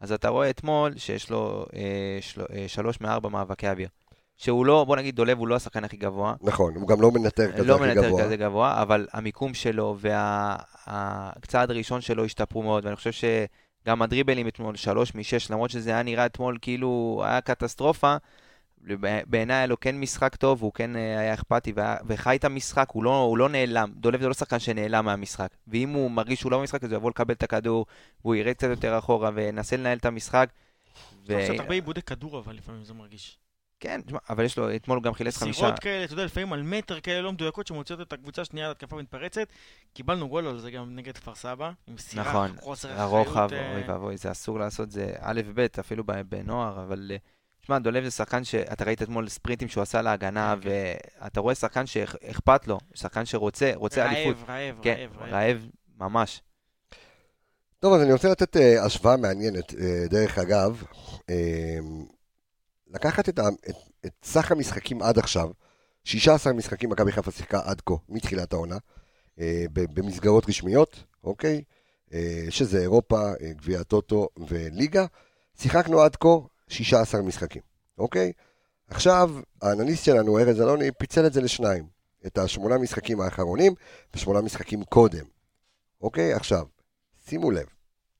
[SPEAKER 4] אז אתה רואה אתמול שיש לו אה, של, אה, שלוש מארבע מאבקי אוויר. שהוא לא, בוא נגיד, דולב הוא לא השחקן הכי גבוה,
[SPEAKER 1] נכון, הוא גם לא מנטר כזה
[SPEAKER 4] לא
[SPEAKER 1] הכי
[SPEAKER 4] מנטר
[SPEAKER 1] גבוה.
[SPEAKER 4] כזה גבוה, אבל המיקום שלו והצעד הראשון שלו השתפרו מאוד, ואני חושב שגם הדריבלים אתמול, שלוש משש, למרות שזה היה נראה אתמול כאילו היה קטסטרופה, בעיניי היה לו כן משחק טוב, הוא כן אה, היה אכפתי והיה- וחי את המשחק, הוא לא, הוא לא נעלם. דולב זה לא שחקן שנעלם מהמשחק. ואם הוא מרגיש שהוא לא במשחק, אז הוא יבוא לקבל את הכדור, והוא ירד קצת יותר אחורה וינסה לנהל את המשחק. ו...
[SPEAKER 5] קצת הרבה עיבודי כדור, אבל לפעמים זה מרגיש.
[SPEAKER 4] כן, תשמע, אבל יש לו, אתמול הוא גם חילץ חמישה...
[SPEAKER 5] סירות כאלה, אתה יודע, לפעמים על מטר כאלה לא מדויקות שמוציאות את הקבוצה השנייה להתקפה מתפרצת. קיבלנו גול על זה גם נגד כפר סבא, עם סירה,
[SPEAKER 4] נכון,
[SPEAKER 5] חוסר
[SPEAKER 4] הרוחב,
[SPEAKER 5] אחריות, אה,
[SPEAKER 4] אוי ואבוי, זה אסור לעשות, זה א' ב', אפילו בנוער, אבל... אה, תשמע, דולב זה שחקן שאתה ראית אתמול ספרינטים שהוא עשה להגנה,
[SPEAKER 5] כן,
[SPEAKER 4] ואתה רואה שחקן שאכפת לו, שחקן שרוצה, רוצה אליפות.
[SPEAKER 5] רעב, רעב,
[SPEAKER 4] כן,
[SPEAKER 5] רעב, רעב.
[SPEAKER 4] רעב, ממש.
[SPEAKER 1] טוב, אז אני רוצה לתת אה, השוואה מעניינת, אה, דרך אגב, אה, לקחת את, את, את סך המשחקים עד עכשיו, 16 משחקים מכבי חיפה שיחקה עד כה, מתחילת העונה, אה, במסגרות רשמיות, אוקיי? אה, שזה אירופה, אה, גביע הטוטו וליגה. שיחקנו עד כה 16 משחקים, אוקיי? עכשיו, האנליסט שלנו, ארז אלוני, פיצל את זה לשניים. את השמונה משחקים האחרונים ושמונה משחקים קודם. אוקיי? עכשיו, שימו לב,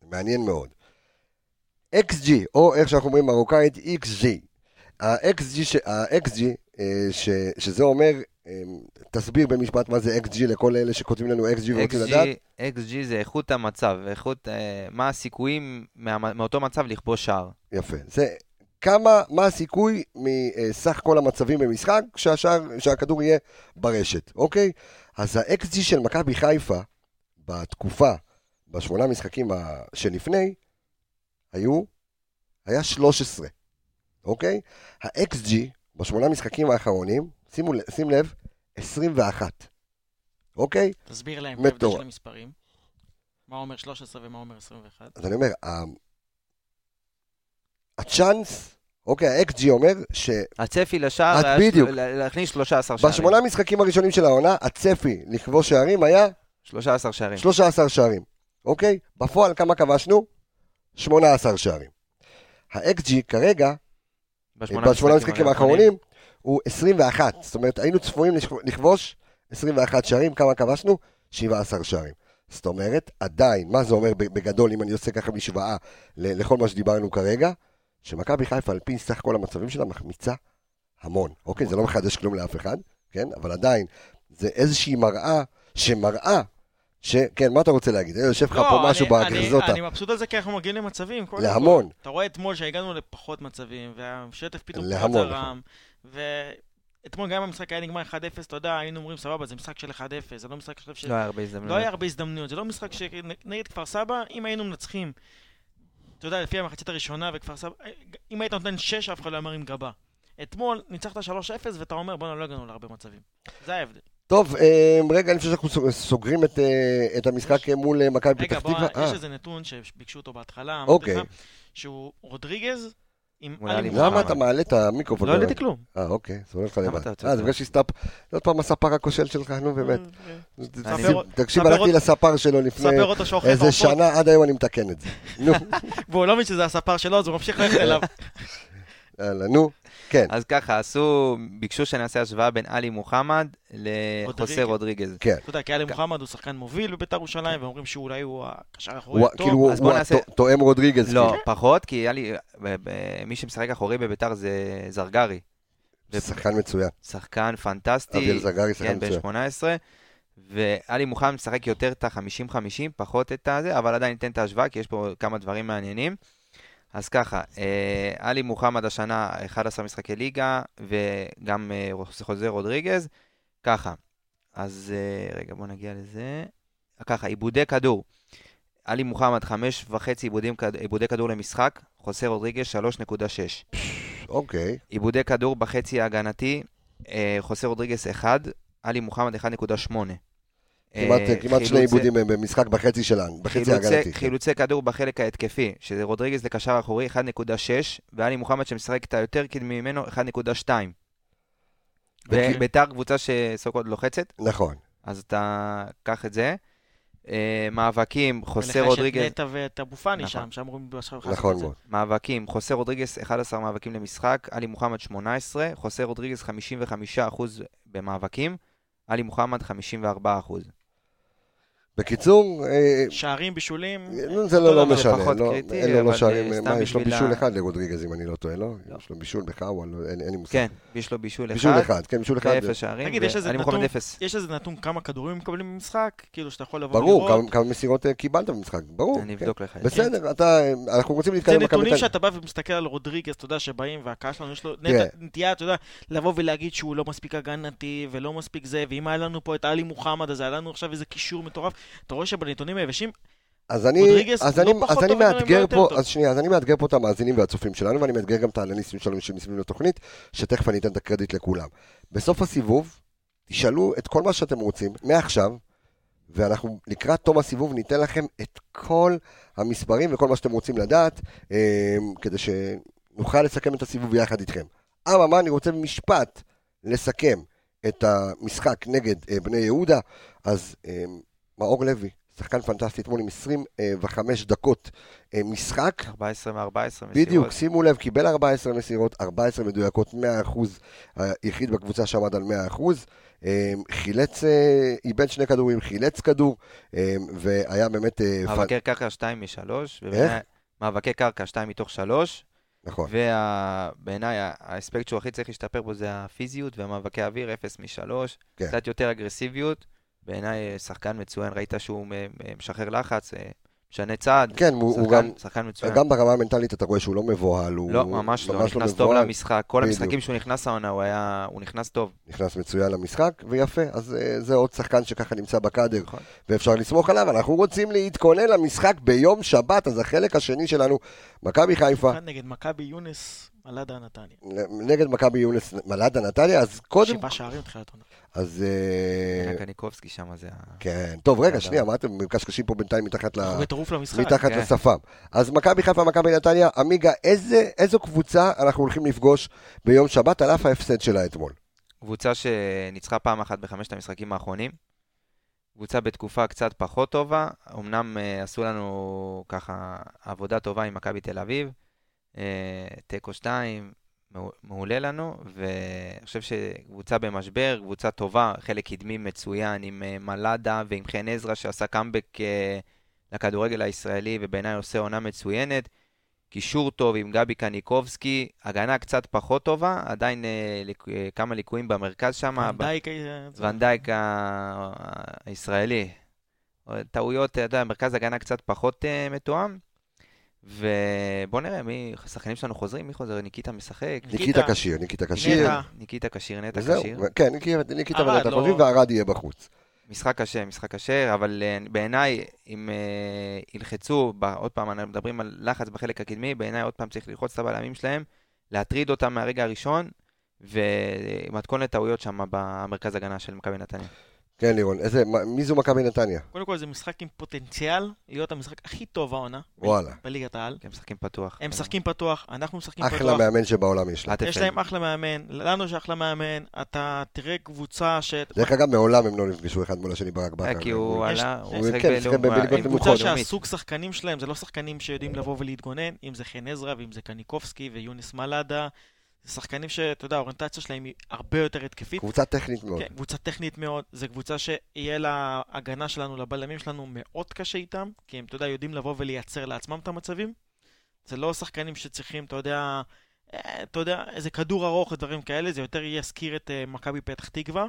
[SPEAKER 1] מעניין מאוד. XG, או איך שאנחנו אומרים מרוקאית, XG. ה-XG, ש... ה-XG אה, ש... שזה אומר, אה, תסביר במשפט מה זה XG לכל אלה שכותבים לנו XG ורוצים לדעת.
[SPEAKER 4] XG, זה איכות המצב, איכות, אה, מה הסיכויים מה, מאותו מצב לכבוש שער.
[SPEAKER 1] יפה. זה כמה, מה הסיכוי מסך כל המצבים במשחק שהשאר, שהכדור יהיה ברשת, אוקיי? אז ה-XG של מכבי חיפה בתקופה, בשמונה משחקים שלפני, היו, היה 13, אוקיי? ה-XG בשמונה משחקים האחרונים, שימו, שים לב, 21, אוקיי?
[SPEAKER 5] תסביר להם את ההבדל. של המספרים. מה אומר 13 ומה אומר 21.
[SPEAKER 1] אז אני אומר, ה- הצ'אנס, אוקיי, ה-XG אומר ש...
[SPEAKER 4] הצפי לשער
[SPEAKER 1] את
[SPEAKER 4] היה
[SPEAKER 1] בדיוק.
[SPEAKER 4] להכניס 13 שערים.
[SPEAKER 1] בשמונה משחקים הראשונים של העונה, הצפי לכבוש שערים היה
[SPEAKER 4] 13 שערים.
[SPEAKER 1] 13 שערים, אוקיי? בפועל כמה כבשנו? 18 שערים. ה-XG כרגע, בשמונה המשחקים האחרונים, הוא 21. זאת אומרת, היינו צפויים לכ- לכבוש 21 שערים, כמה כבשנו? 17 שערים. זאת אומרת, עדיין, מה זה אומר בגדול, אם אני עושה ככה משוואה לכל מה שדיברנו כרגע? שמכבי חיפה, על פי סך כל המצבים שלה, מחמיצה המון. אוקיי, זה לא מחדש כלום לאף אחד, כן? אבל עדיין, זה איזושהי מראה שמראה ש... כן, מה אתה רוצה להגיד? אה, יושב לך פה משהו
[SPEAKER 5] לא, אני-
[SPEAKER 1] בגרזוטה.
[SPEAKER 5] אני מבסוט על זה כי אנחנו מגיעים למצבים.
[SPEAKER 1] להמון.
[SPEAKER 5] כל. אתה רואה אתמול שהגענו לפחות מצבים, והשטף פתאום זרם. ואתמול גם אם המשחק היה נגמר 1-0, אתה יודע, היינו אומרים, סבבה, זה משחק של 1-0, זה לא משחק של...
[SPEAKER 4] לא היה הרבה הזדמנויות.
[SPEAKER 5] לא היה הרבה הזדמנויות, זה לא משחק שנגד כפר סבא, אם היינו מנצחים, אתה יודע, לפי המחצית הראשונה וכפר סבא, אם היית נותן 6, אף אחד לא היה מרים גבה. אתמול ניצחת 3-0 ואתה אומר, בואנה, לא הגענו להרבה מצבים. זה ההבדל.
[SPEAKER 1] טוב, אה, רגע, לפני שאנחנו סוג- סוגרים את, אה, את המשחק אה, מול אה, מכבי
[SPEAKER 5] רגע,
[SPEAKER 1] פתח
[SPEAKER 5] בוא,
[SPEAKER 1] תקווה.
[SPEAKER 5] יש
[SPEAKER 1] אה,
[SPEAKER 5] איזה נתון שביקשו אותו בהתחלה,
[SPEAKER 1] אוקיי.
[SPEAKER 5] שהוא רודריגז עם עלי מוחמד.
[SPEAKER 1] למה אתה מעלה את המיקרופון?
[SPEAKER 5] לא העליתי כלום.
[SPEAKER 1] אה, אוקיי, זה הולך לך לבד. אה, זה? בגלל שהסתפ... זה עוד פעם הספר הכושל שלך, נו באמת.
[SPEAKER 5] אה,
[SPEAKER 1] תקשיב, הלכתי לספר שלו לפני איזה שנה, עד היום אני מתקן את זה. נו,
[SPEAKER 5] והוא לא מבין שזה הספר שלו, אז הוא ממשיך ללכת אליו.
[SPEAKER 1] יאללה, נו. כן,
[SPEAKER 4] אז ככה, עשו, ביקשו שנעשה השוואה בין עלי מוחמד לחוסה
[SPEAKER 5] רודריגז.
[SPEAKER 4] רודריגז.
[SPEAKER 1] כן.
[SPEAKER 5] אתה יודע, כי עלי מוחמד הוא שחקן מוביל בבית"ר ירושלים, ואומרים שאולי הוא הקשר האחורי הטוב.
[SPEAKER 1] כאילו הוא תואם רודריגז.
[SPEAKER 4] לא,
[SPEAKER 1] כאילו.
[SPEAKER 4] פחות, כי עלי, מי שמשחק אחורי בביתר זה זרגרי.
[SPEAKER 1] שחקן מצוין.
[SPEAKER 4] שחקן פנטסטי.
[SPEAKER 1] אביאל זגרי, שחקן
[SPEAKER 4] כן, בן
[SPEAKER 1] מצוין.
[SPEAKER 4] 18. ועלי מוחמד משחק יותר את ה-50-50, פחות את הזה, אבל עדיין ניתן את ההשוואה, כי יש פה כמה דברים מעניינים. אז ככה, אה, עלי מוחמד השנה 11 משחקי ליגה, וגם אה, חוזר רודריגז. ככה, אז אה, רגע, בוא נגיע לזה. ככה, עיבודי כדור. עלי מוחמד, חמש וחצי עיבודים, כד- עיבודי כדור למשחק, חוסר רודריגז, 3.6.
[SPEAKER 1] אוקיי.
[SPEAKER 4] עיבודי כדור בחצי ההגנתי, אה, חוסר רודריגס 1, עלי מוחמד 1.8.
[SPEAKER 1] כמעט
[SPEAKER 4] אה,
[SPEAKER 1] כמעט שני עיבודים במשחק בחצי שלנו, בחצי
[SPEAKER 4] חילוצי-
[SPEAKER 1] ההגנתי. כן.
[SPEAKER 4] חילוצי כדור בחלק ההתקפי, שזה רודריגז לקשר אחורי 1.6, ועלי מוחמד שמשחק את היותר קדמי ממנו 1.2.
[SPEAKER 1] וכי-
[SPEAKER 4] וביתר קבוצה שסוקות לוחצת,
[SPEAKER 1] נכון.
[SPEAKER 4] אז אתה קח את זה. אה, מאבקים, חוסר
[SPEAKER 5] ולך יש
[SPEAKER 4] רודריגז,
[SPEAKER 5] את נטע ואת אבו פאני
[SPEAKER 4] נכון.
[SPEAKER 5] שם, שאמורים עכשיו לעשות
[SPEAKER 1] נכון
[SPEAKER 5] את זה.
[SPEAKER 1] מאוד.
[SPEAKER 4] מאבקים, חוסר רודריגס 11 מאבקים למשחק, עלי מוחמד 18, חוסר רודריגס 55% במאבקים, עלי מוחמד 54%.
[SPEAKER 1] בקיצור, אה,
[SPEAKER 5] שערים, בישולים.
[SPEAKER 1] זה לא לא
[SPEAKER 5] דבר,
[SPEAKER 1] משנה,
[SPEAKER 4] פחות
[SPEAKER 1] לא,
[SPEAKER 4] קריטי,
[SPEAKER 1] אין לו לא
[SPEAKER 4] אבל,
[SPEAKER 1] שערים,
[SPEAKER 4] אה,
[SPEAKER 1] מה, יש לו בישול אחד לרודריגז, אם אני לא טועה, לא?
[SPEAKER 4] לא.
[SPEAKER 1] יש לו בישול בחאווה, לא- אין לי מושג.
[SPEAKER 4] כן, יש לו בישול אחד,
[SPEAKER 1] בישול אחד, כן, בישול אחד.
[SPEAKER 4] ואפס שערים,
[SPEAKER 5] תגיד, יש איזה
[SPEAKER 4] ועלי מוחמד
[SPEAKER 5] נתון?
[SPEAKER 4] אפס.
[SPEAKER 5] יש איזה נתון כמה כדורים מקבלים במשחק? כאילו שאתה יכול לבוא
[SPEAKER 1] ברור,
[SPEAKER 5] ולראות.
[SPEAKER 1] כמה- מסירות אה, קיבלת במשחק, ברור.
[SPEAKER 4] אני
[SPEAKER 1] כן.
[SPEAKER 4] אבדוק לך זה.
[SPEAKER 1] בסדר, אתה, אנחנו רוצים
[SPEAKER 5] זה
[SPEAKER 1] להתקדם למכבי
[SPEAKER 5] נתונים שאתה בא ומסתכל על רודריגז, אתה יודע, שבאים, והקהל שלנו יש לו. נטע- נטייה, אתה יודע, לבוא ולהגיד שהוא לא מספיק הגנתי, ולא מספיק זה, ואם היה לנו פה את עלי מוחמד, אז היה לנו עכשיו איזה קישור מטורף. אתה רואה שבנתונים היבשים,
[SPEAKER 1] אז אני,
[SPEAKER 5] רודריגז
[SPEAKER 1] אז אני,
[SPEAKER 5] לא
[SPEAKER 1] אז אני מאתגר
[SPEAKER 5] יותר
[SPEAKER 1] פה. אז שנייה, אז אני מאתגר פה את המאזינים והצופים שלנו, ואני מאתגר גם את האנליסטים שלנו שמסביב לתוכנית, שתכף אני אתן את הקרדיט לכולם. בסוף הסיבוב, תשאלו את כל מה שאתם רוצים, מעכשיו, ואנחנו לקראת תום הסיבוב ניתן לכם את כל המספרים וכל מה שאתם רוצים לדעת, אה, כדי שנוכל לסכם את הסיבוב יחד איתכם. אממה, אני רוצה במשפט לסכם את המשחק נגד אה, בני יהודה, אז אה, מאור לוי, שחקן פנטסטי אתמול עם 25 דקות אה, משחק.
[SPEAKER 4] 14 מ-14 מסירות.
[SPEAKER 1] בדיוק, שימו לב, קיבל 14 מסירות, 14 מדויקות, 100%, היחיד בקבוצה שעמד על 100%, אה, חילץ, אה, איבד שני כדורים, חילץ כדור, אה, והיה באמת... אה, פ-
[SPEAKER 4] מאבקי קרקע 2 מ-3.
[SPEAKER 1] איך?
[SPEAKER 4] מאבקי קרקע 2 מתוך 3.
[SPEAKER 1] נכון,
[SPEAKER 4] ובעיניי האספקט שהוא הכי צריך להשתפר בו זה הפיזיות והמאבקי אוויר, 0 מ-3.
[SPEAKER 1] כן.
[SPEAKER 4] קצת יותר אגרסיביות. בעיניי אה, שחקן מצוין, ראית שהוא משחרר לחץ, אה, משנה צעד.
[SPEAKER 1] כן, הוא, הוא
[SPEAKER 4] שחקן-
[SPEAKER 1] גם,
[SPEAKER 4] שחקן מצוין.
[SPEAKER 1] גם ברמה המנטלית אתה רואה שהוא לא מבוהל, הוא
[SPEAKER 4] לא, ממש לא, נכנס טוב
[SPEAKER 1] מבוהל,
[SPEAKER 4] למשחק. כל
[SPEAKER 1] בדיוק.
[SPEAKER 4] המשחקים שהוא נכנס העונה, הוא היה, הוא נכנס טוב.
[SPEAKER 1] נכנס מצוין למשחק, ויפה, אז אה, זה עוד שחקן שככה נמצא בקאדר,
[SPEAKER 4] נכון.
[SPEAKER 1] ואפשר לסמוך עליו, אנחנו רוצים להתכונן למשחק ביום שבת, אז החלק השני שלנו, מכבי חיפה,
[SPEAKER 5] נגד מכבי יונס, מלאדה נתניה.
[SPEAKER 1] נגד מכבי יונס מלאדה נתניה, אז קודם,
[SPEAKER 5] שבעה שערים תחילת עונה.
[SPEAKER 1] אז... אה,
[SPEAKER 4] קניקובסקי שם זה ה...
[SPEAKER 1] כן, טוב, רגע. שנייה, מה אתם מקשקשים פה בינתיים מתחת ל...
[SPEAKER 5] בטירוף למשחק.
[SPEAKER 1] מתחת
[SPEAKER 4] כן.
[SPEAKER 1] לשפם. אז מכבי חיפה, מכבי נתניה, עמיגה, איזה, איזו קבוצה אנחנו הולכים לפגוש ביום שבת על אף ההפסד שלה אתמול?
[SPEAKER 4] קבוצה שניצחה פעם אחת בחמשת המשחקים האחרונים. קבוצה בתקופה קצת פחות טובה. אמנם אה, עשו לנו ככה עבודה טובה עם מכבי תל אביב. אה, תיקו 2, מעולה לנו, ואני חושב שקבוצה במשבר, קבוצה טובה, חלק קדמי מצוין עם אה, מלאדה ועם חן עזרא שעשה קאמבק אה, לכדורגל הישראלי, ובעיניי עושה עונה מצוינת. קישור טוב עם גבי קניקובסקי, הגנה קצת פחות טובה, עדיין אה, ליק, כמה ליקויים במרכז שם.
[SPEAKER 5] ונדייק, זה-
[SPEAKER 4] ונדייק ה- הישראלי. טעויות, אתה יודע, מרכז הגנה קצת פחות מתואם. ובוא נראה, מי, השחקנים שלנו חוזרים, מי חוזר? ניקיטה משחק?
[SPEAKER 5] ניקיטה.
[SPEAKER 1] ניקיטה כשיר, ניקיטה כשיר.
[SPEAKER 4] ניקיטה כשיר, נטע כשיר.
[SPEAKER 1] כן, ניקיטה- ונטע
[SPEAKER 5] לא-
[SPEAKER 1] חושבים, והרד יהיה בחוץ.
[SPEAKER 4] משחק קשה, משחק קשה, אבל uh, בעיניי, אם uh, ילחצו, עוד פעם, אנחנו מדברים על לחץ בחלק הקדמי, בעיניי עוד פעם צריך ללחוץ את הבלמים שלהם, להטריד אותם מהרגע הראשון, ומתכון לטעויות שם במרכז הגנה של מכבי נתניה.
[SPEAKER 1] כן, לירון, איזה, מה- מי זו מכבי נתניה?
[SPEAKER 5] קודם כל זה משחק עם פוטנציאל להיות המשחק הכי טוב העונה.
[SPEAKER 1] וואלה.
[SPEAKER 5] בליגת העל.
[SPEAKER 4] הם משחקים פתוח.
[SPEAKER 5] הם משחקים פתוח, אנחנו משחקים
[SPEAKER 1] אחלה
[SPEAKER 5] פתוח.
[SPEAKER 1] מאמן שבעולם יש לה.
[SPEAKER 4] פלטפלד.
[SPEAKER 5] יש להם אחלה מאמן, לנו יש אחלה מאמן, אתה תראה קבוצה ש...
[SPEAKER 1] דרך אגב, מעולם הם לא נפגשו אחד מול השני ברק בכר.
[SPEAKER 4] אה, כי הוא עלה,
[SPEAKER 5] הוא-
[SPEAKER 4] שיחק
[SPEAKER 1] כן, בליגות נמוכות.
[SPEAKER 5] קבוצה. שהסוג שחקנים שלהם זה לא שחקנים שיודעים לבוא ולהתגונן, אם זה חן עזרא ואם זה קניקובסקי ויוניס מלאדה. שחקנים שאתה יודע, האוריינטציה שלהם היא הרבה יותר התקפית.
[SPEAKER 1] קבוצה טכנית מאוד.
[SPEAKER 5] כן, קבוצה טכנית מאוד, זו קבוצה שיהיה לה הגנה שלנו, לבלמים שלנו מאוד קשה איתם, כי הם, אתה יודע, יודעים לבוא ולייצר לעצמם את המצבים. זה לא שחקנים שצריכים, אתה יודע, אה, אתה יודע, איזה כדור ארוך ודברים כאלה, זה יותר יזכיר את אה, מכבי פתח תקווה.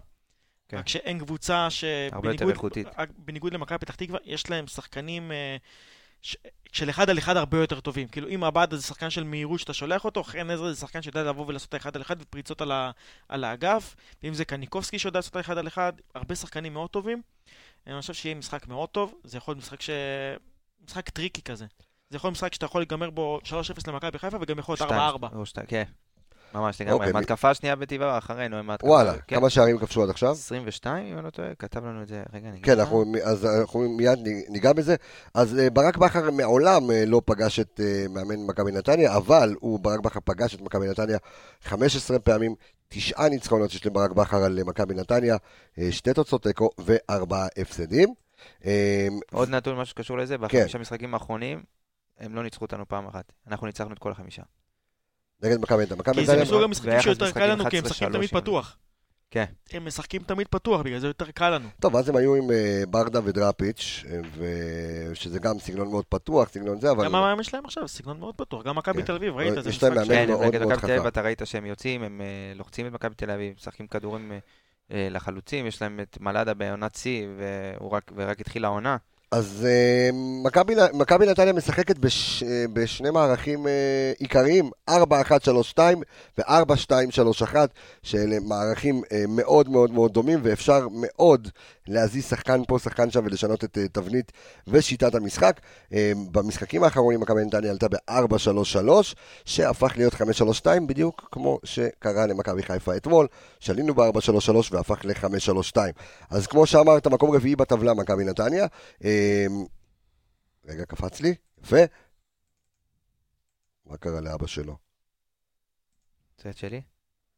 [SPEAKER 4] כן.
[SPEAKER 5] רק שאין קבוצה
[SPEAKER 4] הרבה יותר
[SPEAKER 5] שבניגוד
[SPEAKER 4] איכותית.
[SPEAKER 5] בניגוד למכבי פתח תקווה, יש להם שחקנים אה, ש- של אחד על אחד הרבה יותר טובים. כאילו אם עבדה זה שחקן של מהירות שאתה שולח אותו, חן עזרא זה שחקן שיודע לבוא ולעשות את האחד על אחד ופריצות על, ה, על האגף, ואם זה קניקובסקי שיודע לעשות את האחד על אחד, הרבה שחקנים מאוד טובים. אני חושב שיהיה משחק מאוד טוב, זה יכול להיות משחק ש... משחק tricky כזה. זה יכול להיות משחק שאתה יכול להיגמר בו 3-0 למכבי חיפה וגם יכול להיות 4-4.
[SPEAKER 4] שתיים, או שתיים, כן. ממש
[SPEAKER 1] אוקיי,
[SPEAKER 4] לגמרי.
[SPEAKER 1] מ-
[SPEAKER 4] מהתקפה השנייה בטבעה אחרינו, הם מהתקפה.
[SPEAKER 1] וואלה,
[SPEAKER 4] כן.
[SPEAKER 1] כמה שערים כבשו עד עכשיו?
[SPEAKER 4] 22, אם אני לא טועה, כתב לנו את זה. רגע, אני
[SPEAKER 1] כן. אנחנו, אז אנחנו מיד ניגע בזה. אז אה, ברק בכר מעולם אה, לא פגש את אה, מאמן מכבי נתניה, אבל הוא, ברק בכר פגש את מכבי נתניה 15 פעמים, תשעה ניצחונות יש לברק בכר על מכבי נתניה, שתי תוצאות תיקו וארבעה הפסדים. אה,
[SPEAKER 4] עוד נתון, משהו שקשור לזה,
[SPEAKER 1] כן.
[SPEAKER 4] בחמישה משחקים האחרונים, הם לא ניצחו אותנו פעם אחת. אנחנו ניצחנו את כל החמישה.
[SPEAKER 1] נגד מכבי נתניה.
[SPEAKER 5] כי זה מסוג המשחקים שיותר קל לנו, כי הם
[SPEAKER 4] 11-3
[SPEAKER 5] משחקים תמיד פתוח.
[SPEAKER 4] כן.
[SPEAKER 5] הם משחקים תמיד פתוח, בגלל זה יותר קל לנו.
[SPEAKER 1] טוב, אז הם היו עם אה, ברדה ודראפיץ', אה, ושזה גם סגנון מאוד פתוח, סגנון זה, אבל...
[SPEAKER 5] גם המאמן שלהם עכשיו, סגנון מאוד פתוח. גם מכבי
[SPEAKER 1] כן.
[SPEAKER 5] תל אביב, ראית? זה
[SPEAKER 1] יש להם
[SPEAKER 5] משחק
[SPEAKER 1] מאמן
[SPEAKER 5] ש-
[SPEAKER 4] כן, נגד מכבי תל אביב. אתה ראית שהם יוצאים, הם אה, לוחצים את מכבי תל אביב, משחקים כדורים לחלוצים, יש להם את מלאדה בעונת שיא, ורק התחילה העונה.
[SPEAKER 1] אז אה, מכבי נתניה משחקת בש, אה, בשני מערכים אה, עיקריים, 4-1-3-2 ו-4-2-3-1, שאלה מערכים אה, מאוד מאוד מאוד דומים, ואפשר מאוד להזיז שחקן פה, שחקן שם, ולשנות את אה, תבנית ושיטת המשחק. אה, במשחקים האחרונים מכבי נתניה עלתה ב-4-3-3, שהפך להיות 5-3-2, בדיוק כמו שקרה למכבי חיפה אתמול, שעלינו ב-4-3-3 והפך ל-5-3-2. אז כמו שאמרת, מקום רביעי בטבלה מכבי נתניה. אה, רגע, קפץ לי, יפה. מה קרה לאבא שלו?
[SPEAKER 4] את שלי?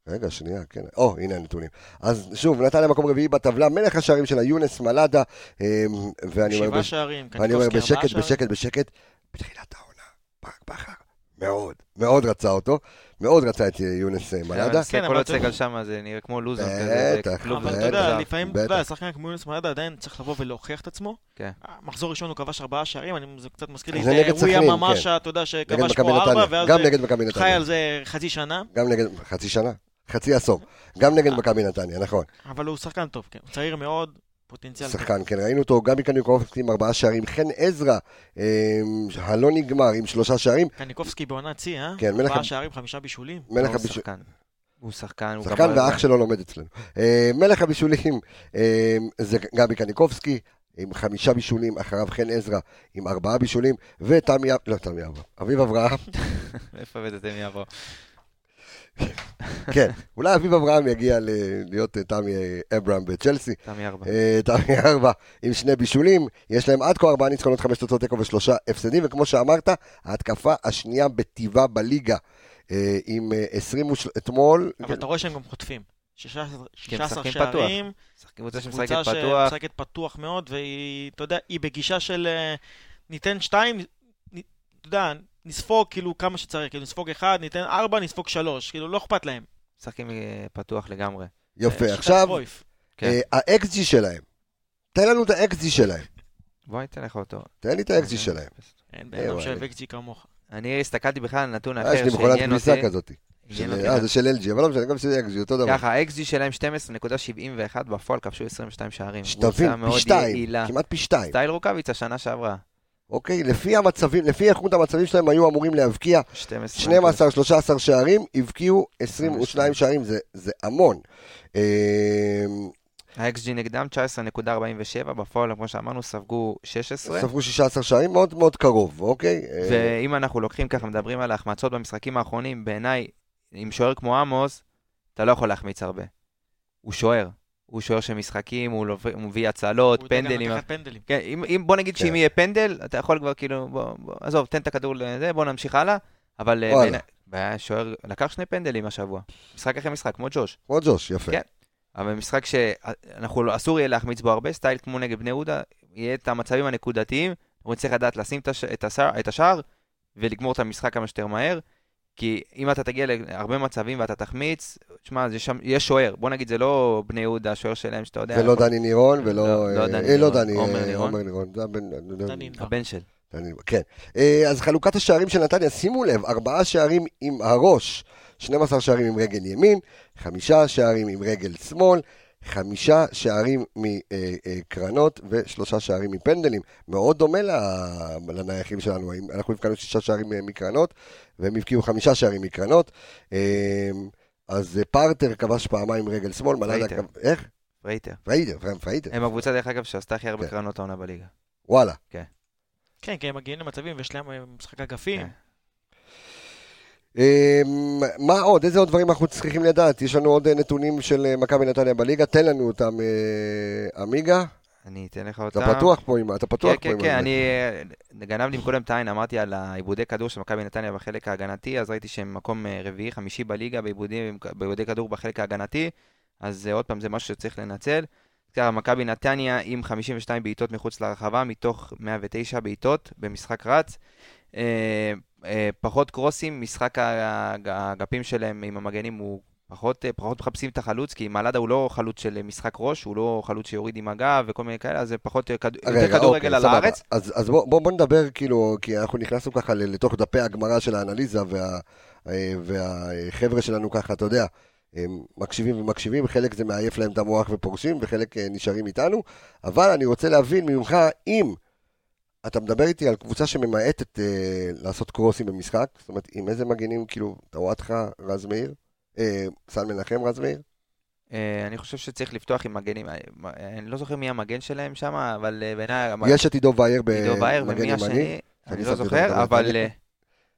[SPEAKER 1] רגע, שנייה, כן. או, הנה הנתונים. אז שוב, נתניה מקום רביעי בטבלה, מלך השערים שלה יונס מלאדה, אה, ואני אומר,
[SPEAKER 5] שבעה
[SPEAKER 1] בש...
[SPEAKER 5] שערים,
[SPEAKER 1] ואני אומר בשקט. בשקט, בשקט, בתחילת העונה, ברק בכר, מאוד, מאוד רצה אותו, מאוד רצה את אה, יונס אה, מלאדה.
[SPEAKER 5] כן,
[SPEAKER 4] כל
[SPEAKER 5] אבל
[SPEAKER 4] עוד
[SPEAKER 5] אתה-
[SPEAKER 4] סגל שם זה נראה כמו זה
[SPEAKER 1] בטח,
[SPEAKER 4] כלום
[SPEAKER 5] אבל
[SPEAKER 1] בטח,
[SPEAKER 5] אתה יודע. לפעמים, אתה יודע,
[SPEAKER 1] בטח.
[SPEAKER 5] שחקן כמו יונס מלאדה עדיין צריך לבוא ולהוכיח את עצמו.
[SPEAKER 4] כן.
[SPEAKER 5] מחזור ראשון הוא כבש ארבעה שערים, אני- זה קצת מזכיר לי
[SPEAKER 1] זה
[SPEAKER 5] את
[SPEAKER 1] נגד
[SPEAKER 5] אה, וויה
[SPEAKER 1] סכנין,
[SPEAKER 5] ממש,
[SPEAKER 1] כן.
[SPEAKER 5] אתה יודע, שכבש פה ארבע, ואז
[SPEAKER 1] גם
[SPEAKER 5] אה, חי על זה חצי שנה,
[SPEAKER 1] גם נגד, חצי שנה, חצי עשור, גם נגד מכבי נתניה, נכון.
[SPEAKER 5] אבל הוא שחקן טוב, כן. הוא צעיר מאוד, פוטנציאל.
[SPEAKER 1] שחקן, כן, ראינו אותו, גבי קניקובסקי עם ארבעה שערים, חן עזרא, אה, הלא נגמר עם שלושה שערים,
[SPEAKER 5] קניקובסקי בעונת שיא, אה?
[SPEAKER 1] כן, מלך
[SPEAKER 5] ארבעה שערים, חמישה בישולים.
[SPEAKER 1] מלך
[SPEAKER 4] הוא
[SPEAKER 1] הבישול,
[SPEAKER 4] שחקן. הוא שחקן, הוא
[SPEAKER 1] שחקן
[SPEAKER 4] גם-
[SPEAKER 1] ואח שלו לומד אצלנו. אה, מלך הבישולים אה, זה גבי קניקובסקי, עם חמישה בישולים, אחריו חן עזרא עם ארבעה בישולים, ותמי, אב- לא תמי אברהם, אביב אברהם,
[SPEAKER 4] איפה הבאתם יבוא?
[SPEAKER 1] כן, אולי אביב אברהם יגיע ל- להיות אה, תמי אה, אברהם בצ'לסי.
[SPEAKER 4] תמי ארבע.
[SPEAKER 1] אה, תמי ארבע עם שני בישולים, יש להם עד כה ארבעה ניצחונות, חמש תוצאות תיקו ושלושה הפסדים, וכמו שאמרת, ההתקפה השנייה בטבעה בליגה, עם אה, 20 וש... אתמול,
[SPEAKER 5] אבל אתה רואה שהם גם חוטפים. 16 16
[SPEAKER 4] משחקים
[SPEAKER 5] שערים,
[SPEAKER 4] קבוצה
[SPEAKER 5] קבוצה
[SPEAKER 4] שמשחקת פתוח,
[SPEAKER 5] שמשחקת פתוח מאוד, והיא, אתה יודע, היא בגישה של ניתן שתיים, אתה יודע, נספוג כאילו כמה שצריך, כאילו נספוג אחד, ניתן ארבע, נספוג שלוש, כאילו לא אכפת להם.
[SPEAKER 4] משחקים אה, פתוח לגמרי.
[SPEAKER 1] יפה,
[SPEAKER 5] שיטת
[SPEAKER 1] עכשיו.
[SPEAKER 4] כן.
[SPEAKER 1] אה, ה-XG שלהם, תן לנו את ה-XG שלהם,
[SPEAKER 4] בוא ניתן לך אותו.
[SPEAKER 1] תן לי את ה-XG שלהם.
[SPEAKER 5] אין
[SPEAKER 1] אה,
[SPEAKER 5] בן אדם. שאוהב אקג'י כמוך.
[SPEAKER 4] אני הסתכלתי בכלל על נתון
[SPEAKER 1] אה,
[SPEAKER 4] אחר
[SPEAKER 1] יש לי מכונת
[SPEAKER 4] שעניין
[SPEAKER 1] כביסה
[SPEAKER 4] אותי.
[SPEAKER 1] כזאת. של-
[SPEAKER 4] אותי.
[SPEAKER 1] אה, זה של LG, אבל לא משנה, גם שזה XG, אותו דבר.
[SPEAKER 4] ככה, ה-XG שלהם 12.71, בפועל כבשו 22 שערים.
[SPEAKER 1] שתבין, פי שתיים. כמעט פי שתיים.
[SPEAKER 4] סטייל רוקאביצה שנה שעברה.
[SPEAKER 1] אוקיי? לפי המצבים, לפי איכות המצבים שלהם היו אמורים להבקיע
[SPEAKER 4] 12.
[SPEAKER 1] 12-13 שערים, הבקיעו 22
[SPEAKER 4] 22.
[SPEAKER 1] שערים, זה- זה המון. אה,
[SPEAKER 4] ה-XG נגדם 19.47, בפועל, כמו שאמרנו, ספגו 16.
[SPEAKER 1] ספגו 16 שערים, מאוד מאוד קרוב, אוקיי? אה,
[SPEAKER 4] ואם אנחנו לוקחים ככה, מדברים על ההחמצות במשחקים האחרונים, בעיניי, עם שוער כמו עמוס, אתה לא יכול להחמיץ הרבה. הוא שוער. הוא שוער של משחקים, הוא מביא הצלות,
[SPEAKER 5] הוא יודע גם
[SPEAKER 4] פנדלים.
[SPEAKER 5] לקחת פנדלים.
[SPEAKER 4] כן, אם, אם, בוא נגיד
[SPEAKER 1] כן.
[SPEAKER 4] שאם יהיה פנדל, אתה יכול כבר כאילו, בוא, בוא, עזוב, תן את הכדור לזה, בוא נמשיך הלאה. אבל אה, והיה שוער, לקח שני פנדלים השבוע. משחק אחרי משחק, כמו ג'וש.
[SPEAKER 1] כמו ג'וש, יפה.
[SPEAKER 4] כן. אבל משחק שאנחנו, לא- אסור יהיה להחמיץ בו הרבה, סטייל כמו נגד בני יהודה, יהיה את המצבים הנקודתיים, הוא צריך לדעת לשים השער, את השער ולגמור את המשחק כמה שיותר מהר. כי אם אתה תגיע להרבה מצבים ואתה תחמיץ, תשמע, יש שוער. בוא נגיד, זה לא בני יהודה, השוער שלהם, שאתה יודע.
[SPEAKER 1] זה לא דני נירון ולא...
[SPEAKER 4] לא, לא דני
[SPEAKER 1] אה, לא
[SPEAKER 4] נירון, עומר נירון.
[SPEAKER 1] זה הבן...
[SPEAKER 4] הבן של.
[SPEAKER 1] כן. אה, אז חלוקת השערים של נתניה, שימו לב, ארבעה שערים עם הראש, 12 שערים עם רגל ימין, חמישה שערים עם רגל שמאל, חמישה שערים מקרנות ושלושה שערים מפנדלים. מאוד דומה לנייחים שלנו. אנחנו הבקענו שישה שערים אה, מקרנות, והם הבקיעו חמישה שערים מקרנות. אה, אז אה, פרייטר כבש פעמיים רגל שמאל, מלאדה. כבש... איך?
[SPEAKER 4] פרייטר.
[SPEAKER 1] פרייטר, פרייטר.
[SPEAKER 4] הם הקבוצה, דרך אגב, שעשתה הכי הרבה
[SPEAKER 1] כן.
[SPEAKER 4] קרנות העונה בליגה.
[SPEAKER 1] וואלה.
[SPEAKER 5] כן, כי הם מגיעים למצבים ויש להם אה, משחק אגפים.
[SPEAKER 4] כן.
[SPEAKER 1] אמ, מה עוד? איזה עוד דברים אנחנו צריכים לדעת? יש לנו עוד אה, נתונים של אה, מכבי נתניה בליגה, תן לנו אותם, אה, עמיגה.
[SPEAKER 4] אני אתן לך אותם.
[SPEAKER 1] אתה פתוח פה עם... אתה פתוח
[SPEAKER 4] כן,
[SPEAKER 1] פה
[SPEAKER 4] כן,
[SPEAKER 1] עם...
[SPEAKER 4] כן,
[SPEAKER 1] הזה.
[SPEAKER 4] אני... גנב לי מקודם את העין, אמרתי על העיבודי כדור של מכבי נתניה בחלק ההגנתי, אז ראיתי שהם מקום רביעי, חמישי בליגה בעיבודי כדור בחלק ההגנתי, אז עוד פעם, זה משהו שצריך לנצל. מכבי נתניה עם 52 בעיטות מחוץ לרחבה, מתוך 109 בעיטות במשחק רץ. אה, פחות קרוסים, משחק האגפים שלהם עם המגנים הוא פחות, אה, פחות מחפשים את החלוץ, כי מלאדה הוא לא חלוץ של משחק ראש, הוא לא חלוץ שיוריד עם הגב וכל מיני כאלה, אז זה פחות אה, כד... יותר
[SPEAKER 1] רגע,
[SPEAKER 4] כדורגל
[SPEAKER 1] אוקיי,
[SPEAKER 4] על
[SPEAKER 1] סבבה.
[SPEAKER 4] הארץ.
[SPEAKER 1] אז, אז בוא, בוא, בוא נדבר, כאילו, כי אנחנו נכנסנו ככה לתוך דפי הגמרא של האנליזה, וה, והחבר'ה שלנו ככה, אתה יודע, הם מקשיבים ומקשיבים, חלק זה מעייף להם את המוח ופורשים, וחלק נשארים איתנו, אבל אני רוצה להבין ממך, אם אתה מדבר איתי על קבוצה שממעטת אה, לעשות קרוסים במשחק, זאת אומרת, עם איזה מגינים, כאילו, טוואטחה, רז מאיר, אה, סל מנחם, רז מאיר,
[SPEAKER 4] אה, אני חושב שצריך לפתוח עם מגנים, אה, מ- אני לא זוכר מי המגן שלהם שם, אבל אה, בעיניי...
[SPEAKER 1] יש את עידו וייר, במגן ימני,
[SPEAKER 4] אני לא זוכר, אבל... אה,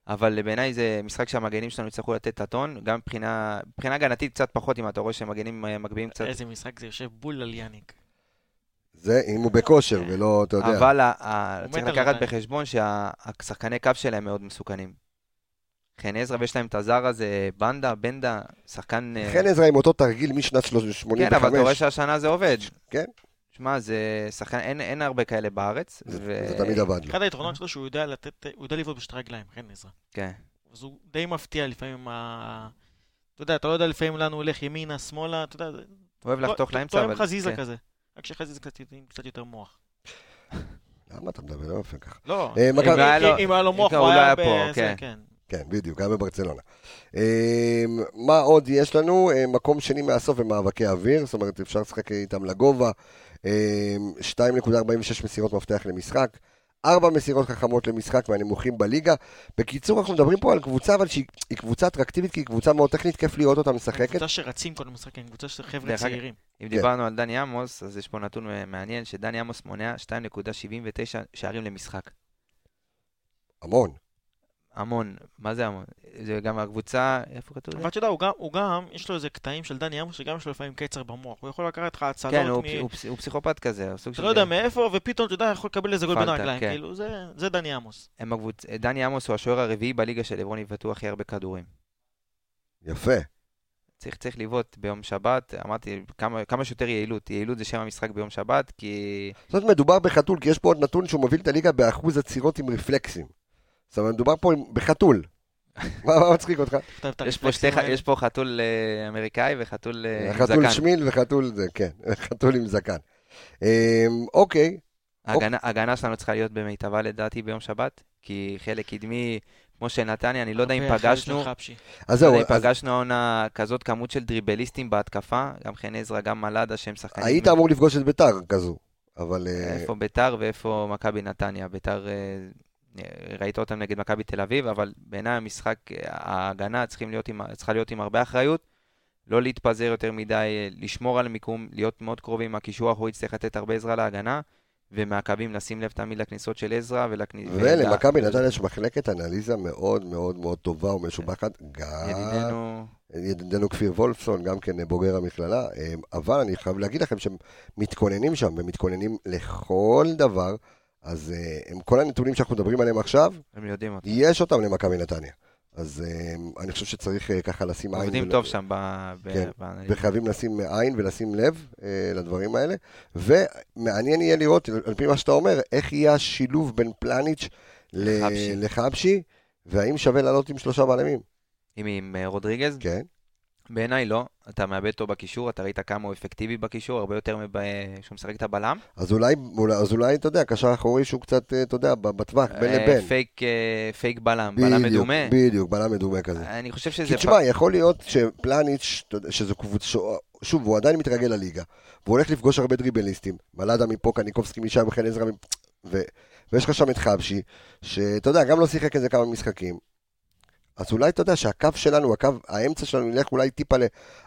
[SPEAKER 4] אבל בעיניי זה משחק שהמגנים שלנו יצטרכו לתת את הטון, גם מבחינה מבחינה הגנתית קצת פחות, אם אתה רואה שמגנים אה, מגביהים קצת.
[SPEAKER 5] איזה משחק זה יושב בול על יאניק.
[SPEAKER 1] זה אם הוא בכושר ולא, אתה יודע.
[SPEAKER 4] אבל צריך לקחת. בחשבון שהשחקני קו שלהם מאוד מסוכנים. חן עזרא ויש להם את הזר הזה, בנדה, בנדה, שחקן... אה,
[SPEAKER 1] חן עזרא עם אותו תרגיל משנת 85.
[SPEAKER 4] כן, אבל אתה רואה שהשנה זה עובד.
[SPEAKER 1] כן.
[SPEAKER 4] שמע, זה שחקן, אין, אין הרבה כאלה בארץ.
[SPEAKER 1] זה
[SPEAKER 4] ו...
[SPEAKER 1] זה תמיד עבד לו.
[SPEAKER 5] אחד היתרונות שלו שהוא יודע לתת, הוא יודע לבעוט בשתי רגליים, חן עזרא.
[SPEAKER 4] כן.
[SPEAKER 5] אז הוא די מפתיע לפעמים ה... אתה יודע, אתה לא יודע לפעמים לאן הוא הולך ימינה, שמאלה, אתה יודע,
[SPEAKER 4] הוא אוהב לחתוך לאמצע, אבל...
[SPEAKER 5] חזיזה
[SPEAKER 4] כן.
[SPEAKER 5] כזה. רק שחזיזה קצת עם קצת יותר מוח.
[SPEAKER 1] למה אתה מדבר לא יפה ככה?
[SPEAKER 5] לא,
[SPEAKER 1] אה,
[SPEAKER 5] אם-
[SPEAKER 4] היה לו-
[SPEAKER 5] אם היה לו מוח,
[SPEAKER 4] הוא לא
[SPEAKER 5] היה
[SPEAKER 4] היה
[SPEAKER 5] ב...
[SPEAKER 4] פה,
[SPEAKER 5] זה,
[SPEAKER 4] כן.
[SPEAKER 5] כן.
[SPEAKER 1] כן, בדיוק, היה בברצלונה. אה, מה עוד יש לנו? אה, מקום שני מהסוף במאבקי אוויר, זאת אומרת, אפשר לשחק איתם לגובה. אה, 2.46 מסירות מפתח למשחק. ארבע מסירות חכמות למשחק מהנמוכים בליגה. בקיצור, אנחנו מדברים פה על קבוצה, אבל שהיא היא קבוצה אטרקטיבית, כי היא קבוצה מאוד טכנית, כיף לראות אותה משחקת.
[SPEAKER 5] קבוצה שרצים כל המשחקים, קבוצה של חבר'ה צעירים.
[SPEAKER 4] אם
[SPEAKER 1] כן.
[SPEAKER 4] דיברנו על דני עמוס, אז יש פה נתון מעניין, שדני עמוס מונע 2.79 שערים למשחק.
[SPEAKER 1] המון.
[SPEAKER 4] המון, מה זה המון? זה גם הקבוצה, איפה כתוב
[SPEAKER 5] אבל
[SPEAKER 4] זה?
[SPEAKER 5] אתה יודע, הוא גם- הוא גם, יש לו איזה קטעים של דני עמוס, שגם יש לו לפעמים קצר במוח. הוא יכול לקחת לך הצלות
[SPEAKER 4] כן, הוא,
[SPEAKER 5] מ...
[SPEAKER 4] הוא, הוא פסיכופת כזה, הוא סוג
[SPEAKER 5] אתה
[SPEAKER 4] של...
[SPEAKER 5] לא יודע מאיפה, ופתאום, אתה יודע, יכול לקבל איזה גול בין הרגליים.
[SPEAKER 4] כן.
[SPEAKER 5] כאילו, זה- זה דני עמוס.
[SPEAKER 4] הקבוצ... דני עמוס הוא השוער הרביעי בליגה של עברוני יבעטו הכי הרבה כדורים.
[SPEAKER 1] יפה.
[SPEAKER 4] צריך, צריך לבעוט ביום שבת, אמרתי, כמה, כמה שיותר יעילות. יעילות זה שם המשחק ביום שבת, כי...
[SPEAKER 1] זאת אומרת, מדובר בחתול, כי יש פה עוד נתון שהוא מוביל את הליגה באחוז עצירות עם רפלקסים. זאת אומרת, מדובר פה בחתול. מה מצחיק אותך?
[SPEAKER 4] יש פה, חתול אה, אמריקאי וחתול אה, עם זקן.
[SPEAKER 1] חתול שמיל וחתול זה, כן, חתול עם זקן. אמ, אוקיי,
[SPEAKER 4] ההגנה, שלנו צריכה להיות במיטבה לדעתי ביום שבת, כי חלק קדמי, כמו של נתניה, אני לא יודע אם פגשנו.
[SPEAKER 1] אז
[SPEAKER 4] לא
[SPEAKER 1] זהו, אז
[SPEAKER 4] פגשנו העונה כזאת כמות של דריבליסטים בהתקפה, גם חן עזרא, גם מלאדה, שהם שחקנים...
[SPEAKER 1] היית אמור לפגוש את ביתר כזו, אבל... אה,
[SPEAKER 4] איפה ביתר ואיפה מכבי נתניה. ביתר, ראית אותם נגד מכבי תל אביב, אבל בעיניי המשחק, ההגנה להיות עם, צריכה להיות עם הרבה אחריות. לא להתפזר יותר מדי, לשמור על מיקום, להיות מאוד קרובים. הקישור האחורי יצטרך לתת הרבה עזרה להגנה, ומהקווים לשים לב תמיד לכניסות של עזרא ולכניסות...
[SPEAKER 1] ולמכבי נתניה יש מחלקת אנליזה מאוד מאוד מאוד טובה ומשובחת, גם
[SPEAKER 4] ידידנו...
[SPEAKER 1] ידידנו כפיר וולפסון, גם כן בוגר המכללה, אה, אבל אני חייב להגיד לכם שהם מתכוננים שם, ומתכוננים לכל דבר, אז אה, הם כל הנתונים שאנחנו מדברים עליהם עכשיו,
[SPEAKER 4] הם יודעים אותם.
[SPEAKER 1] יש אותם למכבי נתניה. אז אה, אני חושב שצריך אה, ככה לשים עין.
[SPEAKER 4] עובדים טוב שם
[SPEAKER 1] כן,
[SPEAKER 4] באנליזה.
[SPEAKER 1] וחייבים לשים עין ולשים לב לדברים האלה. ומעניין יהיה לראות, על פי מה שאתה אומר, איך יהיה השילוב בין פלניץ'
[SPEAKER 4] לחבשי.
[SPEAKER 1] והאם שווה לעלות עם שלושה בלמים.
[SPEAKER 4] עם רודריגז?
[SPEAKER 1] כן.
[SPEAKER 4] בעיניי לא. אתה מאבד אותו בקישור, אתה ראית כמה הוא אפקטיבי בקישור, הרבה יותר מב... שהוא משחק את הבלם.
[SPEAKER 1] אז אולי, אז אולי, אתה יודע, קשר אחורי שהוא קצת, אה, אתה יודע, בטווח, בין
[SPEAKER 4] אה,
[SPEAKER 1] לבין.
[SPEAKER 4] פייק, אה, פייק בלם, בלם
[SPEAKER 1] בדיוק,
[SPEAKER 4] מדומה.
[SPEAKER 1] בדיוק, בלם מדומה כזה.
[SPEAKER 4] אני חושב שזה...
[SPEAKER 1] כי תשמע, יכול להיות שפלאניץ', שזו קבוצה, שוב, הוא עדיין מתרגל לליגה, והוא הולך לפגוש הרבה דריבליסטים, מלאדה מפה, קניקובסקי משם, וחן עזרא, ו- ויש לך שם את חבשי, שאתה יודע, גם לא שיחק איזה כמה משחקים. אז אולי אתה יודע שהקו שלנו, הקו, האמצע שלנו ילך אולי טיפה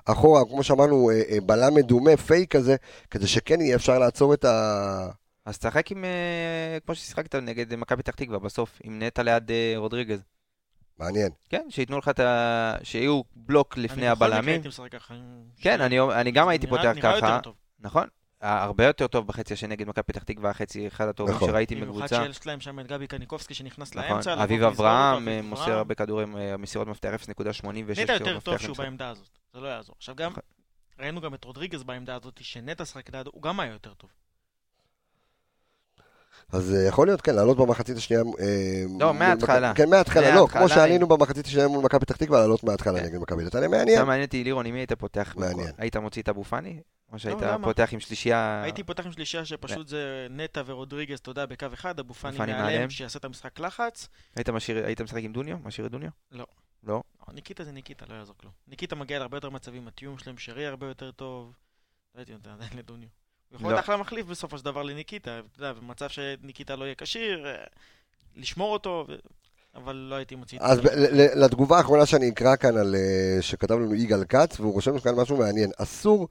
[SPEAKER 1] לאחורה, כמו שאמרנו, אה, אה, בלם מדומה, פייק כזה, כדי שכן יהיה אפשר לעצור את ה...
[SPEAKER 4] אז תשחק עם... אה, כמו ששיחקת נגד מכבי פתח תקווה בסוף, עם נטע ליד רודריגז.
[SPEAKER 1] מעניין.
[SPEAKER 4] כן, שייתנו לך את ה... שיהיו בלוק לפני
[SPEAKER 5] אני בכל מקרה
[SPEAKER 4] הבלמים.
[SPEAKER 5] הייתי משחק ככה.
[SPEAKER 4] כן, אני, אני גם הייתי פותח
[SPEAKER 5] נראה יותר
[SPEAKER 4] ככה.
[SPEAKER 5] טוב.
[SPEAKER 4] נכון. הרבה יותר טוב בחצי השני נגד מכבי פתח תקווה, החצי אחד הטובים
[SPEAKER 1] נכון.
[SPEAKER 4] שראיתי
[SPEAKER 5] במיוחד
[SPEAKER 4] בקבוצה.
[SPEAKER 5] שיש להם שם את גבי קניקובסקי שנכנס
[SPEAKER 4] נכון.
[SPEAKER 5] לאמצע.
[SPEAKER 4] אביב אברהם אה, מוסר. הרבה כדורים, אה, מסירות מפתח 0.86.
[SPEAKER 5] נטע יותר
[SPEAKER 4] מפתח
[SPEAKER 5] טוב שהוא. בעמדה הזאת, זה לא יעזור. עכשיו גם,
[SPEAKER 4] נכון.
[SPEAKER 5] ראינו גם את רודריגז בעמדה הזאת, שנטע שחק לידו, הוא גם היה יותר טוב.
[SPEAKER 1] אז אה, יכול להיות, כן, לעלות במחצית השנייה.
[SPEAKER 4] לא, מההתחלה.
[SPEAKER 1] כן, מההתחלה, לא, כמו שעלינו במחצית השנייה מול מכבי פתח תקווה, לעלות מההתחלה
[SPEAKER 4] כן.
[SPEAKER 1] נגד מכבי נתניה, מעניין.
[SPEAKER 4] עכשיו מעניין אותי, לירון, עם מי היית פותח?
[SPEAKER 1] מעניין.
[SPEAKER 4] היית מוציא את אבו פאני? או שהיית
[SPEAKER 5] למה?
[SPEAKER 4] פותח עם שלישייה...
[SPEAKER 5] הייתי פותח עם שלישייה שפשוט זה נטע ורודריגז, אתה יודע, בקו אחד, אבו פאני מעליהם,
[SPEAKER 4] מעליהם.
[SPEAKER 5] שיעשה את המשחק לחץ.
[SPEAKER 4] היית משאיר- היית משחק עם דוניו? משאיר את דוניו?
[SPEAKER 5] לא.
[SPEAKER 4] לא?
[SPEAKER 5] ניקיטה זה ניקיטה, לא יעזור כלום. ניקיטה מגיע להרבה יותר מצבים, התיאום שלהם שרי הרבה יותר טוב. לא הייתי נותן עדיין לדוניו. הוא יכול
[SPEAKER 4] לא.
[SPEAKER 5] להיות אחלה מחליף בסופו של דבר לניקיטה, אתה יודע, במצב שניקיטה לא יהיה כשיר, אה, לשמור אותו, ו- אבל לא הייתי מוציא את
[SPEAKER 1] אז
[SPEAKER 5] זה.
[SPEAKER 1] ב- ל- ל- לתגובה האחרונה שאני אקרא כאן, על, אה, שכתב לנו יגאל כץ, והוא רושם כאן משהו מעניין. אסור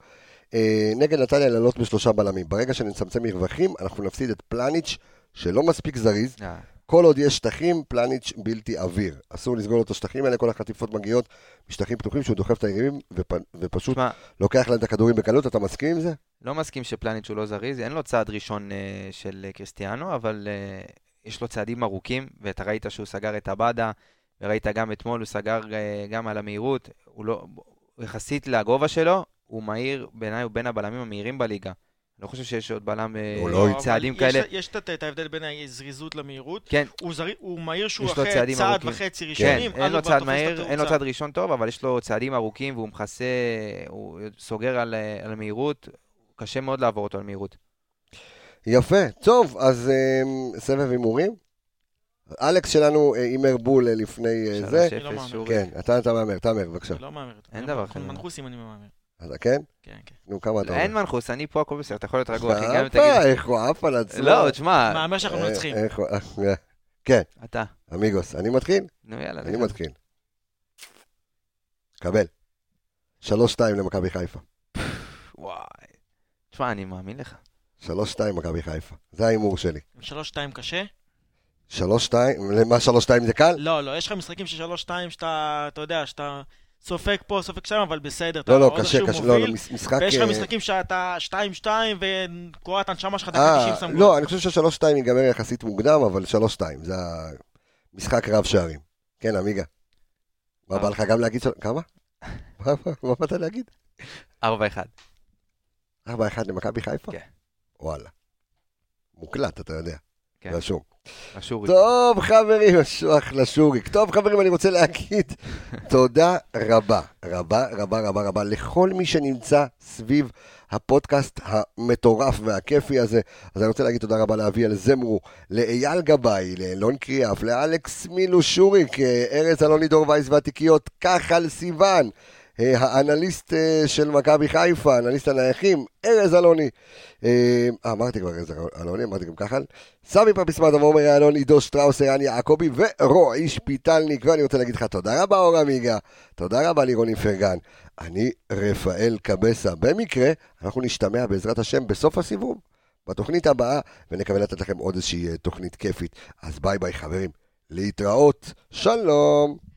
[SPEAKER 1] נגד נתניה לעלות בשלושה בלמים. ברגע שנצמצם מרווחים, אנחנו נפסיד את פלניץ', שלא מספיק זריז.
[SPEAKER 4] אה,
[SPEAKER 1] כל עוד יש שטחים, פלניץ' בלתי עביר. אסור לסגור לו את השטחים האלה, כל החטיפות מגיעות משטחים פתוחים שהוא דוחף את היריבים, ופ- ופשוט
[SPEAKER 4] תשמע,
[SPEAKER 1] לוקח להם את הכדורים בקלות. אתה מסכים עם זה?
[SPEAKER 4] לא מסכים שפלניץ' הוא לא זריז, אין לו צעד ראשון אה, של אה, קריסטיאנו, אבל אה, יש לו צעדים ארוכים, ואתה ראית שהוא סגר את עבדה, וראית גם אתמול, הוא סגר אה, גם על המהירות, הוא לא, יחסית לגובה שלו, הוא מהיר, בעיניי הוא בין הבלמים המהירים בליגה. לא חושב שיש עוד בלם אה,
[SPEAKER 1] לא
[SPEAKER 4] עם
[SPEAKER 5] אבל
[SPEAKER 4] צעדים
[SPEAKER 5] יש-
[SPEAKER 4] כאלה.
[SPEAKER 5] יש את- את ההבדל בין הזריזות למהירות.
[SPEAKER 4] כן,
[SPEAKER 5] הוא מהיר שהוא
[SPEAKER 4] יש לו
[SPEAKER 5] אחרי צעד
[SPEAKER 4] ארוכים.
[SPEAKER 5] וחצי
[SPEAKER 4] כן,
[SPEAKER 5] ראשונים,
[SPEAKER 4] אין
[SPEAKER 5] אז
[SPEAKER 4] לו צעד מהיר, אין לו. צעד ראשון טוב, אבל יש לו צעדים ארוכים והוא מכסה, הוא סוגר על, אה, על מהירות, קשה מאוד לעבור אותו על מהירות.
[SPEAKER 1] יפה. טוב, אז אה, סבב הימורים. אלכס שלנו הימר בול לפני זה.
[SPEAKER 4] 3-0
[SPEAKER 5] אני לא.
[SPEAKER 4] שורי.
[SPEAKER 1] כן, אתה אתה מהמר, תאמר, בבקשה.
[SPEAKER 5] לא מהמר.
[SPEAKER 4] אין דבר כזה.
[SPEAKER 5] מנחוסים אני מהמר.
[SPEAKER 1] אתה כן?
[SPEAKER 5] כן, כן.
[SPEAKER 1] נו, כמה אתה
[SPEAKER 4] אין
[SPEAKER 1] אומר?
[SPEAKER 4] מנחוס, אני פה, הכל בסדר, אתה יכול להיות רגוע, אחי, גם אם תגיד...
[SPEAKER 1] איך הוא עף על עצמו.
[SPEAKER 4] לא, תשמע,
[SPEAKER 5] מהמר שאנחנו
[SPEAKER 1] אה,
[SPEAKER 5] מנצחים.
[SPEAKER 1] איך הוא- אה, כן,
[SPEAKER 4] אתה.
[SPEAKER 1] אמיגוס, אני מתחיל?
[SPEAKER 4] נו יאללה.
[SPEAKER 1] אני. מתחיל. קבל. שלוש שתיים למכבי חיפה.
[SPEAKER 4] וואי. תשמע, אני מאמין לך.
[SPEAKER 1] שלוש שתיים מכבי חיפה. זה ההימור שלי.
[SPEAKER 5] עם שלוש שתיים קשה?
[SPEAKER 1] שלוש שתיים, למה שלוש שתיים זה קל?
[SPEAKER 5] לא, לא, יש לך משחקים של שלוש שתיים שאתה, אתה יודע, שאתה סופג פה, סופג שם, אבל בסדר.
[SPEAKER 1] לא, לא, קשה, קשה. לא,
[SPEAKER 5] מוביל,
[SPEAKER 1] לא, מש- משחק...
[SPEAKER 5] ויש לך
[SPEAKER 1] אה,
[SPEAKER 5] משחקים שאתה שתיים שתיים, וקורת הנשמה שלך דקה 90
[SPEAKER 1] אה,
[SPEAKER 5] שם גול.
[SPEAKER 1] לא, אני חושב ששלוש שתיים ייגמר יחסית מוקדם, אבל שלוש שתיים, זה המשחק רב שערים. כן, עמיגה. מה בא לך גם להגיד... כמה? מה באת להגיד?
[SPEAKER 4] 4-1.
[SPEAKER 1] ארבע אחד למכבי חיפה?
[SPEAKER 4] כן.
[SPEAKER 1] וואלה. מוקלט, אתה יודע.
[SPEAKER 4] כן.
[SPEAKER 1] רשום.
[SPEAKER 4] אשורי.
[SPEAKER 1] טוב חברים, משוח לשוריק. טוב חברים, אני רוצה להגיד תודה רבה, רבה רבה רבה רבה לכל מי שנמצא סביב הפודקאסט המטורף והכיפי הזה. אז אני רוצה להגיד תודה רבה לאביאל זמרו, לאייל גבאי, לאלון קריאף, לאלכס מילו שוריק, אה, ארז אלוני דור וייס והתיקיות, כחל סיוון. אה, האנליסט אה, של מכבי חיפה, אנליסט הנייחים, ארז אלוני. אה, אמרתי כבר ארז אלוני, אמרתי גם ככה. סמי פפיסמטה ועומר יעלון, עידו שטראוס, ערן יעקבי ורועי שפיטלניק. ואני רוצה להגיד לך תודה רבה אור עמיגה, תודה רבה לירוני פרגן. אני רפאל קבסה. במקרה, אנחנו נשתמע בעזרת השם בסוף הסיבוב. בתוכנית הבאה, ונקווה לתת לכם עוד איזושהי תוכנית כיפית. אז ביי ביי חברים, להתראות, שלום.